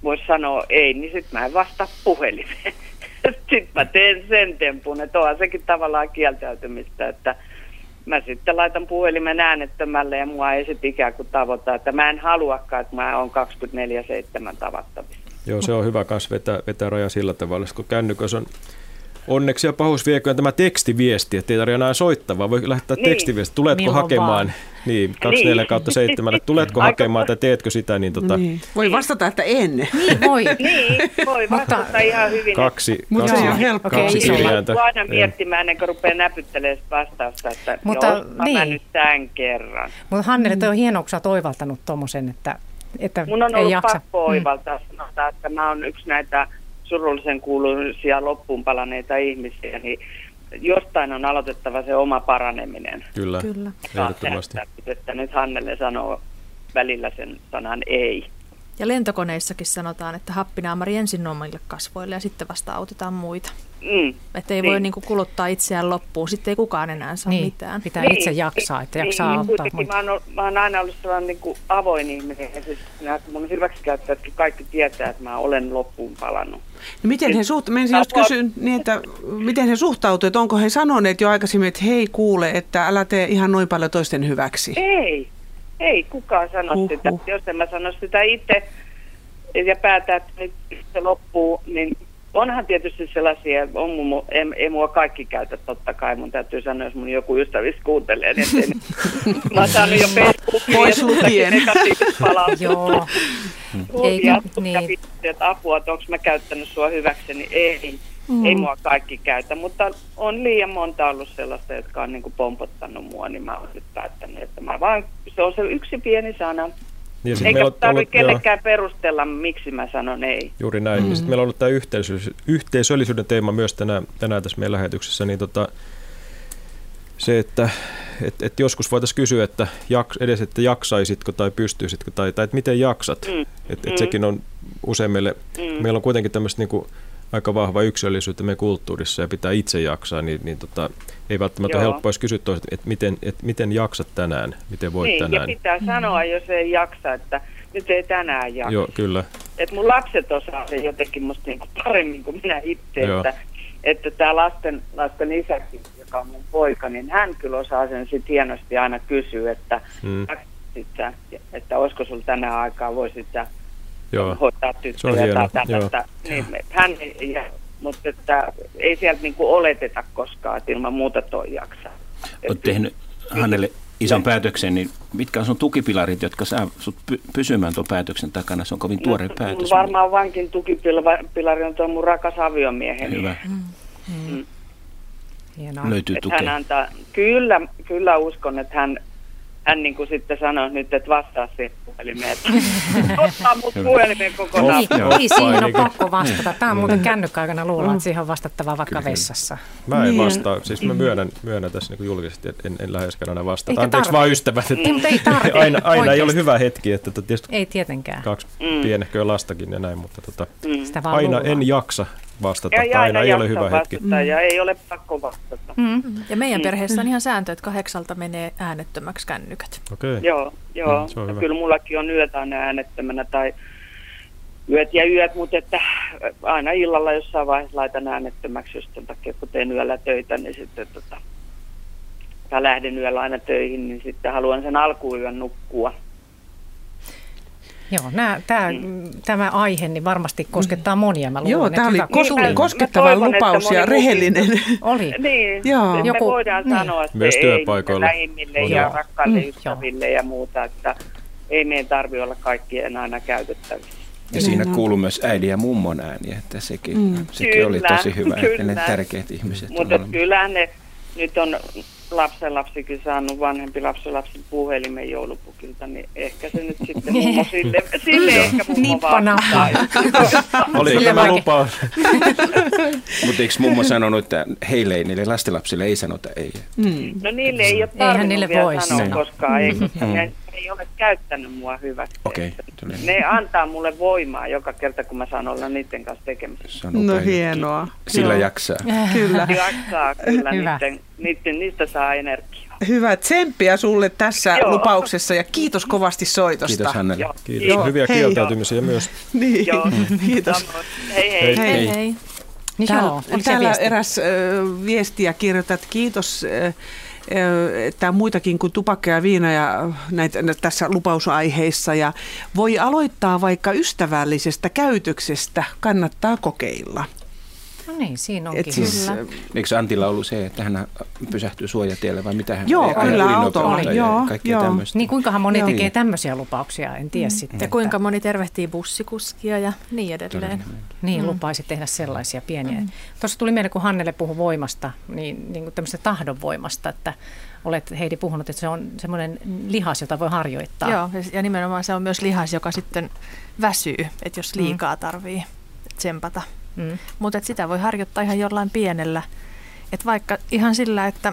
[SPEAKER 12] voi sanoa ei, niin sitten mä en vastaa puhelimeen. sitten mä teen sen tempun, että onhan sekin tavallaan kieltäytymistä, että mä sitten laitan puhelimen äänettömälle ja mua ei sitten ikään kuin tavoita, että mä en haluakaan, että mä oon 24-7 tavattavissa.
[SPEAKER 4] Joo, se on hyvä kanssa vetää, vetää raja sillä tavalla, kun kännykössä on onneksi ja pahuus vieköön tämä tekstiviesti, että ei tarvitse enää soittaa, vaan voi lähettää
[SPEAKER 12] Niin.
[SPEAKER 4] tekstiviesti. Tuletko
[SPEAKER 1] Milloin
[SPEAKER 4] hakemaan,
[SPEAKER 1] vaan.
[SPEAKER 4] niin, 24
[SPEAKER 12] Niin.
[SPEAKER 4] kautta 7, tuletko
[SPEAKER 12] Aika-
[SPEAKER 4] hakemaan tai teetkö sitä, niin tota,
[SPEAKER 2] Niin. Voi vastata, että en.
[SPEAKER 1] niin voi.
[SPEAKER 12] Niin, voi
[SPEAKER 1] Mutta-
[SPEAKER 12] vastata ihan hyvin.
[SPEAKER 4] kaksi,
[SPEAKER 2] Mutta
[SPEAKER 4] kaksi,
[SPEAKER 2] se on helppo.
[SPEAKER 4] Kaksi
[SPEAKER 1] isolla.
[SPEAKER 4] kirjainta.
[SPEAKER 12] Kun aina
[SPEAKER 4] Niin.
[SPEAKER 12] miettimään ennen kuin rupeaa näpyttelemään sitä vastausta, että
[SPEAKER 1] Mutta
[SPEAKER 12] joo, mä
[SPEAKER 1] niin.
[SPEAKER 12] nyt tämän kerran.
[SPEAKER 1] Mutta Hannele, toi on hienoa, kun sä oot oivaltanut tuommoisen, että, että
[SPEAKER 12] Mun on
[SPEAKER 1] ei
[SPEAKER 12] ollut
[SPEAKER 1] jaksa.
[SPEAKER 12] pakko oivaltaa sanotaan, että mä oon yksi näitä surullisen kuuluisia loppuun palaneita ihmisiä, niin jostain on aloitettava se oma paraneminen.
[SPEAKER 4] Kyllä,
[SPEAKER 3] Kyllä.
[SPEAKER 4] ehdottomasti.
[SPEAKER 12] Että, että nyt Hannelle sanoo välillä sen sanan ei.
[SPEAKER 3] Ja lentokoneissakin sanotaan, että happinaamari ensin omille kasvoille ja sitten vasta autetaan muita.
[SPEAKER 12] Mm.
[SPEAKER 3] Että ei
[SPEAKER 12] Niin.
[SPEAKER 3] voi niin kuin kuluttaa itseään loppuun, sitten ei kukaan enää saa
[SPEAKER 1] Niin,
[SPEAKER 3] mitään.
[SPEAKER 1] pitää itse jaksaa, että jaksaa
[SPEAKER 12] niin,
[SPEAKER 1] auttaa muita.
[SPEAKER 12] mä, oon, mä oon aina ollut sellainen niin kuin avoin ihminen ja siis nämä mun hyväksikäyttäjätkin kaikki tietää, että mä olen loppuun palannut.
[SPEAKER 2] No miten he suht... Mä just kysyn niin, että miten he suhtautuu, että onko he sanoneet jo aikaisemmin, että hei kuule, että älä tee ihan noin paljon toisten hyväksi.
[SPEAKER 12] Ei, ei kukaan sano
[SPEAKER 2] Huhhuh.
[SPEAKER 12] sitä. Jos en mä sano sitä itse ja päätä, että nyt se loppuu, niin onhan tietysti sellaisia, on mun, ei, ei mua kaikki käytä totta kai, mun täytyy sanoa, jos mun joku ystävistä kuuntelee, niin ettei, mä oon saanut jo Facebookiin
[SPEAKER 2] Pois lukien.
[SPEAKER 1] Joo,
[SPEAKER 12] ja
[SPEAKER 1] niin.
[SPEAKER 12] että apua, että onko mä käyttänyt sua hyväkseni. Ei, mm. ei mua kaikki käytä, mutta on liian monta ollut sellaista, jotka on niin kuin pompottanut mua, niin mä oon nyt päättänyt, että mä vaan, se on se yksi pieni sana.
[SPEAKER 4] Ja sit
[SPEAKER 12] Eikä
[SPEAKER 4] meillä on
[SPEAKER 12] tarvitse
[SPEAKER 4] ollut- joo.
[SPEAKER 12] kellekään perustella, miksi mä sanon ei.
[SPEAKER 4] Juuri näin. Mm. Ja sitten meillä on ollut tämä yhteisöllisyyden teema myös tänään, tänään tässä meidän lähetyksessä. Niin tota, se, että et, et joskus voitaisiin kysyä, että jaks, edes, että jaksaisitko tai pystyisitkö tai, tai että miten jaksat.
[SPEAKER 12] Mm.
[SPEAKER 4] Et, et
[SPEAKER 12] Mm.
[SPEAKER 4] sekin on usein meille,
[SPEAKER 12] Mm.
[SPEAKER 4] meillä on kuitenkin tämmöistä niinku aika vahva yksilöllisyyttä meidän kulttuurissa ja pitää itse jaksaa, niin, niin tota, ei välttämättä
[SPEAKER 12] Joo.
[SPEAKER 4] helppoa, jos kysyt toiset, että miten, et miten jaksat tänään, miten voit
[SPEAKER 12] niin,
[SPEAKER 4] tänään.
[SPEAKER 12] ja pitää sanoa, jos ei jaksa, että nyt ei tänään jaksa.
[SPEAKER 4] Joo, kyllä.
[SPEAKER 12] että mun lapset osaa sen jotenkin musta niinku paremmin kuin minä itse,
[SPEAKER 4] Joo.
[SPEAKER 12] että, että tämä lasten, lasten isäkin, joka on mun poika, niin hän kyllä osaa sen sit hienosti aina kysyä, että,
[SPEAKER 4] Mm.
[SPEAKER 12] sä, että olisiko sulla tänään aikaa, voisit sä
[SPEAKER 4] Joo.
[SPEAKER 12] hoitaa
[SPEAKER 4] Se on
[SPEAKER 12] tyttöjä tai tällaista. Niin, hän, ja, mutta että ei sieltä niinku oleteta koskaan, että ilman muuta toi jaksaa.
[SPEAKER 5] Olet tehnyt Hannelle ison päätöksen, niin mitkä on sun tukipilarit, jotka saa sut py- pysymään tuon päätöksen takana? Se on kovin tuore
[SPEAKER 12] No,
[SPEAKER 5] päätös.
[SPEAKER 12] Varmaan vankin tukipilari on tuo mun rakas aviomieheni.
[SPEAKER 5] Hyvä.
[SPEAKER 12] Mm.
[SPEAKER 1] hienoa.
[SPEAKER 5] Löytyy
[SPEAKER 12] Että hän
[SPEAKER 5] tukea.
[SPEAKER 12] antaa, kyllä, kyllä uskon, että hän, hän niin kuin sitten sanoi nyt, että vastaa siihen puhelimeen. että Ottaa mut puhelimeen kokonaan.
[SPEAKER 1] Ei, ei siihen
[SPEAKER 4] painikin.
[SPEAKER 1] pakko vastata. Tämä on muuten kännykkäaikana luulla, että siihen on vastattava vaikka vessassa.
[SPEAKER 4] Mä en
[SPEAKER 2] Niin.
[SPEAKER 4] vastaa, siis mä myönnän, myönnän tässä niin julkisesti, että en, en läheskään aina vastata.
[SPEAKER 1] Eikä
[SPEAKER 4] Anteeksi
[SPEAKER 1] tarvi.
[SPEAKER 4] vaan ystävät, että
[SPEAKER 1] Ei, mutta ei tarvi,
[SPEAKER 4] aina, aina ei ole
[SPEAKER 1] oikeasti.
[SPEAKER 4] hyvä hetki, että tota, tietysti
[SPEAKER 1] Ei tietenkään.
[SPEAKER 4] kaksi
[SPEAKER 12] Mm.
[SPEAKER 4] pienehköä lastakin ja näin, mutta tota,
[SPEAKER 12] Mm.
[SPEAKER 4] Aina
[SPEAKER 1] luullaan.
[SPEAKER 4] en jaksa vastata.
[SPEAKER 12] Ei
[SPEAKER 4] tai
[SPEAKER 12] aina
[SPEAKER 4] aina ei ole hyvä hetki.
[SPEAKER 12] ja ei ole pakko vastata.
[SPEAKER 3] Mm. Ja meidän
[SPEAKER 12] Mm.
[SPEAKER 3] perheessä on ihan sääntö, että kahdeksalta menee äänettömäksi kännykät.
[SPEAKER 4] Okei.
[SPEAKER 12] Joo, joo.
[SPEAKER 4] Mm, se on hyvä.
[SPEAKER 12] Kyllä mullakin on yöt aina äänettömänä tai yöt ja yöt, mutta että aina illalla jossain vaiheessa laitan äänettömäksi just sen takia, kun teen yöllä töitä, niin sitten tota, tai lähden yöllä aina töihin, niin sitten haluan sen alkuyön nukkua.
[SPEAKER 1] Joo, nää, tää, tämä aihe niin varmasti koskettaa monia. Mä luulen,
[SPEAKER 2] Joo,
[SPEAKER 1] että
[SPEAKER 2] tämä oli kos- koskettava
[SPEAKER 12] Mä toivon, että
[SPEAKER 2] lupaus ja rehellinen.
[SPEAKER 1] Oli.
[SPEAKER 12] Niin,
[SPEAKER 2] Joo.
[SPEAKER 12] että
[SPEAKER 1] Joku-
[SPEAKER 12] me voidaan
[SPEAKER 1] niin.
[SPEAKER 12] sanoa se
[SPEAKER 4] Myös
[SPEAKER 12] ei
[SPEAKER 4] työpaikoilla.
[SPEAKER 12] niille lähimmille
[SPEAKER 1] Joo.
[SPEAKER 12] ja rakkaille
[SPEAKER 1] Mm,
[SPEAKER 12] ystäville ja muuta, että ei meidän tarvi olla kaikkien aina käytettävissä.
[SPEAKER 5] Ja siinä
[SPEAKER 2] Mm.
[SPEAKER 5] kuuluu myös äidin ja mummon ääni, että sekin,
[SPEAKER 2] Mm.
[SPEAKER 5] sekin oli
[SPEAKER 12] Kyllä,
[SPEAKER 5] tosi hyvä, että ne
[SPEAKER 12] kyllä.
[SPEAKER 5] tärkeät ihmiset
[SPEAKER 12] Mutta kyllä ne nyt on lapsen lapsikin saanut vanhempi lapsen lapsen puhelimen joulupukilta, niin ehkä se nyt sitten mummo sille, sille ehkä mummo
[SPEAKER 1] Nippana.
[SPEAKER 12] vastaa.
[SPEAKER 4] Oliko tämä lupaus?
[SPEAKER 5] Mutta eikö mummo sanonut, että heille ei, niille lastenlapsille ei sanota ei?
[SPEAKER 2] Mm.
[SPEAKER 12] No niille ei ole tarvinnut vielä
[SPEAKER 1] voi
[SPEAKER 12] sanoa
[SPEAKER 5] sanoa.
[SPEAKER 12] koskaan, ei, koska
[SPEAKER 5] Mm.
[SPEAKER 12] ne ei ole käyttänyt mua hyväksi.
[SPEAKER 5] Okei, tuli.
[SPEAKER 12] Ne antaa mulle voimaa joka kerta, kun mä saan olla niiden kanssa tekemisissä.
[SPEAKER 5] On
[SPEAKER 2] No
[SPEAKER 5] juttu.
[SPEAKER 2] hienoa.
[SPEAKER 5] Sillä
[SPEAKER 2] Joo.
[SPEAKER 5] jaksaa.
[SPEAKER 2] Kyllä.
[SPEAKER 12] Jaksaa kyllä,
[SPEAKER 1] Hyvä.
[SPEAKER 12] niiden, niiden, niistä saa energiaa.
[SPEAKER 2] Hyvä tsemppiä sulle tässä
[SPEAKER 12] Joo.
[SPEAKER 2] lupauksessa ja kiitos kovasti soitosta.
[SPEAKER 5] Kiitos Hannele.
[SPEAKER 12] Joo,
[SPEAKER 4] Kiitos.
[SPEAKER 2] Joo,
[SPEAKER 4] Hyviä
[SPEAKER 2] hei.
[SPEAKER 4] kieltäytymisiä myös.
[SPEAKER 2] Niin,
[SPEAKER 12] Joo,
[SPEAKER 2] kiitos.
[SPEAKER 12] samoin. Hei hei.
[SPEAKER 4] Hei.
[SPEAKER 3] Hei hei.
[SPEAKER 1] Niin
[SPEAKER 2] Täällä,
[SPEAKER 1] joo, se
[SPEAKER 2] täällä
[SPEAKER 1] viesti?
[SPEAKER 2] eräs ö, viestiä kirjoitat. Kiitos, ö, on muitakin kuin tupakka ja viina ja näitä, nä- tässä lupausaiheissa. Ja voi aloittaa vaikka ystävällisestä käytöksestä. Kannattaa kokeilla.
[SPEAKER 1] No niin, siinä
[SPEAKER 2] Et
[SPEAKER 1] onkin.
[SPEAKER 2] siis,
[SPEAKER 3] Kyllä.
[SPEAKER 2] ö,
[SPEAKER 5] Eikö Antilla ollut se, että hän pysähtyy suojatielle vai mitä hän
[SPEAKER 2] Joo,
[SPEAKER 5] ei
[SPEAKER 2] kyllä, autolla,
[SPEAKER 5] ja
[SPEAKER 2] joo, joo.
[SPEAKER 5] tämmöistä.
[SPEAKER 1] Niin kuinkahan moni
[SPEAKER 5] Joo.
[SPEAKER 1] tekee tämmöisiä lupauksia, en tiedä sitten.
[SPEAKER 3] Ja
[SPEAKER 1] että-
[SPEAKER 3] kuinka moni tervehtii bussikuskia ja niin edelleen.
[SPEAKER 5] Todennäköisesti.
[SPEAKER 1] Niin,
[SPEAKER 3] Mm.
[SPEAKER 1] lupaisi tehdä sellaisia pieniä. Mm. Tuossa tuli mieleen, kun Hannele puhui voimasta, niin, niin kuin tämmöisestä tahdonvoimasta, että olet Heidi puhunut, että se on semmoinen lihas, jota voi harjoittaa.
[SPEAKER 3] Joo, ja- ja nimenomaan se on myös lihas, joka sitten väsyy, että jos liikaa tarvii tsempata.
[SPEAKER 1] Mm.
[SPEAKER 3] Mutta sitä voi harjoittaa ihan jollain pienellä. Että vaikka ihan sillä, että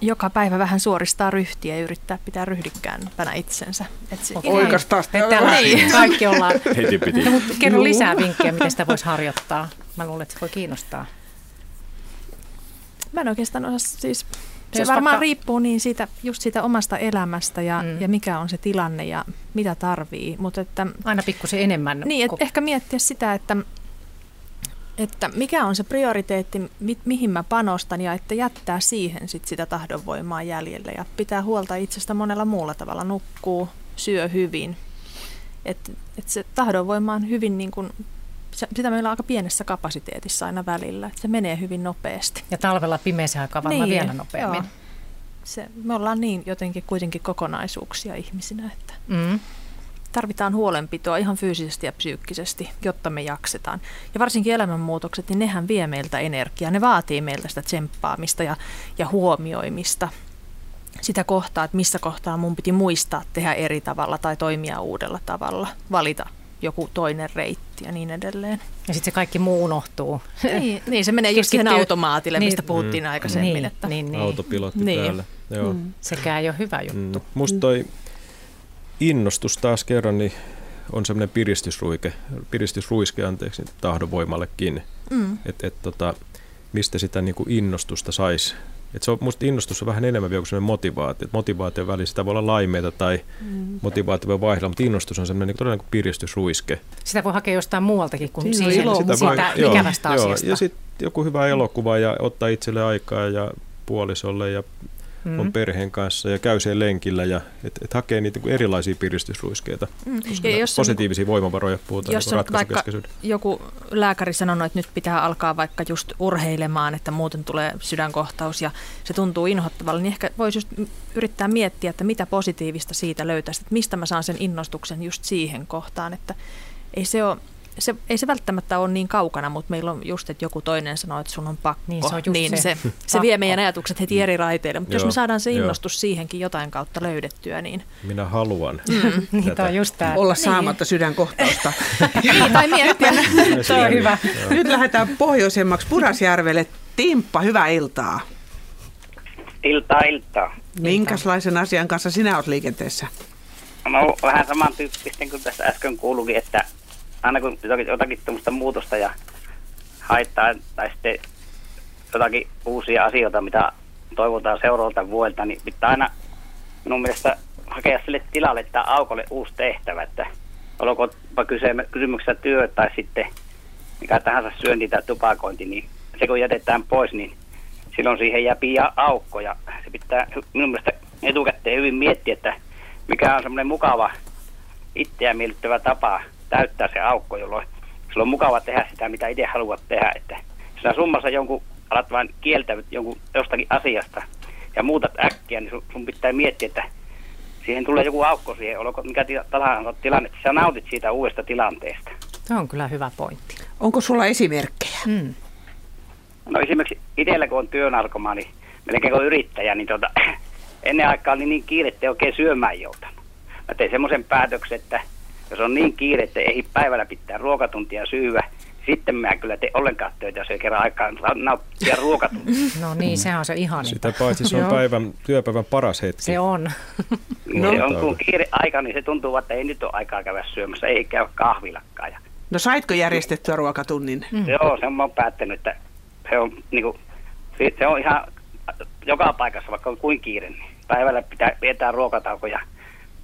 [SPEAKER 3] joka päivä vähän suoristaa ryhtiä ja yrittää pitää ryhdikkäämpänä itsensä. Et se ihan-
[SPEAKER 2] Oikastaan
[SPEAKER 1] Me täällä
[SPEAKER 3] Niin.
[SPEAKER 1] kaikki ollaan.
[SPEAKER 4] Heti piti.
[SPEAKER 1] No, mutta kerro lisää vinkkejä, miten sitä voisi harjoittaa. Mä luulen, että se voi kiinnostaa.
[SPEAKER 3] Mä en oikeastaan osaa siis... Se
[SPEAKER 1] Jos
[SPEAKER 3] varmaan
[SPEAKER 1] vaikka-
[SPEAKER 3] riippuu niin siitä, just siitä omasta elämästä ja,
[SPEAKER 1] Mm.
[SPEAKER 3] ja mikä on se tilanne ja mitä tarvii. Mutta että,
[SPEAKER 1] Aina pikkusen enemmän.
[SPEAKER 3] niin, et ehkä miettiä sitä, että, että mikä on se prioriteetti, mi, mihin mä panostan ja että jättää siihen sit sitä tahdonvoimaa jäljelle ja pitää huolta itsestä monella muulla tavalla. Nukkuu, syö hyvin. Et, et se tahdonvoima on hyvin niin kuin, se- sitä meillä on aika pienessä kapasiteetissa aina välillä. Et se menee hyvin nopeasti.
[SPEAKER 1] Ja talvella pimeässä aikaa varmaan
[SPEAKER 3] Niin,
[SPEAKER 1] vielä nopeammin.
[SPEAKER 3] joo. Se, me ollaan niin jotenkin kuitenkin kokonaisuuksia ihmisinä, että
[SPEAKER 1] Mm.
[SPEAKER 3] Tarvitaan huolenpitoa ihan fyysisesti ja psyykkisesti, jotta me jaksetaan. Ja varsinkin elämänmuutokset, niin nehän vie meiltä energiaa. Ne vaatii meiltä sitä tsemppaamista ja, ja huomioimista. Sitä kohtaa, että missä kohtaa mun piti muistaa tehdä eri tavalla tai toimia uudella tavalla, valita joku toinen reitti ja niin edelleen.
[SPEAKER 1] Ja sitten se kaikki muu unohtuu.
[SPEAKER 3] niin, niin, se menee just siihen automaatille,
[SPEAKER 1] niin.
[SPEAKER 3] mistä puhuttiin
[SPEAKER 4] Mm.
[SPEAKER 3] aikaisemmin.
[SPEAKER 1] niin,
[SPEAKER 3] että,
[SPEAKER 1] niin, niin.
[SPEAKER 4] Autopilotti
[SPEAKER 3] Niin.
[SPEAKER 4] päällä. Joo.
[SPEAKER 2] Mm.
[SPEAKER 1] Sekään ei ole hyvä juttu.
[SPEAKER 4] Mm. Musta toi innostus taas kerran niin on semmoinen piristysruike, piristysruiske anteeksi tahdonvoimallekin.
[SPEAKER 3] Mm.
[SPEAKER 4] Että et, tota, mistä sitä niinku innostusta saisi. Et se on, musta innostus on vähän enemmän vielä kuin semmoinen motivaatio. Et motivaation välissä sitä voi olla laimeita tai
[SPEAKER 3] Mm.
[SPEAKER 4] motivaatio voi vaihdella, mutta innostus on semmoinen niin todella niin kuin piristysruiske.
[SPEAKER 1] Sitä voi hakea jostain muualtakin kuin
[SPEAKER 2] Siinä on
[SPEAKER 1] siihen,
[SPEAKER 2] ilo
[SPEAKER 1] sitä
[SPEAKER 2] mukana.
[SPEAKER 1] siitä ikävästä
[SPEAKER 4] joo,
[SPEAKER 1] asiasta.
[SPEAKER 4] Ja sitten joku hyvä elokuva ja ottaa itselle aikaa ja puolisolle ja
[SPEAKER 1] Mm.
[SPEAKER 4] on perheen kanssa ja käy siellä lenkillä ja et, et hakee niitä niin erilaisia piristysruiskeita.
[SPEAKER 3] Mm. Ja jos on-
[SPEAKER 4] positiivisia voimavaroja puhutaan
[SPEAKER 3] jos
[SPEAKER 4] niin
[SPEAKER 3] vaikka joku lääkäri sanonut, että nyt pitää alkaa vaikka just urheilemaan, että muuten tulee sydänkohtaus ja se tuntuu inhottavalle, niin ehkä voisi just yrittää miettiä, että mitä positiivista siitä löytäisi, että mistä mä saan sen innostuksen just siihen kohtaan, että ei se ole se, ei se välttämättä ole niin kaukana, mutta meillä on just, että joku toinen sanoo, että sun on pakko.
[SPEAKER 1] Niin, se on just
[SPEAKER 3] niin
[SPEAKER 1] se.
[SPEAKER 3] se, se vie meidän ajatukset heti eri raiteille. Mutta jos
[SPEAKER 4] Joo,
[SPEAKER 3] me saadaan se
[SPEAKER 4] joo.
[SPEAKER 3] innostus siihenkin jotain kautta löydettyä, niin...
[SPEAKER 4] Minä haluan.
[SPEAKER 1] Niin,
[SPEAKER 4] tätä.
[SPEAKER 1] toi on just tämä.
[SPEAKER 2] Olla saamatta sydänkohtausta.
[SPEAKER 3] niin, tai miettiä.
[SPEAKER 1] Se on hyvä.
[SPEAKER 2] Nyt lähdetään pohjoisemmaksi Pudasjärvelle. Timppa, hyvää iltaa.
[SPEAKER 13] Iltaa, iltaa.
[SPEAKER 2] Minkälaisen asian kanssa sinä olet liikenteessä?
[SPEAKER 13] No vähän samantyyppisten kuin tässä äsken kuulukin, että aina kun jotakin, jotakin tuommoista muutosta ja haittaa tai sitten jotakin uusia asioita, mitä toivotaan seuraavalta vuodelta, niin pitää aina minun mielestä hakea sille tilalle tai aukolle uusi tehtävä, että olkoonpa kysymyksessä työ tai sitten mikä tahansa syönti tai tupakointi, niin se kun jätetään pois, niin silloin siihen jää pian aukko ja se pitää minun mielestä etukäteen hyvin miettiä, että mikä on semmoinen mukava itseä miellyttävä tapa täyttää se aukko, jolloin silloin on mukava tehdä sitä, mitä itse haluat tehdä. Että sinä summassa jonkun, alat vain kieltävyt jonkun jostakin asiasta ja muutat äkkiä, niin sun, sun pitää miettiä, että siihen tulee joku aukko siihen, olko mikä tahansa tilanne, että sä nautit siitä uudesta tilanteesta.
[SPEAKER 1] Se on kyllä hyvä pointti.
[SPEAKER 2] Onko sulla esimerkkejä?
[SPEAKER 1] Mm.
[SPEAKER 13] No esimerkiksi itsellä, kun on työnarkomaan, niin melkein kuin yrittäjä, niin tuota, ennen aikaa oli niin kiire, että ei oikein syömään joutanut. Mä tein semmoisen päätöksen, että jos on niin kiire, että ei päivällä pitää ruokatuntia syyä, sitten mä kyllä tee ollenkaan töitä, jos ei kerran aikaan nauttia ruokatuntia.
[SPEAKER 1] No niin, sehän on se ihan.
[SPEAKER 4] Sitä paitsi se on päivän, työpäivän paras hetki.
[SPEAKER 1] Se on.
[SPEAKER 13] no. Se on kun kiire aika, niin se tuntuu, että ei nyt ole aikaa käydä syömässä, ei käy kahvilakaan.
[SPEAKER 2] No saitko järjestettyä ruokatunnin?
[SPEAKER 13] Mm. Joo, se on päättänyt, että se on, niin kuin, se on ihan joka paikassa, vaikka on kuin kiire, niin päivällä pitää viettää ruokatauko ja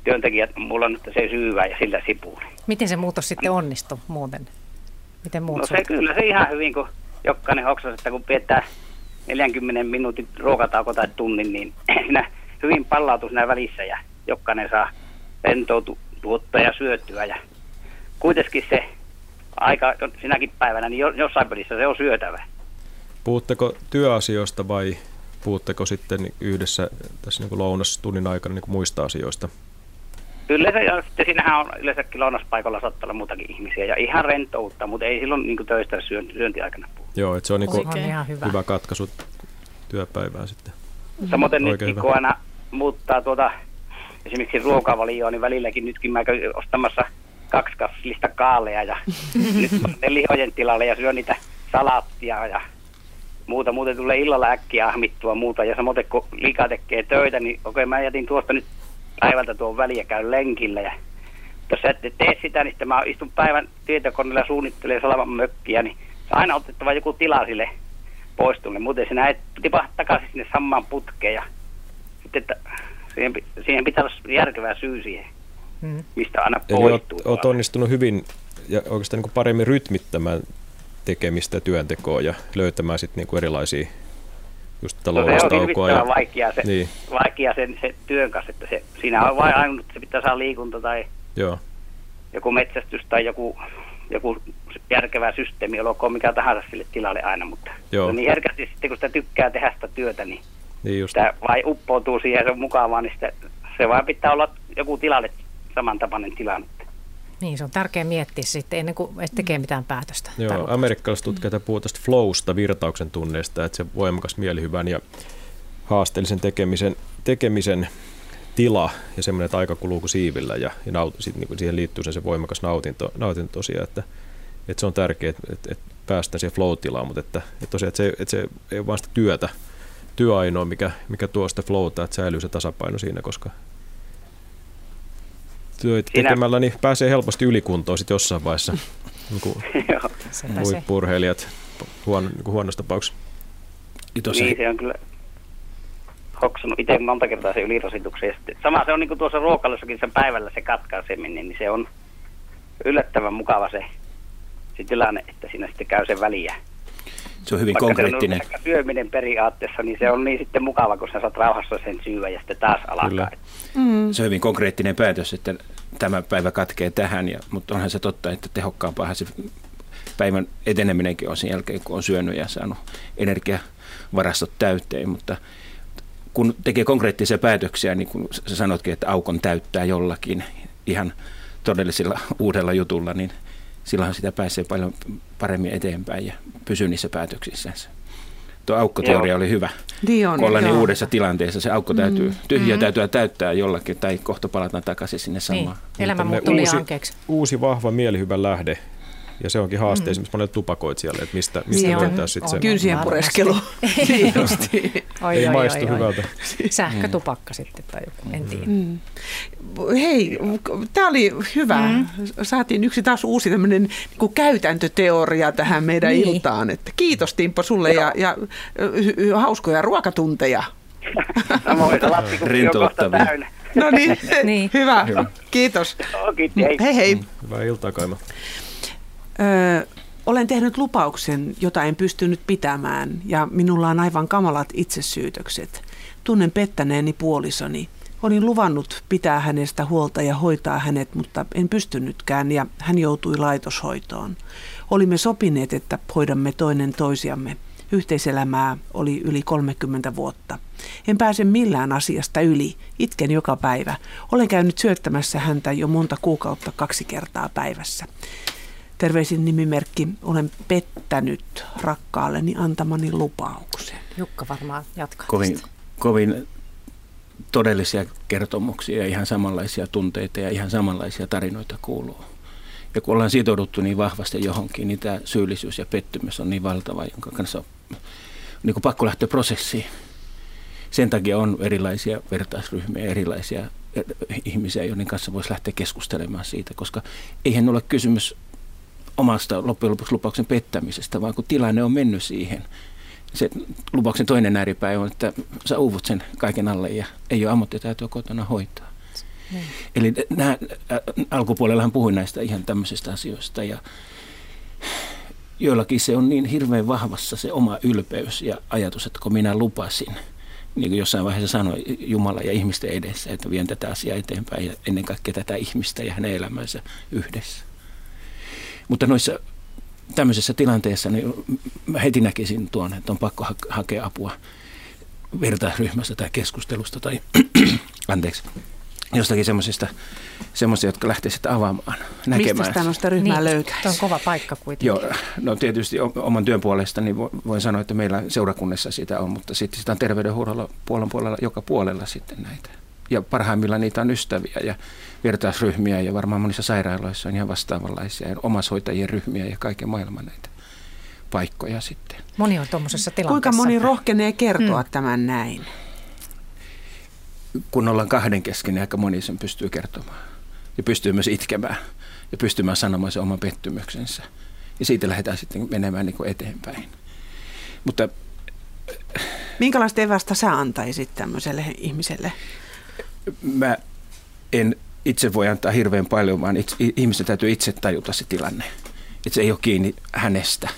[SPEAKER 13] työntekijät, mulla on nyt se syyvä ja sillä sipuuli.
[SPEAKER 1] Miten se muutos sitten onnistui muuten? Miten muut
[SPEAKER 13] no se kyllä se ihan hyvin, kun jokainen hoksas, että kun pidetään 40 minuutin ruokatauko tai tunnin, niin siinä hyvin pallautuu siinä välissä ja jokainen saa rentoutua ja syötyä. Ja kuitenkin se aika sinäkin päivänä, niin jossain pelissä se on syötävä.
[SPEAKER 4] Puhutteko työasioista vai puhutteko sitten yhdessä tässä niin kuin lounastunnin aikana niin kuin muista asioista?
[SPEAKER 13] Yleensä, ja sitten siinähän on yleensäkin lounaspaikalla saattaa olla muutakin ihmisiä ja ihan rentoutta, mutta ei silloin niin kuin töistä syönti, syöntiaikana puhu.
[SPEAKER 4] Joo, että se on, niin kuin hyvä. hyvä katkaisu työpäivään sitten.
[SPEAKER 13] Samoin nytkin, hyvä. kun aina muuttaa tuota, esimerkiksi ruokavalioon, niin välilläkin nytkin mä käyn ostamassa kaksi kassillista kaaleja ja nyt ne lihojen tilalle ja syön niitä salaattia ja muuta. Muuten tulee illalla äkkiä ahmittua muuta ja samoin kun liika tekee töitä, niin okei okay, mä jätin tuosta nyt päivältä tuon väliä käyn lenkillä ja jos sä et tee sitä, niin sitten mä istun päivän tietokoneella ja suunnittelen salaman mökkiä, niin aina otettava joku tila sille poistulle. Muuten sinä et tipahda takaisin sinne samaan putkeen ja sitten että siihen, siihen pitää olla järkevää syy siihen, hmm. mistä aina poistuu.
[SPEAKER 4] Eli olet onnistunut hyvin ja oikeastaan niin paremmin rytmittämään tekemistä työntekoa ja löytämään sitten niin erilaisia just no,
[SPEAKER 13] se on vaikea, se, niin. vaikea sen, se työn kanssa, että se, siinä on vain ainut, että se pitää saada liikunta tai Joo. joku metsästys tai joku, joku järkevä systeemi, olkoon mikä tahansa sille tilalle aina, mutta Joo. niin herkästi sitten kun sitä tykkää tehdä sitä työtä, niin, niin just. sitä vai uppoutuu siihen ja se on mukavaa, niin sitä, se vaan pitää olla joku tilalle samantapainen tilanne.
[SPEAKER 1] Niin, se on tärkeää miettiä sitten ennen kuin tekee mitään päätöstä.
[SPEAKER 4] Joo, amerikkalaiset tutkijat puhuvat tästä flowsta, virtauksen tunneesta, että se voimakas mielihyvän ja haasteellisen tekemisen, tekemisen tila ja semmoinen, että aika kuluu kuin siivillä ja, ja naut, sit, niin siihen liittyy se, se voimakas nautinto, nautinto tosiaan, että, että se on tärkeää, että, että, että päästään siihen flow-tilaan, mutta että, että tosiaan, että se, että se ei ole vain sitä työtä, työ ainoa, mikä, mikä tuo sitä flowta, että säilyy se tasapaino siinä, koska työtä Siinä... tekemällä niin pääsee helposti ylikuntoon sitten jossain vaiheessa. niin huippurheilijat huono, niin huonossa tapauksessa.
[SPEAKER 13] Niin, se on kyllä hoksannut itse monta kertaa se ylirasituksen. Sama se on niin kuin tuossa ruokalussakin sen päivällä se katkaiseminen, niin se on yllättävän mukava se, se tilanne, että siinä sitten käy se väliä.
[SPEAKER 5] Se on hyvin Vaikka konkreettinen.
[SPEAKER 13] Se on syöminen periaatteessa, niin se on niin sitten mukava, kun sä saat rauhassa sen syyä ja sitten taas alkaa.
[SPEAKER 5] Mm. Se on hyvin konkreettinen päätös, että tämä päivä katkee tähän, ja, mutta onhan se totta, että tehokkaampaahan se päivän eteneminenkin on sen jälkeen, kun on syönyt ja saanut energiavarastot täyteen, mutta kun tekee konkreettisia päätöksiä, niin kuin sä sanotkin, että aukon täyttää jollakin ihan todellisella uudella jutulla, niin – silloin sitä pääsee paljon paremmin eteenpäin ja pysyy niissä päätöksissä. Tuo aukkoteoria joo. oli hyvä.
[SPEAKER 2] Niin on,
[SPEAKER 5] Olla niin uudessa tilanteessa se aukko täytyy, mm. tyhjä mm. täytyy täyttää jollakin tai kohta palataan takaisin sinne niin, samaan.
[SPEAKER 1] Niin, elämä muuttuu uusi,
[SPEAKER 4] uusi vahva mielihyvän lähde Ja se onkin haaste mm. esimerkiksi monelle tupakoitsijalle, että mistä, mistä
[SPEAKER 2] Niin
[SPEAKER 4] löytää sitten se.
[SPEAKER 2] Kynsien pureskelu.
[SPEAKER 1] Oi,
[SPEAKER 4] Ei
[SPEAKER 1] oi,
[SPEAKER 4] maistu
[SPEAKER 1] oi, oi.
[SPEAKER 4] hyvältä.
[SPEAKER 1] Sähkötupakka sitten tai joku, en tiedä.
[SPEAKER 2] Mm. Hei, tämä oli hyvä. Mm. Saatiin yksi taas uusi tämmöinen niin käytäntöteoria tähän meidän
[SPEAKER 1] Niin.
[SPEAKER 2] iltaan. Että kiitos Timppo sulle ja, ja hauskoja ruokatunteja.
[SPEAKER 13] Samoin, lapsikuppi on kohta
[SPEAKER 5] Rentouttavia.
[SPEAKER 13] täynnä.
[SPEAKER 2] No niin,
[SPEAKER 1] Niin.
[SPEAKER 2] hyvä. hyvä. Kiitos.
[SPEAKER 13] Kiitos, hei.
[SPEAKER 2] Hei hei.
[SPEAKER 4] Hyvää iltaa, Kaima.
[SPEAKER 2] Ö, olen tehnyt lupauksen, jota en pystynyt pitämään, ja minulla on aivan kamalat itsesyytökset. Tunnen pettäneeni puolisoni. Olin luvannut pitää hänestä huolta ja hoitaa hänet, mutta en pystynytkään, ja hän joutui laitoshoitoon. Olimme sopineet, että hoidamme toinen toisiamme. Yhteiselämää oli yli 30 vuotta. En pääse millään asiasta yli. Itken joka päivä. Olen käynyt syöttämässä häntä jo monta kuukautta kaksi kertaa päivässä. Terveisin nimimerkki, olen pettänyt rakkaalleni antamani lupauksen.
[SPEAKER 1] Jukka varmaan jatkaa.
[SPEAKER 5] kovin,
[SPEAKER 1] tästä.
[SPEAKER 5] kovin todellisia kertomuksia ja ihan samanlaisia tunteita ja ihan samanlaisia tarinoita kuuluu. Ja kun ollaan sitouduttu niin vahvasti johonkin, niin tämä syyllisyys ja pettymys on niin valtava, jonka kanssa on niin kuin pakko lähteä prosessiin. Sen takia on erilaisia vertaisryhmiä, erilaisia eh, ihmisiä, joiden kanssa voisi lähteä keskustelemaan siitä, koska eihän ole kysymys omasta loppujen lopuksi lupauksen pettämisestä, vaan kun tilanne on mennyt siihen. Se lupauksen toinen ääripää on, että sä uuvut sen kaiken alle ja ei ole ammattitaitoa kotona hoitaa.
[SPEAKER 1] Niin.
[SPEAKER 5] Eli nämä, äh, alkupuolellahan puhuin näistä ihan tämmöisistä asioista ja joillakin se on niin hirveän vahvassa se oma ylpeys ja ajatus, että kun minä lupasin, niin kuin jossain vaiheessa sanoi Jumala ja ihmisten edessä, että vien tätä asiaa eteenpäin ja ennen kaikkea tätä ihmistä ja hänen elämänsä yhdessä. Mutta noissa tämmöisessä tilanteessa niin mä heti näkisin tuon, että on pakko ha- hakea apua vertaisryhmästä tai keskustelusta tai anteeksi, jostakin semmoisista, semmoisia, jotka lähtee sitä avaamaan, näkemään.
[SPEAKER 2] Mistä tämmöistä ryhmää
[SPEAKER 1] Niin,
[SPEAKER 2] löytää?
[SPEAKER 1] Tuo on kova paikka kuitenkin.
[SPEAKER 5] Joo, no tietysti oman työn puolesta niin vo- voin sanoa, että meillä seurakunnassa sitä on, mutta sitten sitä on terveydenhuollolla puolen puolella, joka puolella sitten näitä. Ja parhaimmillaan niitä on ystäviä ja vertaisryhmiä ja varmaan monissa sairaaloissa on ihan vastaavanlaisia ja omaishoitajien ryhmiä ja kaiken maailman näitä paikkoja sitten.
[SPEAKER 1] Moni on tuommoisessa tilanteessa.
[SPEAKER 2] Kuinka moni rohkenee kertoa
[SPEAKER 1] Mm.
[SPEAKER 2] tämän näin?
[SPEAKER 5] Kun ollaan kahden kesken, niin aika moni sen pystyy kertomaan. Ja pystyy myös itkemään ja pystymään sanomaan sen oman pettymyksensä. Ja siitä lähdetään sitten menemään niin kuin eteenpäin. Mutta
[SPEAKER 2] Minkälaista evästä sä antaisit tämmöiselle ihmiselle?
[SPEAKER 5] Mä en itse voi antaa hirveän paljon, vaan itse, ihmisten täytyy itse tajuta se tilanne. Että se ei ole kiinni hänestä,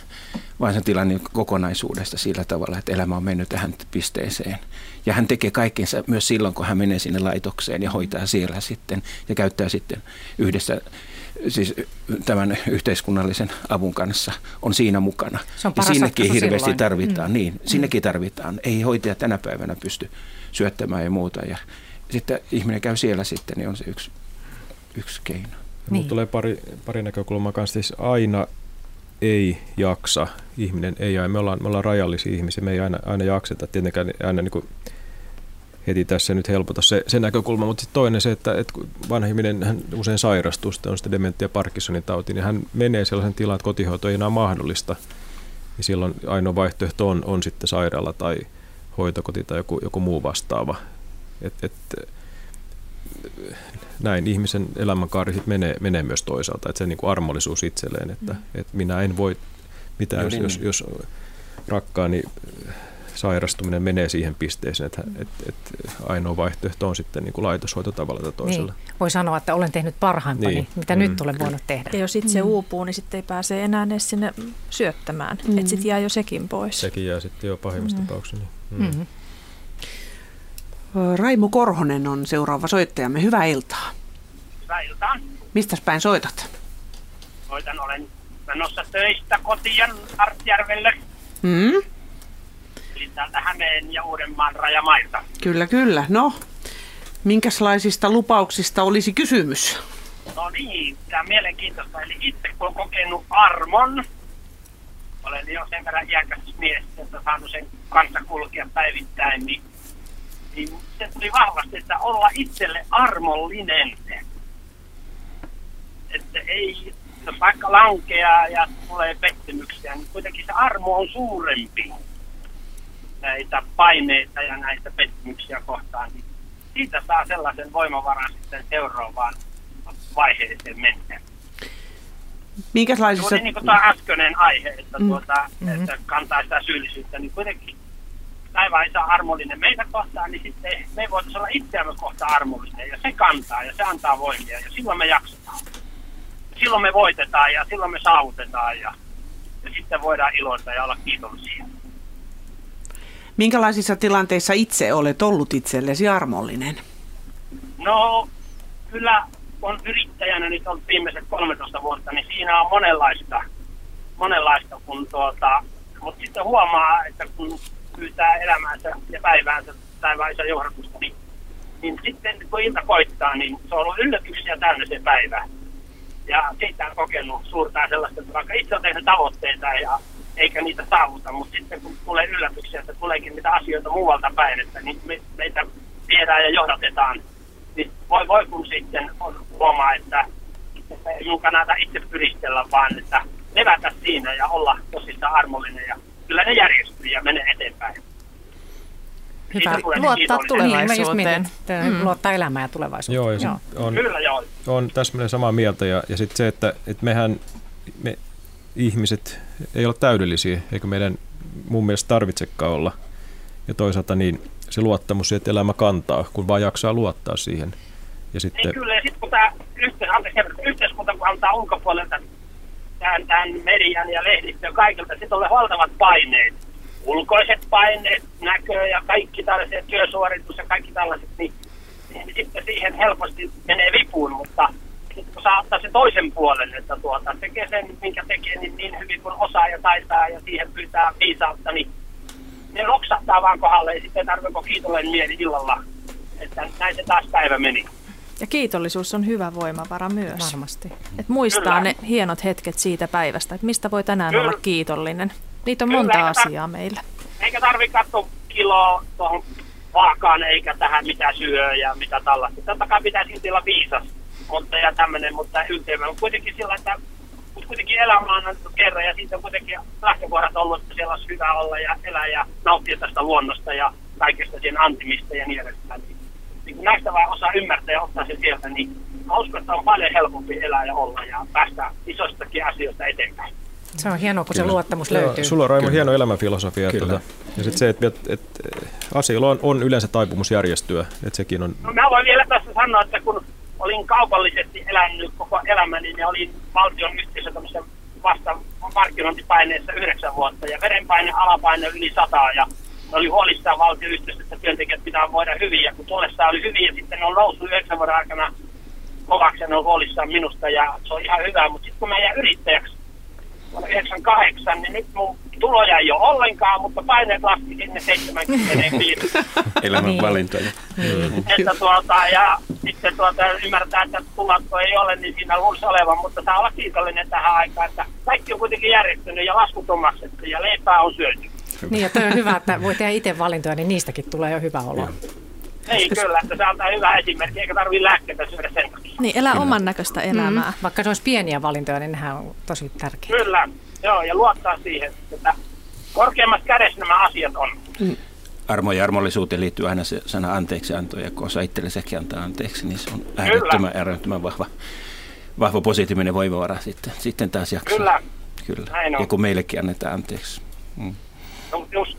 [SPEAKER 5] vaan se tilanne kokonaisuudesta sillä tavalla, että elämä on mennyt tähän pisteeseen. Ja hän tekee kaikkensa myös silloin, kun hän menee sinne laitokseen ja hoitaa siellä sitten ja käyttää sitten yhdessä siis tämän yhteiskunnallisen avun kanssa on siinä mukana.
[SPEAKER 1] Se on
[SPEAKER 5] ja sinnekin hirveästi
[SPEAKER 1] silloin.
[SPEAKER 5] tarvitaan,
[SPEAKER 1] Mm.
[SPEAKER 5] niin, sinnekin tarvitaan. Ei hoitaja tänä päivänä pysty syöttämään ja muuta. Ja sitten ihminen käy siellä sitten, niin on se yksi, yksi keino.
[SPEAKER 4] Niin. Mulla tulee pari, pari näkökulmaa kanssa. Siis aina ei jaksa, ihminen ei aina. Me ollaan, me ollaan rajallisia ihmisiä, me ei aina, aina jakseta. Tietenkään aina niin kuin heti tässä nyt helpota se, se näkökulma, mutta sitten toinen se, että, että vanha ihminen hän usein sairastuu, sitten on sitten dementia Parkinsonin tauti, niin hän menee sellaisen tilaan, että kotihoito ei enää mahdollista. Ja silloin ainoa vaihtoehto on, on sitten sairaala tai hoitokoti tai joku, joku muu vastaava. Et, et, näin ihmisen elämänkaari sit menee, menee myös toisaalta, että se niin kuin armollisuus itselleen, että, mm. että minä en voi mitään, jos,
[SPEAKER 5] Juuri
[SPEAKER 4] jos,
[SPEAKER 5] niin.
[SPEAKER 4] jos rakkaani sairastuminen menee siihen pisteeseen, että, että, että ainoa vaihtoehto on sitten niin kuin laitoshoito tavalla tai toisella.
[SPEAKER 1] Niin. Voi sanoa, että olen tehnyt parhaimpani,
[SPEAKER 4] Niin.
[SPEAKER 1] mitä
[SPEAKER 4] Mm.
[SPEAKER 1] nyt olen voinut tehdä.
[SPEAKER 3] Ja jos itse
[SPEAKER 1] Mm.
[SPEAKER 3] uupuu, niin sitten ei pääse enää edes sinne syöttämään.
[SPEAKER 1] Mm.
[SPEAKER 3] Mm. Että sitten jää jo sekin pois.
[SPEAKER 4] Sekin jää sitten jo pahimmassa
[SPEAKER 3] Mm.
[SPEAKER 4] tapauksessa. Niin.
[SPEAKER 1] Mm-hmm.
[SPEAKER 2] Raimo Korhonen on seuraava soittajamme. Hyvää iltaa.
[SPEAKER 14] Hyvää iltaa.
[SPEAKER 2] Mistä päin soitat?
[SPEAKER 14] Soitan, olen menossa töistä kotiin Artjärvelle,
[SPEAKER 2] Mm?
[SPEAKER 14] eli täältä Hämeen ja Uudenmaan rajamailta.
[SPEAKER 2] Kyllä, kyllä. No, minkälaisista lupauksista olisi kysymys?
[SPEAKER 14] No niin, tämä on mielenkiintoista. Eli itse kun olen kokenut armon, olen jo sen verran iäkäs mies, että saanut sen kanssa kulkea päivittäin, niin, niin se tuli vahvasti, että olla itselle armollinen. Että ei jos vaikka lankeaa ja tulee pettymyksiä, niin kuitenkin se armo on suurempi näitä paineita ja näitä pettymyksiä kohtaan. Niin siitä saa sellaisen voimavaran sitten seuraavaan vaiheeseen mennä.
[SPEAKER 2] Minkälaisissa...
[SPEAKER 14] Se oli niin kuin tämä äskeinen aihe, että, mm. tuota, mm-hmm. että kantaa sitä syyllisyyttä, niin kuitenkin taivaan isä armollinen meitä kohtaan, niin sitten me voitaisiin olla itseämme kohtaan armollinen, ja se kantaa, ja se antaa voimia, ja silloin me jaksetaan. Silloin me voitetaan, ja silloin me saavutetaan, ja, ja sitten voidaan iloita ja olla kiitollisia.
[SPEAKER 2] Minkälaisissa tilanteissa itse olet ollut itsellesi armollinen?
[SPEAKER 14] No, kyllä on yrittäjänä nyt on viimeiset 13 vuotta, niin siinä on monenlaista, monenlaista kun tuota, mutta sitten huomaa, että kun pyytää elämäänsä ja päiväänsä päiväisä johdatusta, niin, niin sitten kun ilta koittaa, niin se on ollut yllätyksiä täynnä se päivä. Ja siitä on kokenut suurta sellaista, että vaikka itse on tehnyt tavoitteita ja eikä niitä saavuta, mutta sitten kun tulee yllätyksiä, että tuleekin niitä asioita muualta päin, että niin me, meitä viedään ja johdatetaan, niin voi, voi kun sitten on huomaa, että, että ei kannata itse pyristellä, vaan että levätä siinä ja olla tosissaan armollinen ja kyllä ne järjestyy ja menee eteenpäin.
[SPEAKER 3] Hyvä. Luottaa tulevaisuuteen.
[SPEAKER 1] Niin, mm. Luottaa elämään ja tulevaisuuteen.
[SPEAKER 4] Joo, ja joo. On,
[SPEAKER 14] kyllä joo.
[SPEAKER 4] On täsmälleen samaa mieltä ja, ja sitten se, että, että mehän me ihmiset ei ole täydellisiä, eikä meidän mun mielestä tarvitsekaan olla. Ja toisaalta niin se luottamus, että elämä kantaa, kun vaan jaksaa luottaa siihen.
[SPEAKER 14] Ja sitten... Niin kyllä, ja sitten kun tämä yhteiskunta kun antaa ulkopuolelta tämän, tämän median ja lehdistön kaikilta, sitten on valtavat paineet. Ulkoiset paineet, näkö ja kaikki tällaiset työsuoritus ja kaikki tällaiset, niin, niin sitten siihen helposti menee vipuun, mutta sitten kun saa ottaa se toisen puolen, että tuota, tekee sen, minkä tekee niin, niin hyvin kuin osaa ja taitaa ja siihen pyytää viisautta, niin ne loksahtaa vaan kohdalle ja sitten tarvitse kiitolleen mieli illalla, että näin se taas päivä meni.
[SPEAKER 3] Ja kiitollisuus on hyvä voimavara myös.
[SPEAKER 1] Varmasti.
[SPEAKER 3] Et muistaa Kyllä. ne hienot hetket siitä päivästä, että mistä voi tänään Kyllä. olla kiitollinen. Niitä on Kyllä, monta eikä asiaa tar- meillä.
[SPEAKER 14] Eikä tarvitse katsoa kiloa tuohon vaakaan eikä tähän mitä syö ja mitä tällaista. Totta kai pitää silti olla viisas mutta, ja tämmöinen, mutta ylteemä. Mutta kuitenkin sillä, että mutta kuitenkin elämä on annettu kerran ja siitä on kuitenkin lähtökohdat ollut, että siellä olisi hyvä olla ja elää ja nauttia tästä luonnosta ja kaikesta sen antimista ja niin edespäin niin näistä vaan osaa ymmärtää ja ottaa sen sieltä, niin mä uskon, että on paljon helpompi elää ja olla ja päästä isostakin asioista eteenpäin.
[SPEAKER 1] Se on hienoa, kun Kyllä. se luottamus Joo, löytyy.
[SPEAKER 4] Sulla on Raimo hieno elämänfilosofia. Kyllä. Tuota, ja sitten se, että, että, että asioilla on, on yleensä taipumus järjestyä. Että sekin on...
[SPEAKER 14] No, mä voin vielä tässä sanoa, että kun olin kaupallisesti elänyt koko elämäni, niin olin valtion yhteisö vasta markkinointipaineessa yhdeksän vuotta ja verenpaine alapaine yli sataa ja oli huolissaan valtioyhteisöstä, että työntekijät pitää voida hyvin. Ja kun tuollessa oli hyvin ja sitten ne on noussut yhdeksän vuoden aikana kovaksi ja ne on huolissaan minusta ja se on ihan hyvä. Mutta sitten kun mä jäin yrittäjäksi vuonna 98, niin nyt mun tuloja ei ole ollenkaan, mutta paineet laski sinne 75.
[SPEAKER 5] Elämän niin. valintoja.
[SPEAKER 14] Niin. Että tuota, ja sitten tuota, ymmärtää, että tulokko ei ole, niin siinä luulisi olevan, mutta saa olla kiitollinen tähän aikaan, että kaikki on kuitenkin järjestynyt ja laskut on maksettu ja leipää on syöty.
[SPEAKER 1] Niin, ja toi on hyvä, että voi tehdä itse valintoja, niin niistäkin tulee jo hyvä olo.
[SPEAKER 14] Ei kyllä, että se antaa hyvä esimerkki, eikä tarvitse lääkkeitä syödä sen takia.
[SPEAKER 3] Niin, elää kyllä. oman näköistä elämää. Mm.
[SPEAKER 1] Vaikka se olisi pieniä valintoja, niin nehän on tosi tärkeitä.
[SPEAKER 14] Kyllä, joo, ja luottaa siihen, että korkeammassa kädessä nämä asiat on. Mm.
[SPEAKER 5] Armo ja armollisuuteen liittyy aina se sana anteeksianto, ja kun osaa itsellesäkin antaa anteeksi, niin se on äärettömän, äärettömän vahva, vahva positiivinen voimavara sitten, sitten taas jaksaa.
[SPEAKER 14] Kyllä.
[SPEAKER 5] Kyllä. Ja kun meillekin annetaan anteeksi. Mm.
[SPEAKER 2] Just.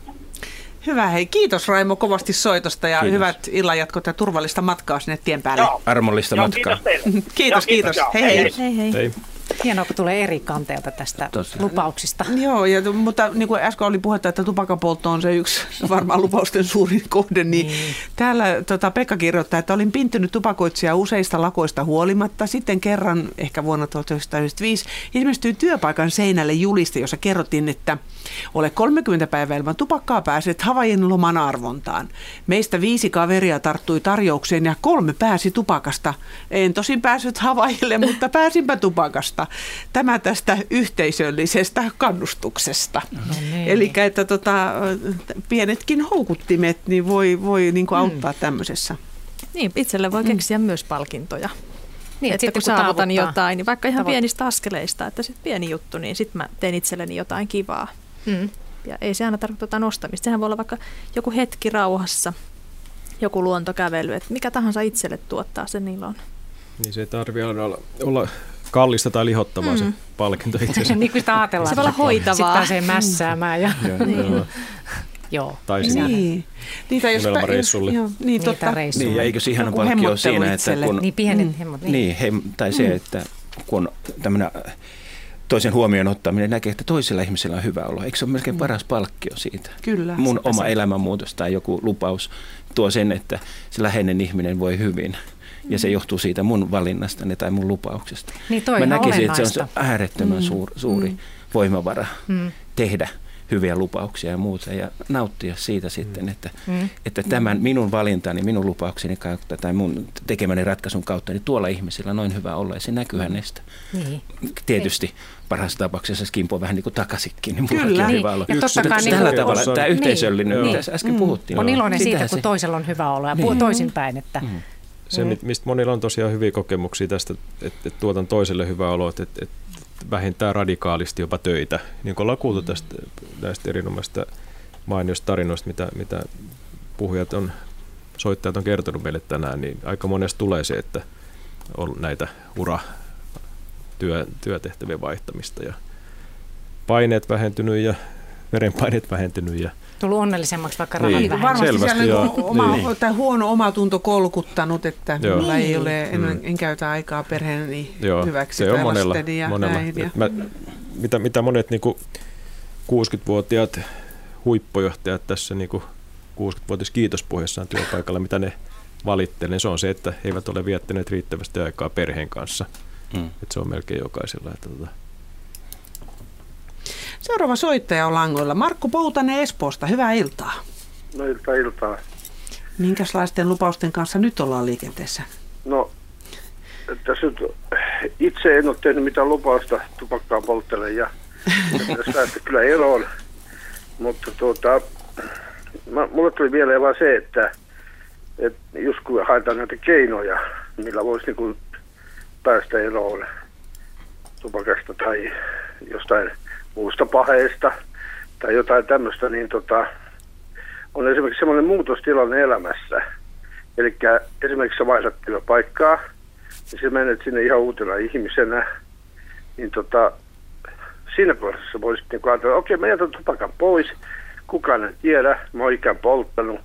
[SPEAKER 2] Hyvä, hei. Kiitos Raimo kovasti soitosta ja kiitos. hyvät illanjatkot ja turvallista matkaa sinne tien päälle. Joo.
[SPEAKER 5] Armollista
[SPEAKER 14] Joo,
[SPEAKER 5] matkaa.
[SPEAKER 14] Kiitos
[SPEAKER 2] kiitos, Joo, kiitos.
[SPEAKER 1] kiitos. Hei, hei. hei, hei. hei. Hienoa, kun tulee eri kanteelta tästä Tosi. lupauksista.
[SPEAKER 2] Joo, ja, mutta niin kuin äsken oli puhetta, että tupakanpoltto on se yksi varmaan lupausten suurin kohde, niin, niin. täällä tota, Pekka kirjoittaa, että olin pintynyt tupakoitsija useista lakoista huolimatta. Sitten kerran, ehkä vuonna 1995, ilmestyi työpaikan seinälle juliste, jossa kerrottiin, että ole 30 päivää ilman tupakkaa pääset Havain loman arvontaan. Meistä viisi kaveria tarttui tarjoukseen ja kolme pääsi tupakasta. En tosin päässyt Havaille, mutta pääsinpä tupakasta. Tämä tästä yhteisöllisestä kannustuksesta. No niin. Eli että tota, pienetkin houkuttimet niin voi, voi niin kuin auttaa mm. tämmöisessä.
[SPEAKER 3] Niin, itselle voi keksiä mm. myös palkintoja. Niin,
[SPEAKER 1] että
[SPEAKER 3] että kun
[SPEAKER 1] sitten kun
[SPEAKER 3] saavutan jotain, niin vaikka ihan
[SPEAKER 1] tavoit-
[SPEAKER 3] pienistä askeleista, että sitten pieni juttu, niin sitten mä teen itselleni jotain kivaa.
[SPEAKER 1] Mm.
[SPEAKER 3] Ja ei se aina tarkoita jotain ostamista. Sehän voi olla vaikka joku hetki rauhassa, joku luontokävely, että mikä tahansa itselle tuottaa sen ilon.
[SPEAKER 4] Niin se ei tarvitse aina olla, olla kallista tai lihottavaa mm. se
[SPEAKER 3] Mm.
[SPEAKER 4] palkinto itse
[SPEAKER 1] niin kuin sitä ajatellaan.
[SPEAKER 3] Se voi olla hoitavaa.
[SPEAKER 1] Sitten pääsee mässäämään. Ja...
[SPEAKER 4] Joo,
[SPEAKER 3] Niin.
[SPEAKER 4] joo.
[SPEAKER 1] Joo.
[SPEAKER 4] Tai sinne
[SPEAKER 2] Niin. Niitä jos,
[SPEAKER 4] Unelmareissulle.
[SPEAKER 2] joo, niin, totta.
[SPEAKER 5] Niin, ja eikö se ihana palkkio
[SPEAKER 2] hemmottelu
[SPEAKER 5] siinä, että
[SPEAKER 2] itselle.
[SPEAKER 5] kun...
[SPEAKER 1] Niin pienet hemmot. Niin.
[SPEAKER 5] Niin, he, tai se,
[SPEAKER 2] Mm.
[SPEAKER 5] että kun tämmöinen toisen huomioon ottaminen näkee, että toisella ihmisellä on hyvä olo. Eikö se ole melkein paras palkkio siitä?
[SPEAKER 2] Kyllä.
[SPEAKER 5] Mun oma
[SPEAKER 2] se.
[SPEAKER 5] elämänmuutos tai joku lupaus tuo sen, että se läheinen ihminen voi hyvin. Ja se johtuu siitä mun valinnastani tai mun lupauksesta.
[SPEAKER 1] Niin toi
[SPEAKER 5] Mä
[SPEAKER 1] on
[SPEAKER 5] näkisin, että se on äärettömän
[SPEAKER 1] Mm,
[SPEAKER 5] suur, suuri
[SPEAKER 1] mm.
[SPEAKER 5] voimavara
[SPEAKER 1] Mm.
[SPEAKER 5] tehdä hyviä lupauksia ja muuta ja nauttia siitä sitten, että,
[SPEAKER 1] Mm.
[SPEAKER 5] että tämän minun valintani, minun lupaukseni kautta tai mun tekemäni ratkaisun kautta, niin tuolla ihmisellä noin hyvä olla ja se näkyy hänestä.
[SPEAKER 1] Niin.
[SPEAKER 5] Tietysti parhaassa tapauksessa skimpo vähän niin kuin takaisinkin, niin
[SPEAKER 1] Kyllä. Niin,
[SPEAKER 5] hyvä olla.
[SPEAKER 1] ja totta kai niin
[SPEAKER 5] tällä tavalla,
[SPEAKER 1] Niin.
[SPEAKER 5] tämä yhteisöllinen,
[SPEAKER 1] Niin.
[SPEAKER 5] mitä äsken
[SPEAKER 1] Mm.
[SPEAKER 5] puhuttiin.
[SPEAKER 1] On iloinen siitä, kun
[SPEAKER 5] se-
[SPEAKER 1] toisella on hyvä olla ja
[SPEAKER 5] Niin.
[SPEAKER 1] niin. toisinpäin. Että...
[SPEAKER 4] Se,
[SPEAKER 1] Mm.
[SPEAKER 4] mi- mistä monilla on tosiaan hyviä kokemuksia tästä, että, että tuotan toiselle hyvää oloa, että, että, että vähentää radikaalisti jopa töitä. Niin kuin ollaan kuultu tästä, näistä erinomaisista mainioista tarinoista, mitä, mitä puhujat on, soittajat on kertonut meille tänään, niin aika monesti tulee se, että on näitä ura työ, työtehtävien vaihtamista ja paineet vähentynyt ja verenpaineet vähentynyt ja
[SPEAKER 1] Tullut onnellisemmaksi, vaikka
[SPEAKER 4] Niin.
[SPEAKER 1] rahat
[SPEAKER 2] Niin,
[SPEAKER 1] vähenee.
[SPEAKER 2] varmasti
[SPEAKER 4] Selvästi,
[SPEAKER 2] siellä
[SPEAKER 4] joo.
[SPEAKER 2] niin oma,
[SPEAKER 4] Niin.
[SPEAKER 2] tai huono omatunto kolkuttanut, että
[SPEAKER 4] Joo.
[SPEAKER 2] minulla ei
[SPEAKER 1] Niin.
[SPEAKER 2] ole, en,
[SPEAKER 4] Mm.
[SPEAKER 2] en käytä aikaa perheeni
[SPEAKER 4] Joo,
[SPEAKER 2] hyväksi
[SPEAKER 4] se on monella.
[SPEAKER 2] ja
[SPEAKER 4] monella.
[SPEAKER 2] näin. Ja,
[SPEAKER 4] Mä, mitä, mitä monet niin 60-vuotiaat huippujohtajat tässä niin 60-vuotias kiitospuheessaan työpaikalla, mitä ne valittelee, niin se on se, että he eivät ole viettäneet riittävästi aikaa perheen kanssa.
[SPEAKER 5] Mm.
[SPEAKER 4] Et se on melkein jokaisella. Että tota,
[SPEAKER 2] Seuraava soittaja on langoilla. Markku Poutanen Espoosta, hyvää iltaa.
[SPEAKER 15] No ilta iltaa.
[SPEAKER 2] Minkälaisten lupausten kanssa nyt ollaan liikenteessä?
[SPEAKER 15] No, tässä nyt itse en ole tehnyt mitään lupausta tupakkaa polttele ja ja päästä kyllä eroon. Mutta tuota, mä, mulle tuli mieleen vaan se, että, että just kun haetaan näitä keinoja, millä voisi niin kuin päästä eroon tupakasta tai jostain muusta paheesta tai jotain tämmöistä, niin tota, on esimerkiksi semmoinen muutostilanne elämässä. Eli esimerkiksi sä vaihdat työpaikkaa, ja sä menet sinne ihan uutena ihmisenä, niin tota, siinä kohdassa voisit niin ajatella, okei, mä jätän tupakan pois, kukaan ei tiedä, mä oon ikään polttanut,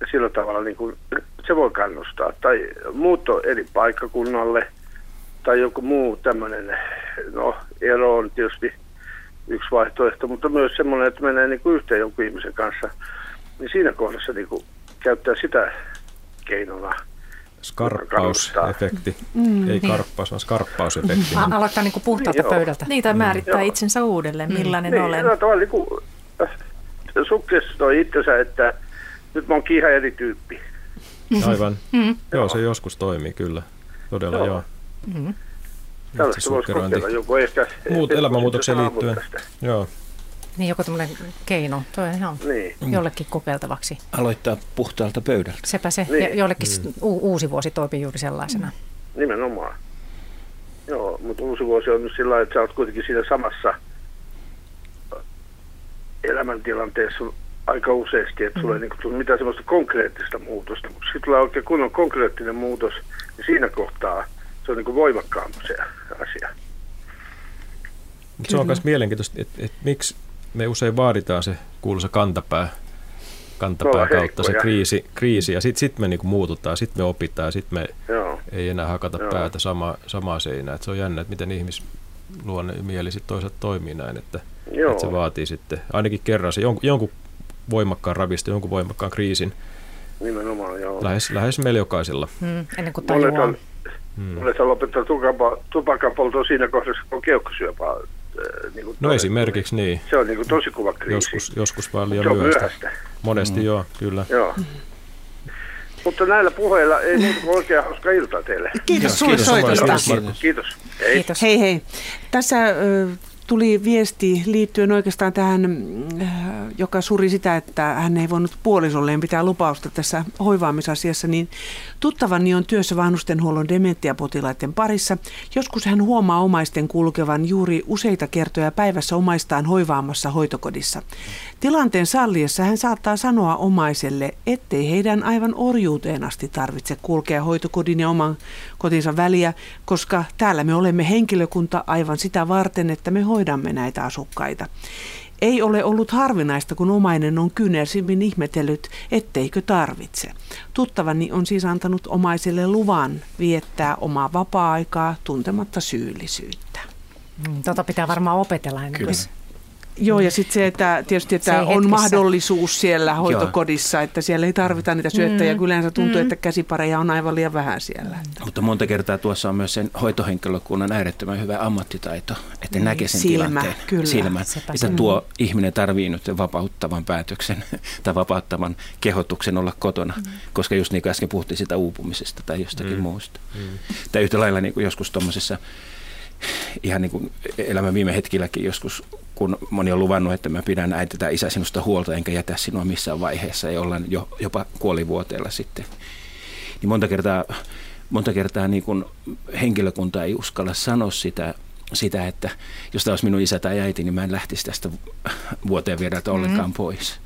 [SPEAKER 15] ja sillä tavalla niin kuin, se voi kannustaa. Tai muutto eri paikkakunnalle, tai joku muu tämmöinen, no ero on tietysti yksi vaihtoehto, mutta myös semmoinen, että menee niin kuin yhteen jonkun ihmisen kanssa, niin siinä kohdassa niin kuin käyttää sitä keinona.
[SPEAKER 4] skarppausefekti.
[SPEAKER 2] Mm.
[SPEAKER 4] Ei
[SPEAKER 1] Niin.
[SPEAKER 4] karppaus, vaan skarppausefekti.
[SPEAKER 1] A- aloittaa niin kuin puhtaalta
[SPEAKER 15] Niin,
[SPEAKER 1] pöydältä.
[SPEAKER 3] Niin, tai määrittää
[SPEAKER 15] Joo.
[SPEAKER 3] itsensä uudelleen, millainen
[SPEAKER 15] niin,
[SPEAKER 3] olen.
[SPEAKER 15] tavalla niin kuin, äh, sukkestoi itsensä, että nyt mä oonkin ihan eri tyyppi.
[SPEAKER 4] Aivan.
[SPEAKER 1] Mm.
[SPEAKER 4] Joo, se joskus toimii kyllä. Todella
[SPEAKER 15] Joo.
[SPEAKER 4] joo.
[SPEAKER 1] Mm.
[SPEAKER 15] Tällaista voisi kokeilla joku ehkä.
[SPEAKER 4] Muut
[SPEAKER 15] ehkä
[SPEAKER 4] elämänmuutokseen liittyen. Joo.
[SPEAKER 1] Niin joku tämmöinen keino. Toi on ihan
[SPEAKER 15] Niin.
[SPEAKER 1] jollekin kokeiltavaksi.
[SPEAKER 5] Aloittaa puhtaalta pöydältä.
[SPEAKER 1] Sepä se.
[SPEAKER 15] Niin.
[SPEAKER 1] Ja jollekin mm. uusi vuosi toimii juuri sellaisena.
[SPEAKER 15] Nimenomaan. Joo, mutta uusi vuosi on nyt sillä lailla, että sä oot kuitenkin siinä samassa elämäntilanteessa aika useasti, että sulla ei niin tule mitään semmoista konkreettista muutosta. Mutta sitten tulee oikein kunnon konkreettinen muutos, niin siinä kohtaa se on niin voimakkaampi se asia.
[SPEAKER 4] Mut se on myös mielenkiintoista, että, että miksi me usein vaaditaan se kuuluisa kantapää, kantapää kautta se kriisi, kriisi ja sitten sit me niinku muututaan, sitten me opitaan ja sitten me
[SPEAKER 15] Joo.
[SPEAKER 4] ei enää hakata
[SPEAKER 15] Joo.
[SPEAKER 4] päätä sama, samaa seinää. Et se on jännä, että miten ihmisluonne ja mieli sitten toisaalta toimii näin, että,
[SPEAKER 15] Joo.
[SPEAKER 4] että se vaatii sitten ainakin kerran se jonkun, jonkun voimakkaan ravista, jonkun voimakkaan kriisin,
[SPEAKER 15] Nimenomaan, joo.
[SPEAKER 4] lähes, lähes meillä jokaisella.
[SPEAKER 1] Mm. Ennen kuin tajuaa.
[SPEAKER 15] on, monet on lopettanut tupakapa- tupakan polton siinä kohdassa, kun on keuhkosyöpää. äh, Niin kuin
[SPEAKER 4] No
[SPEAKER 15] todettu.
[SPEAKER 4] esimerkiksi niin.
[SPEAKER 15] Se on niin kuin tosi kova kriisi.
[SPEAKER 4] Joskus, joskus vaan liian
[SPEAKER 15] Se on
[SPEAKER 4] myöhäistä.
[SPEAKER 15] myöhäistä.
[SPEAKER 4] Monesti
[SPEAKER 5] Mm.
[SPEAKER 4] joo, kyllä.
[SPEAKER 15] Joo. Mutta näillä puheilla ei muuta kuin oikein hauska iltaa teille.
[SPEAKER 2] Kiitos
[SPEAKER 5] kiitos.
[SPEAKER 2] soitosta.
[SPEAKER 5] Kiitos.
[SPEAKER 15] Kiitos. Hei.
[SPEAKER 1] Kiitos.
[SPEAKER 2] Hei hei. Tässä tuli viesti liittyen oikeastaan tähän, äh, joka suri sitä, että hän ei voinut puolisolleen pitää lupausta tässä hoivaamisasiassa, niin tuttavani on työssä vanhustenhuollon dementiapotilaiden parissa. Joskus hän huomaa omaisten kulkevan juuri useita kertoja päivässä omaistaan hoivaamassa hoitokodissa. Tilanteen salliessa hän saattaa sanoa omaiselle, ettei heidän aivan orjuuteen asti tarvitse kulkea hoitokodin ja oman kotinsa väliä, koska täällä me olemme henkilökunta aivan sitä varten, että me hoidamme näitä asukkaita. Ei ole ollut harvinaista, kun omainen on kynersimmin ihmetellyt, etteikö tarvitse. Tuttavani on siis antanut omaiselle luvan viettää omaa vapaa-aikaa tuntematta syyllisyyttä.
[SPEAKER 1] Mm, tota pitää varmaan opetella ennen kuin
[SPEAKER 2] Joo, ja sitten se, että tietysti että on hetkessä. mahdollisuus siellä hoitokodissa, Joo. että siellä ei tarvita niitä syöttäjiä. Mm. Yleensä tuntuu, mm. että käsipareja on aivan liian vähän siellä.
[SPEAKER 5] Mutta monta kertaa tuossa on myös sen hoitohenkilökunnan äärettömän hyvä ammattitaito, että niin. näkee sen
[SPEAKER 2] Silmä,
[SPEAKER 5] tilanteen.
[SPEAKER 2] Kyllä.
[SPEAKER 5] Silmä, että tuo ihminen tarvii nyt vapauttavan päätöksen tai vapauttavan kehotuksen olla kotona, mm. koska just niin kuin äsken puhuttiin sitä uupumisesta tai jostakin mm. muusta. Mm. Tai yhtä lailla niin kuin joskus tuommoisessa ihan niin kuin elämän viime hetkilläkin joskus, kun moni on luvannut, että mä pidän äiti tai isä sinusta huolta, enkä jätä sinua missään vaiheessa, ja ollaan jo, jopa kuolivuoteella sitten. Niin monta kertaa, monta kertaa niin kuin henkilökunta ei uskalla sanoa sitä, sitä, että jos tämä olisi minun isä tai äiti, niin mä en lähtisi tästä vuoteen viedältä ollenkaan mm. pois.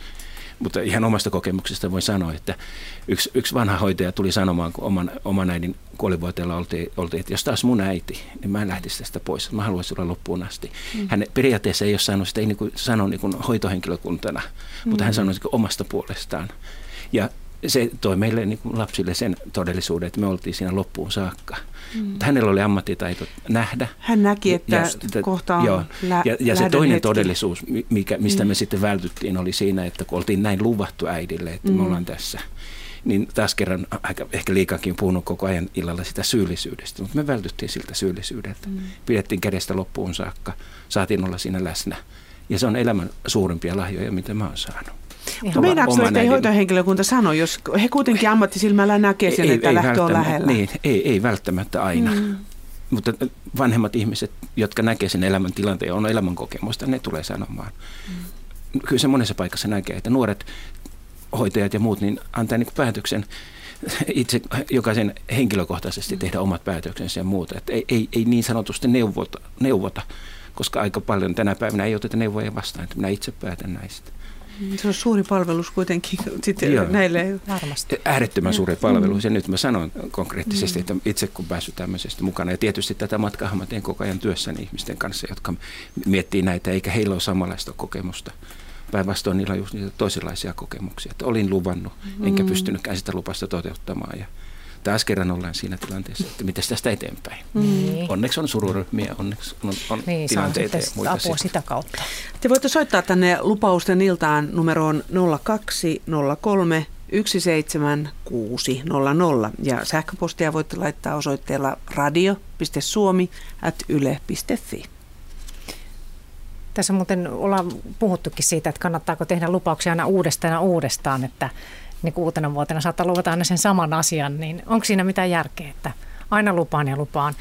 [SPEAKER 5] Mutta ihan omasta kokemuksesta voin sanoa, että yksi, yksi vanha hoitaja tuli sanomaan, kun oman, oman äidin kuolivuoteella oltiin, oltiin, että jos taas mun äiti, niin mä en lähtisi tästä pois. Mä haluaisin olla loppuun asti. Mm. Hän periaatteessa ei ole sanonut sitä, ei niin kuin sano niin kuin hoitohenkilökuntana, mm. mutta hän mm. sanoi niin omasta puolestaan. Ja se toi meille niin kuin lapsille sen todellisuuden, että me oltiin siinä loppuun saakka. Mm. hänellä oli ammattitaito nähdä.
[SPEAKER 2] Hän näki, että, ja, kohta on joo,
[SPEAKER 5] lä- Ja, ja se toinen hetki. todellisuus, mikä, mistä mm. me sitten vältyttiin, oli siinä, että kun oltiin näin luvattu äidille, että mm. me ollaan tässä, niin taas kerran aika, ehkä liikakin puhunut koko ajan illalla sitä syyllisyydestä, mutta me vältyttiin siltä syyllisyydeltä. Mm. Pidettiin kädestä loppuun saakka, saatiin olla siinä läsnä. Ja se on elämän suurimpia lahjoja, mitä mä oon saanut.
[SPEAKER 2] Mutta meinaako että ei hoitohenkilökunta sano, jos he kuitenkin ammattisilmällä näkee sen, ei, että ei lähtö on lähellä?
[SPEAKER 5] Niin, ei, ei välttämättä aina. Mm. Mutta vanhemmat ihmiset, jotka näkee sen elämäntilanteen ja on elämänkokemusta, ne tulee sanomaan. Mm. Kyllä se monessa paikassa näkee, että nuoret hoitajat ja muut niin antaa niin päätöksen itse jokaisen henkilökohtaisesti tehdä omat päätöksensä ja muuta. Että ei, ei, ei niin sanotusti neuvota, neuvota, koska aika paljon tänä päivänä ei oteta neuvoja vastaan, että minä itse päätän näistä.
[SPEAKER 2] Se on suuri palvelus kuitenkin sitten Joo. näille.
[SPEAKER 5] Varmasti. Äärettömän suuri palvelus. Ja nyt mä sanon konkreettisesti, että itse kun päässyt tämmöisestä mukana. Ja tietysti tätä matkaa mä teen koko ajan työssäni ihmisten kanssa, jotka miettii näitä, eikä heillä ole samanlaista kokemusta. Päinvastoin niillä on just niitä toisenlaisia kokemuksia. Että olin luvannut, enkä mm. pystynytkään sitä lupasta toteuttamaan. Ja taas kerran ollaan siinä tilanteessa, että miten tästä eteenpäin. Mm. Onneksi on sururyhmiä, onneksi on, on
[SPEAKER 1] niin,
[SPEAKER 5] tilanteita
[SPEAKER 1] ja muita apua sitä kautta.
[SPEAKER 2] Te voitte soittaa tänne lupausten iltaan numeroon 0203 17600 ja sähköpostia voitte laittaa osoitteella radio.suomi.yle.fi.
[SPEAKER 1] Tässä muuten ollaan puhuttukin siitä, että kannattaako tehdä lupauksia aina uudestaan ja uudestaan, että niin uutena vuotena saattaa luvata aina sen saman asian, niin onko siinä mitään järkeä, että aina lupaan ja lupaan?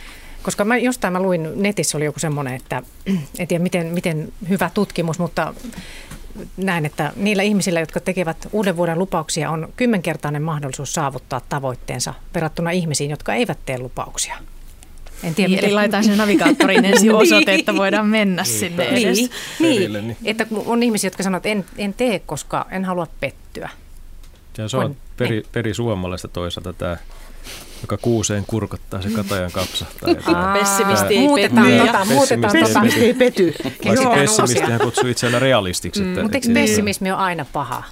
[SPEAKER 1] Koska mä, jostain mä luin, netissä oli joku semmoinen, että en tiedä miten, miten hyvä tutkimus, mutta näin, että niillä ihmisillä, jotka tekevät uuden vuoden lupauksia, on kymmenkertainen mahdollisuus saavuttaa tavoitteensa verrattuna ihmisiin, jotka eivät tee lupauksia.
[SPEAKER 3] En tiedä, Eli laitetaan sen navigaattorin ensin osoite, että voidaan mennä niin, sinne edes.
[SPEAKER 1] Niin, niin, niin, että on ihmisiä, jotka sanoo, että en, en tee, koska en halua pettyä.
[SPEAKER 4] Ja se on peri, peri suomalaista toisaalta tämä joka kuuseen kurkottaa, se katajan kapsahtaa.
[SPEAKER 3] Aa, pessimisti ei
[SPEAKER 1] muutetaan
[SPEAKER 3] pety.
[SPEAKER 1] Tota, muutetaan
[SPEAKER 2] pessimisti tota. ei pety.
[SPEAKER 4] Vaikka hän kutsuu itseään realistiksi. Mm,
[SPEAKER 1] mutta eikö pessimismi ole aina paha?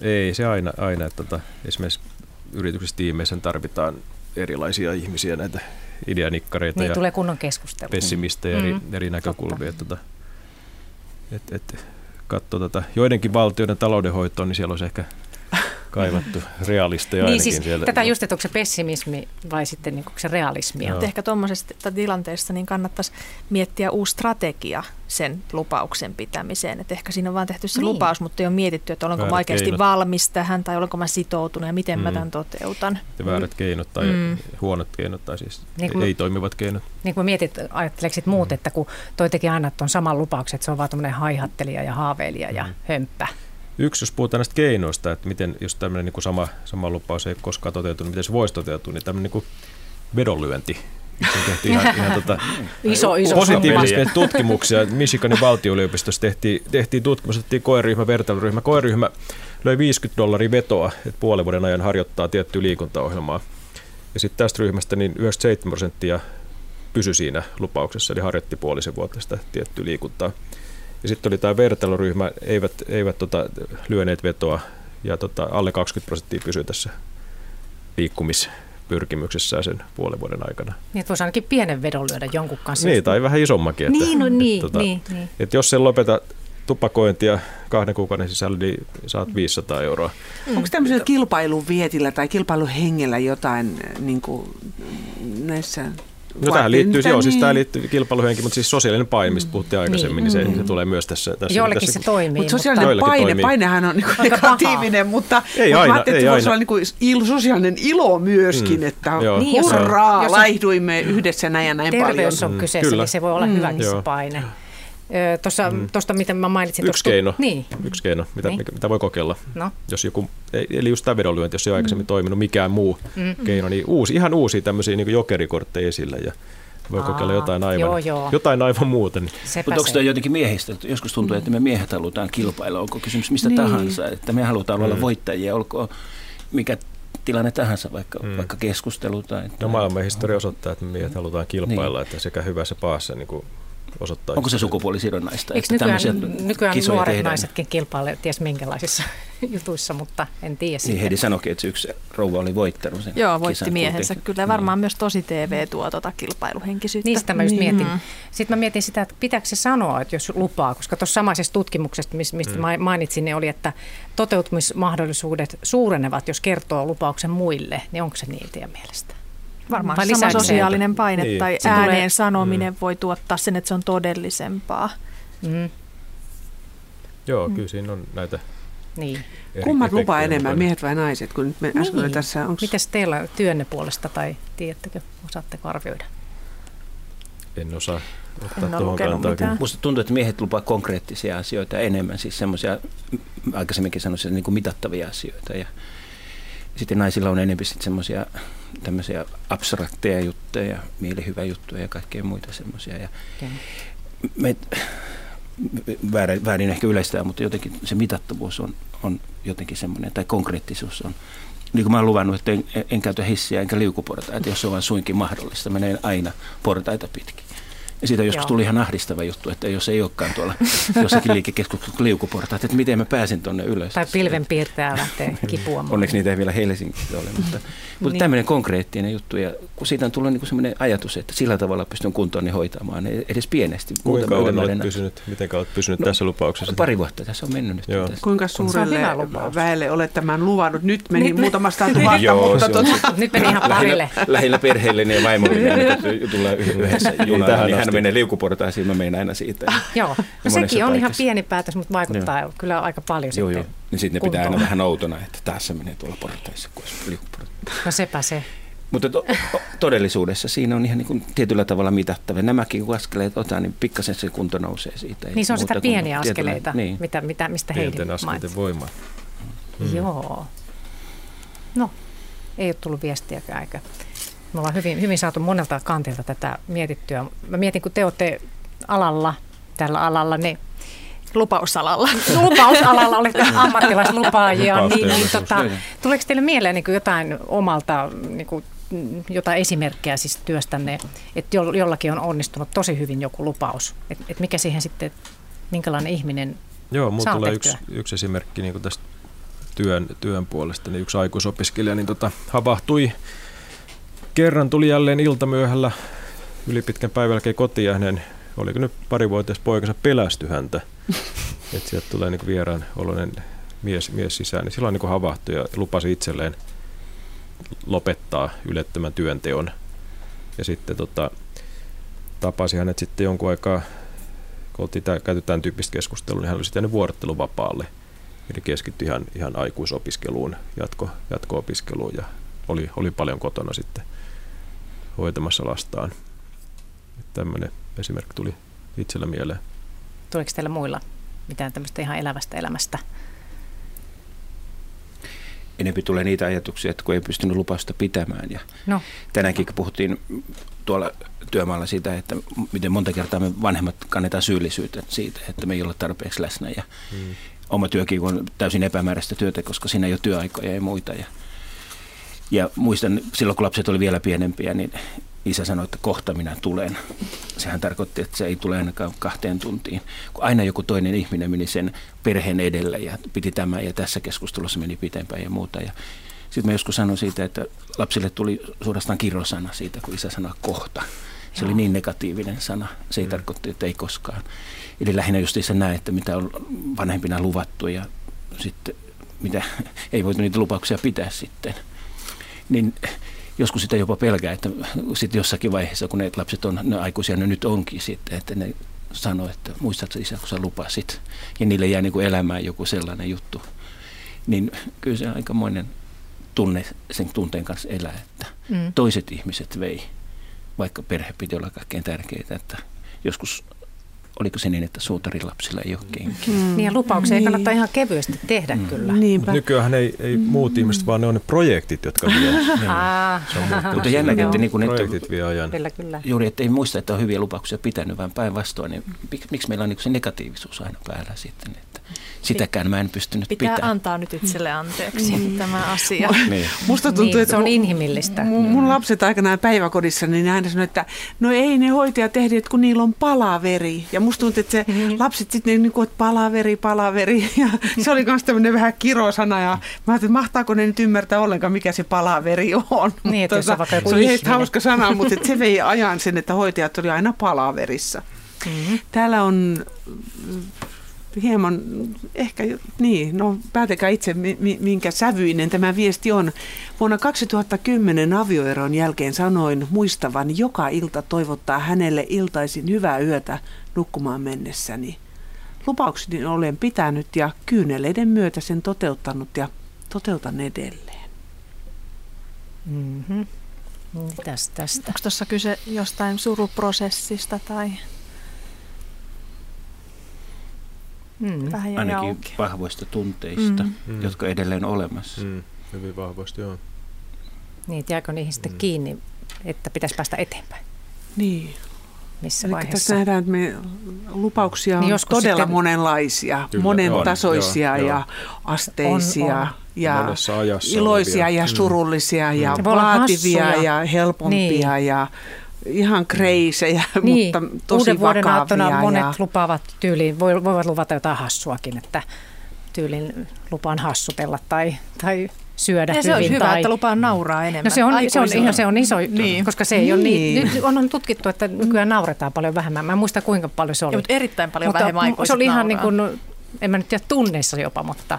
[SPEAKER 4] Ei se aina, aina että tota, esimerkiksi yrityksissä tiimeissä tarvitaan erilaisia ihmisiä, näitä ideanikkareita
[SPEAKER 1] niin,
[SPEAKER 4] ja
[SPEAKER 1] tulee kunnon keskustelu.
[SPEAKER 4] pessimistejä mm. eri, eri näkökulmia. Että, tota, et, et, katsoo tota, joidenkin valtioiden taloudenhoitoon, niin siellä olisi ehkä kaivattu realisteja
[SPEAKER 1] Niin siis
[SPEAKER 4] sieltä.
[SPEAKER 1] tätä just, että onko se pessimismi vai sitten niin se realismia.
[SPEAKER 4] Joo.
[SPEAKER 3] Ehkä tuommoisesta tilanteessa niin kannattaisi miettiä uusi strategia sen lupauksen pitämiseen. Et ehkä siinä on vaan tehty se
[SPEAKER 1] Niin.
[SPEAKER 3] lupaus, mutta ei ole mietitty, että olenko
[SPEAKER 4] Väärät
[SPEAKER 3] mä oikeasti
[SPEAKER 4] keinot.
[SPEAKER 3] valmis tähän tai olenko mä sitoutunut ja miten mä
[SPEAKER 4] Mm.
[SPEAKER 3] tämän toteutan.
[SPEAKER 4] Ja väärät keinot tai
[SPEAKER 3] Mm.
[SPEAKER 4] huonot keinot tai siis
[SPEAKER 1] Niin
[SPEAKER 4] ei toimivat keinot.
[SPEAKER 1] Niin kuin mietit, ajatteleeko sit muut, että kun toi teki aina tuon saman lupauksen, että se on vaan tämmöinen haihattelija ja haaveilija ja hömppä.
[SPEAKER 4] Yksi, jos puhutaan näistä keinoista, että miten, jos tämmöinen niin sama, sama lupaus ei koskaan toteutunut, miten se voisi toteutua, niin tämmöinen niin vedonlyönti. Se tehtiin ihan, ihan tota,
[SPEAKER 1] Iso, iso
[SPEAKER 4] positiivisesti
[SPEAKER 1] summa.
[SPEAKER 4] tutkimuksia. Michiganin valtioyliopistossa tehtiin, tehtiin tutkimus, otettiin koeryhmä, vertailuryhmä. Koeryhmä löi 50 dollaria vetoa, että puolen vuoden ajan harjoittaa tiettyä liikuntaohjelmaa. Ja sitten tästä ryhmästä niin 97 prosenttia pysyi siinä lupauksessa, eli harjoitti puolisen vuotta sitä tiettyä liikuntaa. Ja sitten oli tämä vertailuryhmä, eivät, eivät tota, lyöneet vetoa, ja tota, alle 20 prosenttia pysyi tässä liikkumispyrkimyksessään sen puolen vuoden aikana.
[SPEAKER 1] Niin, että voisi ainakin pienen vedon lyödä jonkun kanssa.
[SPEAKER 4] Niin, tai vähän isommakin. Että,
[SPEAKER 1] Niin, no niin,
[SPEAKER 4] että,
[SPEAKER 1] niin, niin.
[SPEAKER 4] Että jos se lopeta tupakointia kahden kuukauden sisällä, niin saat 500 euroa.
[SPEAKER 2] Mm. Onko tämmöisellä kilpailun vietillä tai kilpailun hengellä jotain niin kuin, näissä...
[SPEAKER 4] No tähän liittyy, joo, siis
[SPEAKER 2] niin?
[SPEAKER 4] tämä liittyy kilpailuhenki, mutta siis sosiaalinen paine, mistä puhuttiin aikaisemmin, niin,
[SPEAKER 1] Niin.
[SPEAKER 4] niin se, se tulee myös tässä. tässä
[SPEAKER 1] Joillekin
[SPEAKER 4] tässä,
[SPEAKER 1] se toimii.
[SPEAKER 2] Mutta sosiaalinen
[SPEAKER 4] Joillakin
[SPEAKER 2] paine,
[SPEAKER 4] toimii.
[SPEAKER 2] painehan on niinku
[SPEAKER 1] Aika
[SPEAKER 2] negatiivinen, mutta,
[SPEAKER 4] Ei
[SPEAKER 2] mutta
[SPEAKER 4] aina,
[SPEAKER 2] mä ajattelin,
[SPEAKER 4] ei
[SPEAKER 2] että voisi
[SPEAKER 4] aina.
[SPEAKER 2] olla niinku il, sosiaalinen ilo myöskin,
[SPEAKER 4] Mm,
[SPEAKER 2] että
[SPEAKER 4] joo.
[SPEAKER 1] Niin,
[SPEAKER 2] hurraa,
[SPEAKER 1] jos on-
[SPEAKER 2] laihduimme yhdessä näin ja näin
[SPEAKER 1] Terveys
[SPEAKER 2] paljon.
[SPEAKER 1] on
[SPEAKER 4] Mm,
[SPEAKER 1] kyseessä,
[SPEAKER 4] kyllä.
[SPEAKER 1] niin se voi olla
[SPEAKER 2] Mm.
[SPEAKER 1] hyväkin se
[SPEAKER 4] Joo.
[SPEAKER 1] Tuossa,
[SPEAKER 4] Mm.
[SPEAKER 1] Tuosta, mitä mä mainitsin.
[SPEAKER 4] Yksi
[SPEAKER 1] tuosta-
[SPEAKER 4] keino,
[SPEAKER 1] Niin,
[SPEAKER 4] yksi keino mitä,
[SPEAKER 1] Niin.
[SPEAKER 4] mikä, mitä voi kokeilla.
[SPEAKER 1] no.
[SPEAKER 4] Jos joku, ei- eli just tämä vedonlyönti, jos ei ole aikaisemmin toiminut mikään muu
[SPEAKER 1] Mm.
[SPEAKER 4] keino, niin uusi, ihan uusia tämmöisiä niin jokerikortteja esille ja voi
[SPEAKER 1] Aa,
[SPEAKER 4] kokeilla jotain aivan,
[SPEAKER 1] joo, joo.
[SPEAKER 4] jotain aivan muuta. Niin.
[SPEAKER 5] Mutta onko tämä jotenkin miehistä? Joskus tuntuu, että me miehet halutaan kilpailla. Onko kysymys mistä
[SPEAKER 2] Niin.
[SPEAKER 5] tahansa? Että me halutaan olla
[SPEAKER 4] Mm.
[SPEAKER 5] voittajia. Olkoon mikä tilanne tahansa, vaikka,
[SPEAKER 4] Mm.
[SPEAKER 5] vaikka keskustelu tai...
[SPEAKER 4] No maailman historia osoittaa, että me miehet halutaan kilpailla, että sekä hyvässä pahassa niin kuin osoittaa.
[SPEAKER 5] Onko se sukupuolisidonnaista?
[SPEAKER 1] Eikö
[SPEAKER 5] että
[SPEAKER 1] nykyään,
[SPEAKER 5] tämmöisiä
[SPEAKER 1] nykyään
[SPEAKER 5] kisoja
[SPEAKER 1] nuoret
[SPEAKER 5] tehdään?
[SPEAKER 1] naisetkin kilpailevat ties minkälaisissa jutuissa, mutta en tiedä
[SPEAKER 5] Niin
[SPEAKER 1] sitten.
[SPEAKER 5] Heidi sanoikin, että yksi rouva oli voittanut sen
[SPEAKER 3] Joo, voitti miehensä.
[SPEAKER 5] kuitenkin.
[SPEAKER 3] Kyllä varmaan myös tosi TV tuo tota kilpailuhenkisyyttä.
[SPEAKER 1] Niistä mä just
[SPEAKER 3] Niin.
[SPEAKER 1] mietin. Sitten mä mietin sitä, että pitääkö se sanoa, että jos lupaa, koska tuossa samaisessa tutkimuksessa, mis- mistä mm. mainitsin, niin oli, että toteutumismahdollisuudet suurenevat, jos kertoo lupauksen muille, niin onko se niin teidän mielestä?
[SPEAKER 3] Varmaan
[SPEAKER 1] Vai
[SPEAKER 3] sama sosiaalinen paine
[SPEAKER 4] Niin.
[SPEAKER 3] tai
[SPEAKER 1] Se
[SPEAKER 3] ääneen
[SPEAKER 1] tulee-
[SPEAKER 3] sanominen voi tuottaa sen, että se on todellisempaa.
[SPEAKER 1] Mm.
[SPEAKER 4] Joo, kyllä siinä on näitä
[SPEAKER 1] Niin.
[SPEAKER 2] Kummat lupaa enemmän,
[SPEAKER 4] mukana.
[SPEAKER 2] miehet vai naiset? Kun nyt me äsken oli tässä, onks...
[SPEAKER 1] Niin. Mites teillä työnne puolesta tai tiedättekö, osaatteko arvioida?
[SPEAKER 4] En osaa
[SPEAKER 3] En
[SPEAKER 4] ottaa
[SPEAKER 3] ole
[SPEAKER 4] tuohon kantaa.
[SPEAKER 5] Musta tuntuu, että miehet lupaa konkreettisia asioita enemmän, siis semmoisia, aikaisemminkin sanoisin, niin kuin mitattavia asioita. Ja sitten naisilla on enemmän sitten semmoisia tämmöisiä abstrakteja juttuja, mielihyvä juttuja ja kaikkea muita semmoisia. Ja
[SPEAKER 1] Okei.
[SPEAKER 5] me, väärin, väärin ehkä yleistää, mutta jotenkin se mitattavuus on, on jotenkin semmoinen, tai konkreettisuus on. Niin kuin mä oon luvannut, että en, en käytä hissiä enkä liukuportaita, jos se on vain suinkin mahdollista. Menen aina portaita pitkin. Ja siitä joskus
[SPEAKER 1] Joo.
[SPEAKER 5] tuli ihan ahdistava juttu, että jos ei olekaan tuolla jossakin liikekeskuksessa liukuportaat, että miten mä pääsin tuonne ylös.
[SPEAKER 1] Tai pilven piirtää lähtee kipuamaan.
[SPEAKER 5] Onneksi niitä ei vielä Helsingissä ole, mutta, mutta
[SPEAKER 1] Niin.
[SPEAKER 5] tämmöinen konkreettinen juttu. Ja kun siitä on tullut niin semmoinen ajatus, että sillä tavalla pystyn kuntoon hoitamaan, niin edes pienesti.
[SPEAKER 4] Kuinka
[SPEAKER 5] muutama
[SPEAKER 4] kauan olet pysynyt, miten olet pysynyt
[SPEAKER 5] No,
[SPEAKER 4] tässä lupauksessa?
[SPEAKER 5] Pari vuotta tässä on mennyt nyt.
[SPEAKER 4] Joo.
[SPEAKER 5] Tässä.
[SPEAKER 2] Kuinka suurelle väelle olet tämän luvannut? Nyt meni
[SPEAKER 1] Nyt-
[SPEAKER 2] muutamasta tuhatta,
[SPEAKER 5] Joo,
[SPEAKER 2] mutta
[SPEAKER 5] se on
[SPEAKER 2] tuota,
[SPEAKER 1] Nyt meni ihan parille.
[SPEAKER 5] Lähinnä, lähinnä perheelleni ja vaimolleni, että tullaan yhdessä junaan, niin hän menee liukuportaisiin, mä menen aina siitä.
[SPEAKER 1] Joo, no sekin on ihan
[SPEAKER 5] paikassa.
[SPEAKER 1] pieni päätös, mutta vaikuttaa joo. kyllä aika paljon
[SPEAKER 5] Joo,
[SPEAKER 1] sitten.
[SPEAKER 5] joo. Niin sitten ne pitää aina vähän outona, että tässä menee tuolla portaissa, kun.
[SPEAKER 1] No sepä se.
[SPEAKER 5] Mutta to, to, todellisuudessa siinä on ihan niin kuin tietyllä tavalla mitattavia. Nämäkin kun askeleet otan, niin pikkasen se kunto nousee siitä.
[SPEAKER 1] Niin se on sitä pieniä
[SPEAKER 5] tietyllä-
[SPEAKER 1] askeleita,
[SPEAKER 5] Niin.
[SPEAKER 1] mitä, mitä, mistä Heidi
[SPEAKER 4] Pienten askelten
[SPEAKER 1] mainitsi.
[SPEAKER 4] voimaa.
[SPEAKER 1] Mm. Joo. No, ei ole tullut viestiäkään eikä. Me ollaan hyvin, hyvin saatu monelta kantilta tätä mietittyä. Mä mietin, kun te olette alalla, tällä alalla, niin
[SPEAKER 3] Lupausalalla.
[SPEAKER 1] lupausalalla olette ammattilaislupaajia, niin, niin tota, tuleeko teille mieleen niin jotain omalta, niin kuin, jotain esimerkkejä siis työstänne, että jo- jollakin on onnistunut tosi hyvin joku lupaus, että et mikä siihen sitten, minkälainen ihminen
[SPEAKER 4] Joo, mulla tulee yksi, yksi esimerkki niin tästä työn, työn puolesta. Niin yksi aikuisopiskelija niin tota, havahtui kerran, tuli jälleen iltamyöhällä ylipitkän päivän jälkeen kotiin ja hänen, oliko nyt parivuotias poikansa pelästy häntä. että sieltä tulee niin vieraan oloinen mies, mies sisään, niin silloin niin havahtui ja lupasi itselleen lopettaa ylettömän työnteon. Ja sitten tota, tapasi hänet sitten jonkun aikaa, kun oltiin käyty tämän tyyppistä keskustelua, niin hän oli sitten vuorotteluvapaalle. Eli keskittyi ihan, ihan aikuisopiskeluun, jatko, jatko-opiskeluun ja oli, oli paljon kotona sitten hoitamassa lastaan. Tämmöinen esimerkki tuli itsellä mieleen.
[SPEAKER 1] Tuleeko teillä muilla mitään tämmöistä ihan elävästä elämästä?
[SPEAKER 5] Enempi tulee niitä ajatuksia, että kun ei pystynyt lupausta pitämään. Ja
[SPEAKER 1] no.
[SPEAKER 5] Tänäänkin puhuttiin tuolla työmaalla siitä, että miten monta kertaa me vanhemmat kannetaan syyllisyyttä siitä, että me ei ole tarpeeksi läsnä. Ja hmm. Oma työkin on täysin epämääräistä työtä, koska siinä ei ole työaikoja ja muita. Ja, ja muistan, silloin kun lapset oli vielä pienempiä, niin isä sanoi, että kohta minä tulen. Sehän tarkoitti, että se ei tule ainakaan kahteen tuntiin. Kun aina joku toinen ihminen meni sen perheen edelle ja piti tämä ja tässä keskustelussa meni pitempään ja muuta. Ja sitten mä joskus sanoin siitä, että lapsille tuli suorastaan kirosana siitä, kun isä sanoi kohta. Se oli niin negatiivinen sana. Se ei mm. tarkoitti, että ei koskaan. Eli lähinnä just se näe, että mitä on vanhempina luvattu ja sitten mitä ei voitu niitä lupauksia pitää sitten. Niin joskus sitä jopa pelkää, että sitten jossakin vaiheessa, kun ne lapset on ne aikuisia, ne nyt onkin sitten, että ne sanoo, että muistatko isä, kun sä lupasit. Ja niille jää niin kuin elämään joku sellainen juttu. Niin kyllä se aikamoinen tunne sen tunteen kanssa elää, että mm. toiset ihmiset vei, vaikka perhe piti olla kaikkein tärkeitä, että joskus oliko se niin, että suutarin lapsilla ei ole kenkiä.
[SPEAKER 1] Mm. Niin ja lupauksia niin. ei kannata ihan kevyesti tehdä mm. kyllä.
[SPEAKER 4] Niinpä. Nykyään ei, ei mm. muut ihmiset, vaan ne on ne projektit, jotka vie. niin.
[SPEAKER 5] Mutta jännä, että, niin kuin,
[SPEAKER 4] projektit vie ajan.
[SPEAKER 1] Kyllä, kyllä.
[SPEAKER 5] Juuri, että ei muista, että on hyviä lupauksia pitänyt, vaan päinvastoin. Niin miksi meillä on niin se negatiivisuus aina päällä sitten? Että sitäkään mä en pystynyt
[SPEAKER 3] Pitää
[SPEAKER 5] pitää.
[SPEAKER 3] antaa nyt itselle anteeksi mm. tämä asia.
[SPEAKER 1] niin. Musta tuntuu, niin, että se on inhimillistä.
[SPEAKER 2] Mun, mun lapset aikanaan päiväkodissa, niin aina sanoi, että no ei ne hoitajat tehdä, kun niillä on palaveri. Ja musta tuntuu, että se mm-hmm. lapset sitten niin kuin, että palaveri, palaveri. Ja se oli myös tämmöinen vähän kirosana. Ja mä ajattelin, että mahtaako ne nyt ymmärtää ollenkaan, mikä se palaveri on.
[SPEAKER 1] Niin, että tuota,
[SPEAKER 2] se, se oli heistä hauska sana, mutta se vei ajan sen, että hoitajat oli aina palaverissa. Mm-hmm. Täällä on hieman, ehkä niin, no päätekää itse minkä sävyinen tämä viesti on. Vuonna 2010 avioeron jälkeen sanoin muistavan joka ilta toivottaa hänelle iltaisin hyvää yötä nukkumaan mennessäni. Lupaukseni olen pitänyt ja kyyneleiden myötä sen toteuttanut ja toteutan edelleen.
[SPEAKER 1] Mm-hmm. Mitäs tästä?
[SPEAKER 3] Onko tuossa kyse jostain suruprosessista tai
[SPEAKER 5] Mm. Vähän Ainakin auki. vahvoista tunteista, mm. mm. jotka edelleen olemassa. Mm.
[SPEAKER 4] Hyvin vahvasti, joo.
[SPEAKER 1] Niin, jääkö niihin sitten mm. kiinni, että pitäisi päästä eteenpäin?
[SPEAKER 2] Niin.
[SPEAKER 1] Missä
[SPEAKER 2] Eli
[SPEAKER 1] vaiheessa?
[SPEAKER 2] tässä nähdään, että me lupauksia on niin todella sitten... monenlaisia, Kyllä, monentasoisia on, joo, ja joo. asteisia. On, on. Ja iloisia olevia. ja mm. surullisia mm. ja vaativia ja helpompia niin. ja ihan kreisejä, niin. mutta tosi
[SPEAKER 1] Uuden vuoden
[SPEAKER 2] aattona
[SPEAKER 1] monet ja... lupaavat tyyliin, voivat luvata jotain hassuakin, että tyylin lupaan hassutella tai, tai syödä ja
[SPEAKER 3] hyvin.
[SPEAKER 1] se
[SPEAKER 3] on hyvä,
[SPEAKER 1] tai...
[SPEAKER 3] että lupaan nauraa enemmän.
[SPEAKER 1] No se on, se on, ihan, se on iso niin. koska se ei niin. ole niin. Nyt on tutkittu, että nykyään nauretaan paljon vähemmän. Mä en muista kuinka paljon se oli. Ja,
[SPEAKER 3] mutta erittäin paljon mutta vähemmän
[SPEAKER 1] Se oli ihan nauraa. niin kuin, en mä nyt tiedä tunneissa jopa, mutta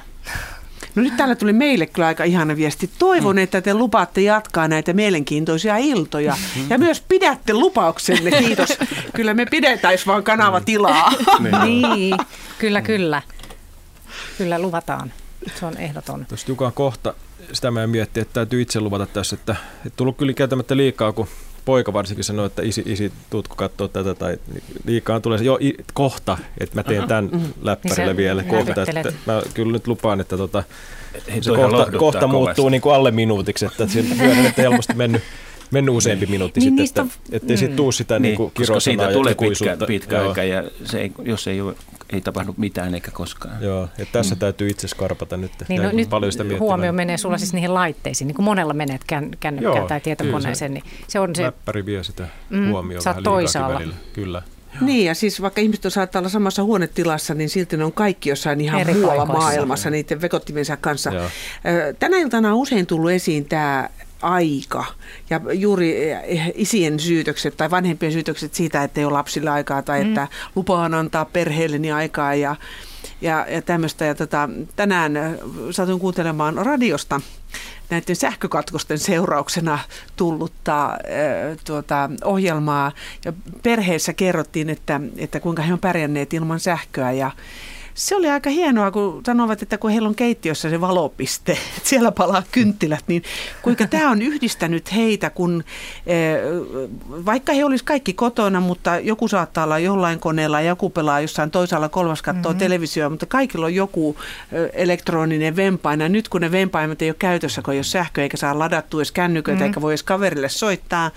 [SPEAKER 2] No nyt täällä tuli meille kyllä aika ihana viesti. Toivon, mm. että te lupaatte jatkaa näitä mielenkiintoisia iltoja. Mm-hmm. Ja myös pidätte lupauksenne, kiitos. kyllä me pidetäis vaan kanava tilaa.
[SPEAKER 1] Niin. niin, kyllä, kyllä. Kyllä luvataan. Se on ehdoton.
[SPEAKER 4] Tuosta Jukan kohta, sitä mä miettiä, että täytyy itse luvata tässä, että, että tullut kyllä käytämättä liikaa, kun poika varsinkin sanoi, että isi, isi tuutko katsoa tätä, tai liikaa tulee se, jo i, kohta, että mä teen tämän mm-hmm. läppärille niin vielä kohta. Että mä kyllä nyt lupaan, että tota, se kohta, kohta muuttuu niin kuin alle minuutiksi, että myönnän, että helposti mennyt mennyt useampi minuutti niin sitten, että ettei mm. siitä tuu sitä niin, niin koska
[SPEAKER 5] siitä tulee pitkä, pitkä aika ja se ei, jos ei, ole, ei tapahdu mitään eikä koskaan.
[SPEAKER 4] Joo, että tässä mm. täytyy itse skarpata nyt.
[SPEAKER 1] Niin, no, nyt paljon sitä huomio menee sulla siis niihin laitteisiin, niin kuin monella menet kän, kännykkään Joo, tai tietokoneeseen, niin se on se...
[SPEAKER 4] Läppäri vie sitä mm, huomioon vähän
[SPEAKER 1] toisaalla.
[SPEAKER 4] välillä, kyllä.
[SPEAKER 2] Joo. Niin, ja siis vaikka ihmiset saattaa olla samassa huonetilassa, niin silti ne on kaikki jossain ihan Eri muualla maailmassa niiden vekottimensa kanssa. Joo. Tänä iltana on usein tullut esiin tämä aika ja juuri eh, isien syytökset tai vanhempien syytökset siitä, että ei ole lapsille aikaa tai mm. että lupaan antaa perheelleni aikaa ja ja, ja tämmöistä. Ja tota, tänään satuin kuuntelemaan radiosta näiden sähkökatkosten seurauksena tullutta äh, tuota, ohjelmaa. Ja perheessä kerrottiin, että, että kuinka he on pärjänneet ilman sähköä ja se oli aika hienoa, kun sanovat, että kun heillä on keittiössä se valopiste, että siellä palaa kynttilät, niin kuinka tämä on yhdistänyt heitä, kun eh, vaikka he olisivat kaikki kotona, mutta joku saattaa olla jollain koneella, joku pelaa jossain toisaalla, kolmas katsoo mm-hmm. televisioa, mutta kaikilla on joku eh, elektroninen vempain. Ja nyt kun ne vempaimet ei ole käytössä, kun ei ole sähkö eikä saa ladattua edes kännyköitä mm-hmm. eikä voi edes kaverille soittaa,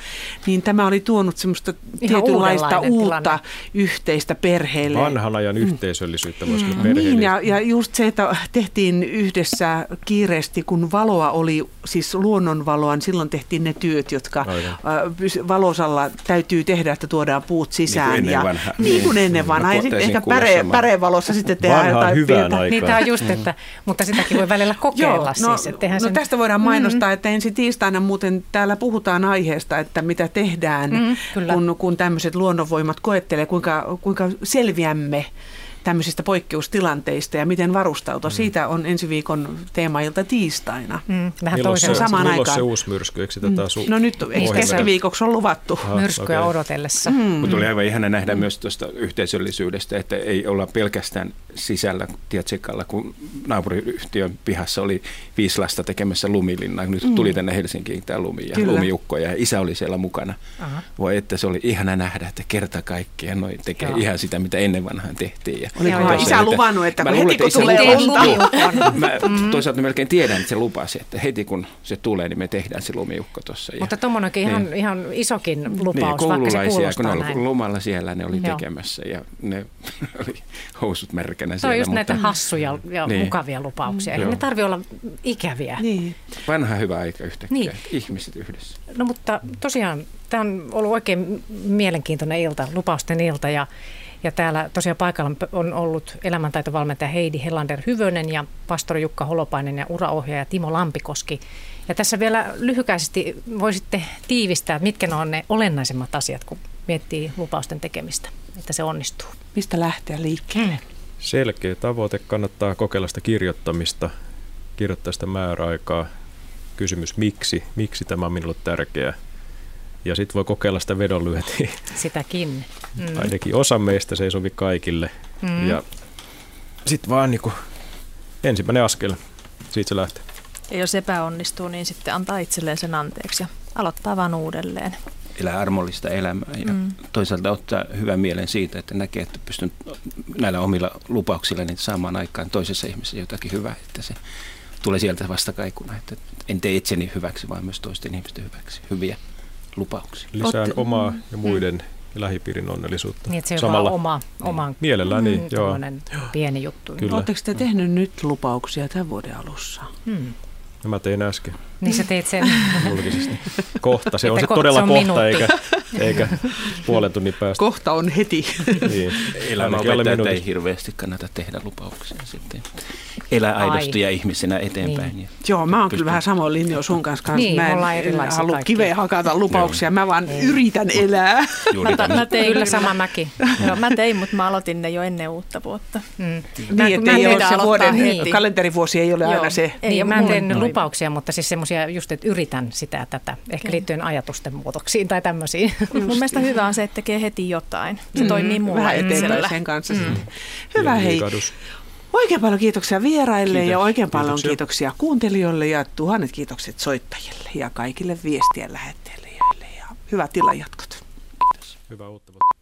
[SPEAKER 2] niin tämä oli tuonut semmoista Ihan tietynlaista uutta tilanne. yhteistä perheelle.
[SPEAKER 4] Vanhan ajan mm. yhteisöllisyyttä voisi
[SPEAKER 2] mm. Niin, ja, ja just se, että tehtiin yhdessä kiireesti, kun valoa oli, siis luonnonvaloa, niin silloin tehtiin ne työt, jotka Aivan. valosalla täytyy tehdä, että tuodaan puut sisään.
[SPEAKER 5] Niin kuin
[SPEAKER 2] ennen
[SPEAKER 5] vanha.
[SPEAKER 2] Niin kuin ennen
[SPEAKER 5] niin.
[SPEAKER 2] vanha. Ja sitten ehkä päre, pärevalossa sitten tehdään
[SPEAKER 4] Vanhaan
[SPEAKER 2] jotain pientä.
[SPEAKER 1] Niin tämä on just, että, mutta sitäkin voi välillä kokeilla
[SPEAKER 2] Joo, no,
[SPEAKER 1] siis. Että
[SPEAKER 2] no
[SPEAKER 1] sen...
[SPEAKER 2] tästä voidaan mainostaa, että ensi tiistaina muuten täällä puhutaan aiheesta, että mitä tehdään,
[SPEAKER 1] Mm, kyllä.
[SPEAKER 2] kun, kun tämmöiset luonnonvoimat koettelee, kuinka, kuinka selviämme tämmöisistä poikkeustilanteista ja miten varustautua. Mm. Siitä on ensi viikon teemailta tiistaina.
[SPEAKER 1] Mm, vähän
[SPEAKER 4] Milloin
[SPEAKER 1] toisen
[SPEAKER 4] se,
[SPEAKER 2] samaan
[SPEAKER 4] milloin
[SPEAKER 2] aikaan.
[SPEAKER 4] se uusi myrsky? Eikö sitä taas
[SPEAKER 2] No nyt keskiviikoksi on luvattu.
[SPEAKER 4] Ah,
[SPEAKER 1] myrskyä
[SPEAKER 4] okei.
[SPEAKER 1] odotellessa.
[SPEAKER 2] Mm.
[SPEAKER 5] Mutta oli aivan ihana nähdä myös tuosta yhteisöllisyydestä, että ei olla pelkästään sisällä Tietsekalla, kun naapuriyhtiön pihassa oli viisi lasta tekemässä lumilinnaa. Nyt
[SPEAKER 2] Mm.
[SPEAKER 5] tuli tänne Helsinkiin tämä lumi ja
[SPEAKER 2] Kyllä.
[SPEAKER 5] lumiukkoja ja isä oli siellä mukana.
[SPEAKER 1] Aha.
[SPEAKER 5] Voi että se oli ihana nähdä, että kerta kaikkiaan noi tekee
[SPEAKER 1] Joo.
[SPEAKER 5] ihan sitä, mitä ennen vanhaan tehtiin. Ja
[SPEAKER 2] Olikohan
[SPEAKER 1] Joo,
[SPEAKER 2] isä
[SPEAKER 5] että-
[SPEAKER 2] luvannut, että
[SPEAKER 5] Mä
[SPEAKER 2] kun
[SPEAKER 5] luulen,
[SPEAKER 2] heti kun tulee lunta.
[SPEAKER 5] Mä toisaalta melkein tiedän, että se lupasi, että heti kun se tulee, niin me tehdään se lumiukko tuossa. Ja-
[SPEAKER 1] Mutta tuommoinenkin ihan,
[SPEAKER 5] Niin.
[SPEAKER 1] ihan isokin
[SPEAKER 5] niin,
[SPEAKER 1] lupaus, vaikka se
[SPEAKER 5] koululaisia, kun ne
[SPEAKER 1] kuulostaa
[SPEAKER 5] oli lomalla siellä, ne oli
[SPEAKER 1] Joo.
[SPEAKER 5] tekemässä ja ne oli housut märkänä
[SPEAKER 1] Toi
[SPEAKER 5] siellä.
[SPEAKER 1] on just näitä
[SPEAKER 5] mutta
[SPEAKER 1] hassuja ja
[SPEAKER 5] Niin.
[SPEAKER 1] mukavia lupauksia. Eihän
[SPEAKER 5] Joo.
[SPEAKER 1] ne tarvi olla ikäviä.
[SPEAKER 2] Niin.
[SPEAKER 5] Vanha hyvä aika yhtäkkiä,
[SPEAKER 1] Niin.
[SPEAKER 5] ihmiset yhdessä.
[SPEAKER 1] No mutta tosiaan tämä on ollut oikein mielenkiintoinen ilta, lupausten ilta ja, ja täällä tosiaan paikalla on ollut elämäntaitovalmentaja Heidi Helander Hyvönen ja pastori Jukka Holopainen ja uraohjaaja Timo Lampikoski. Ja tässä vielä lyhykäisesti voisitte tiivistää, mitkä ne on ne olennaisemmat asiat, kun miettii lupausten tekemistä, että se onnistuu.
[SPEAKER 2] Mistä lähteä liikkeelle?
[SPEAKER 4] Selkeä tavoite, kannattaa kokeilla sitä kirjoittamista, kirjoittaa sitä määräaikaa. Kysymys miksi, miksi tämä on minulle tärkeää. Ja sitten voi kokeilla sitä vedonlyöntiä.
[SPEAKER 1] Sitäkin.
[SPEAKER 4] Mm. Ainakin osa meistä se ei sovi kaikille.
[SPEAKER 1] Mm.
[SPEAKER 4] Ja sitten vaan niinku ensimmäinen askel, siitä se lähtee.
[SPEAKER 3] Ja jos epäonnistuu, niin sitten antaa itselleen sen anteeksi ja aloittaa vaan uudelleen.
[SPEAKER 5] Elää armollista elämää ja
[SPEAKER 3] Mm.
[SPEAKER 5] toisaalta ottaa hyvän mielen siitä, että näkee, että pystyn näillä omilla lupauksilla niin saamaan aikaan toisessa ihmisessä jotakin hyvää, että se tulee sieltä vastakaikuna, että en tee itseni hyväksi, vaan myös toisten ihmisten hyväksi. Hyviä lupauksia.
[SPEAKER 4] Lisään
[SPEAKER 1] Oot-
[SPEAKER 4] omaa ja muiden ja lähipiirin onnellisuutta.
[SPEAKER 1] Niin, että se on vaan oma, oman
[SPEAKER 4] Mielellään niin, joo.
[SPEAKER 1] tommonen pieni juttu.
[SPEAKER 4] Kyllä.
[SPEAKER 2] Oletteko te tehnyt nyt lupauksia tämän vuoden alussa?
[SPEAKER 4] Ja mä tein äsken
[SPEAKER 1] Niin sä teit sen.
[SPEAKER 4] julkisesti. Kohta, se on se todella
[SPEAKER 1] se on
[SPEAKER 4] kohta,
[SPEAKER 1] minuutti.
[SPEAKER 4] eikä, eikä puolen tunnin päästä.
[SPEAKER 2] Kohta on heti.
[SPEAKER 4] Niin.
[SPEAKER 5] Elämä
[SPEAKER 4] Ainakin alle
[SPEAKER 5] opettaa, että ei hirveästi kannata tehdä lupauksia sitten. Elää aidosti
[SPEAKER 1] Ai.
[SPEAKER 5] ja ihmisenä eteenpäin.
[SPEAKER 1] Niin.
[SPEAKER 5] Ja
[SPEAKER 2] Joo, mä oon kyllä vähän samoin linjoilla sun kanssa. kanssa.
[SPEAKER 1] Niin,
[SPEAKER 2] mä en, halua
[SPEAKER 1] kaikki.
[SPEAKER 2] kiveen hakata lupauksia, mä vaan yritän elää.
[SPEAKER 5] juuri
[SPEAKER 3] Mä,
[SPEAKER 5] tämä.
[SPEAKER 3] mä tein
[SPEAKER 1] Kyllä sama mäki.
[SPEAKER 3] Joo, mä tein, mutta mä aloitin ne jo ennen uutta vuotta.
[SPEAKER 1] Mm.
[SPEAKER 2] Niin,
[SPEAKER 1] mä
[SPEAKER 2] että ei ole se vuoden kalenterivuosi ei ole
[SPEAKER 3] Joo.
[SPEAKER 2] aina se.
[SPEAKER 3] Ei,
[SPEAKER 1] niin, mä en tehnyt lupauksia, mutta siis semmoisia just, että yritän sitä ja tätä. Ehkä
[SPEAKER 3] Okei.
[SPEAKER 1] liittyen ajatusten muutoksiin tai tämmöisiin.
[SPEAKER 3] Mun mielestä hyvä on se, että tekee heti jotain. Se
[SPEAKER 2] Mm,
[SPEAKER 3] toimii mulla
[SPEAKER 2] Vähän eteenpäin sen kanssa
[SPEAKER 1] Mm.
[SPEAKER 2] sitten. Hyvä hei. Oikein paljon kiitoksia vieraille ja
[SPEAKER 5] Kiitos.
[SPEAKER 2] oikein paljon
[SPEAKER 4] Kiitoksia.
[SPEAKER 2] kiitoksia kuuntelijoille ja tuhannet kiitokset soittajille ja kaikille viestien lähettäjille ja hyvät tilajatkot.
[SPEAKER 4] Hyvää uutta vuotta.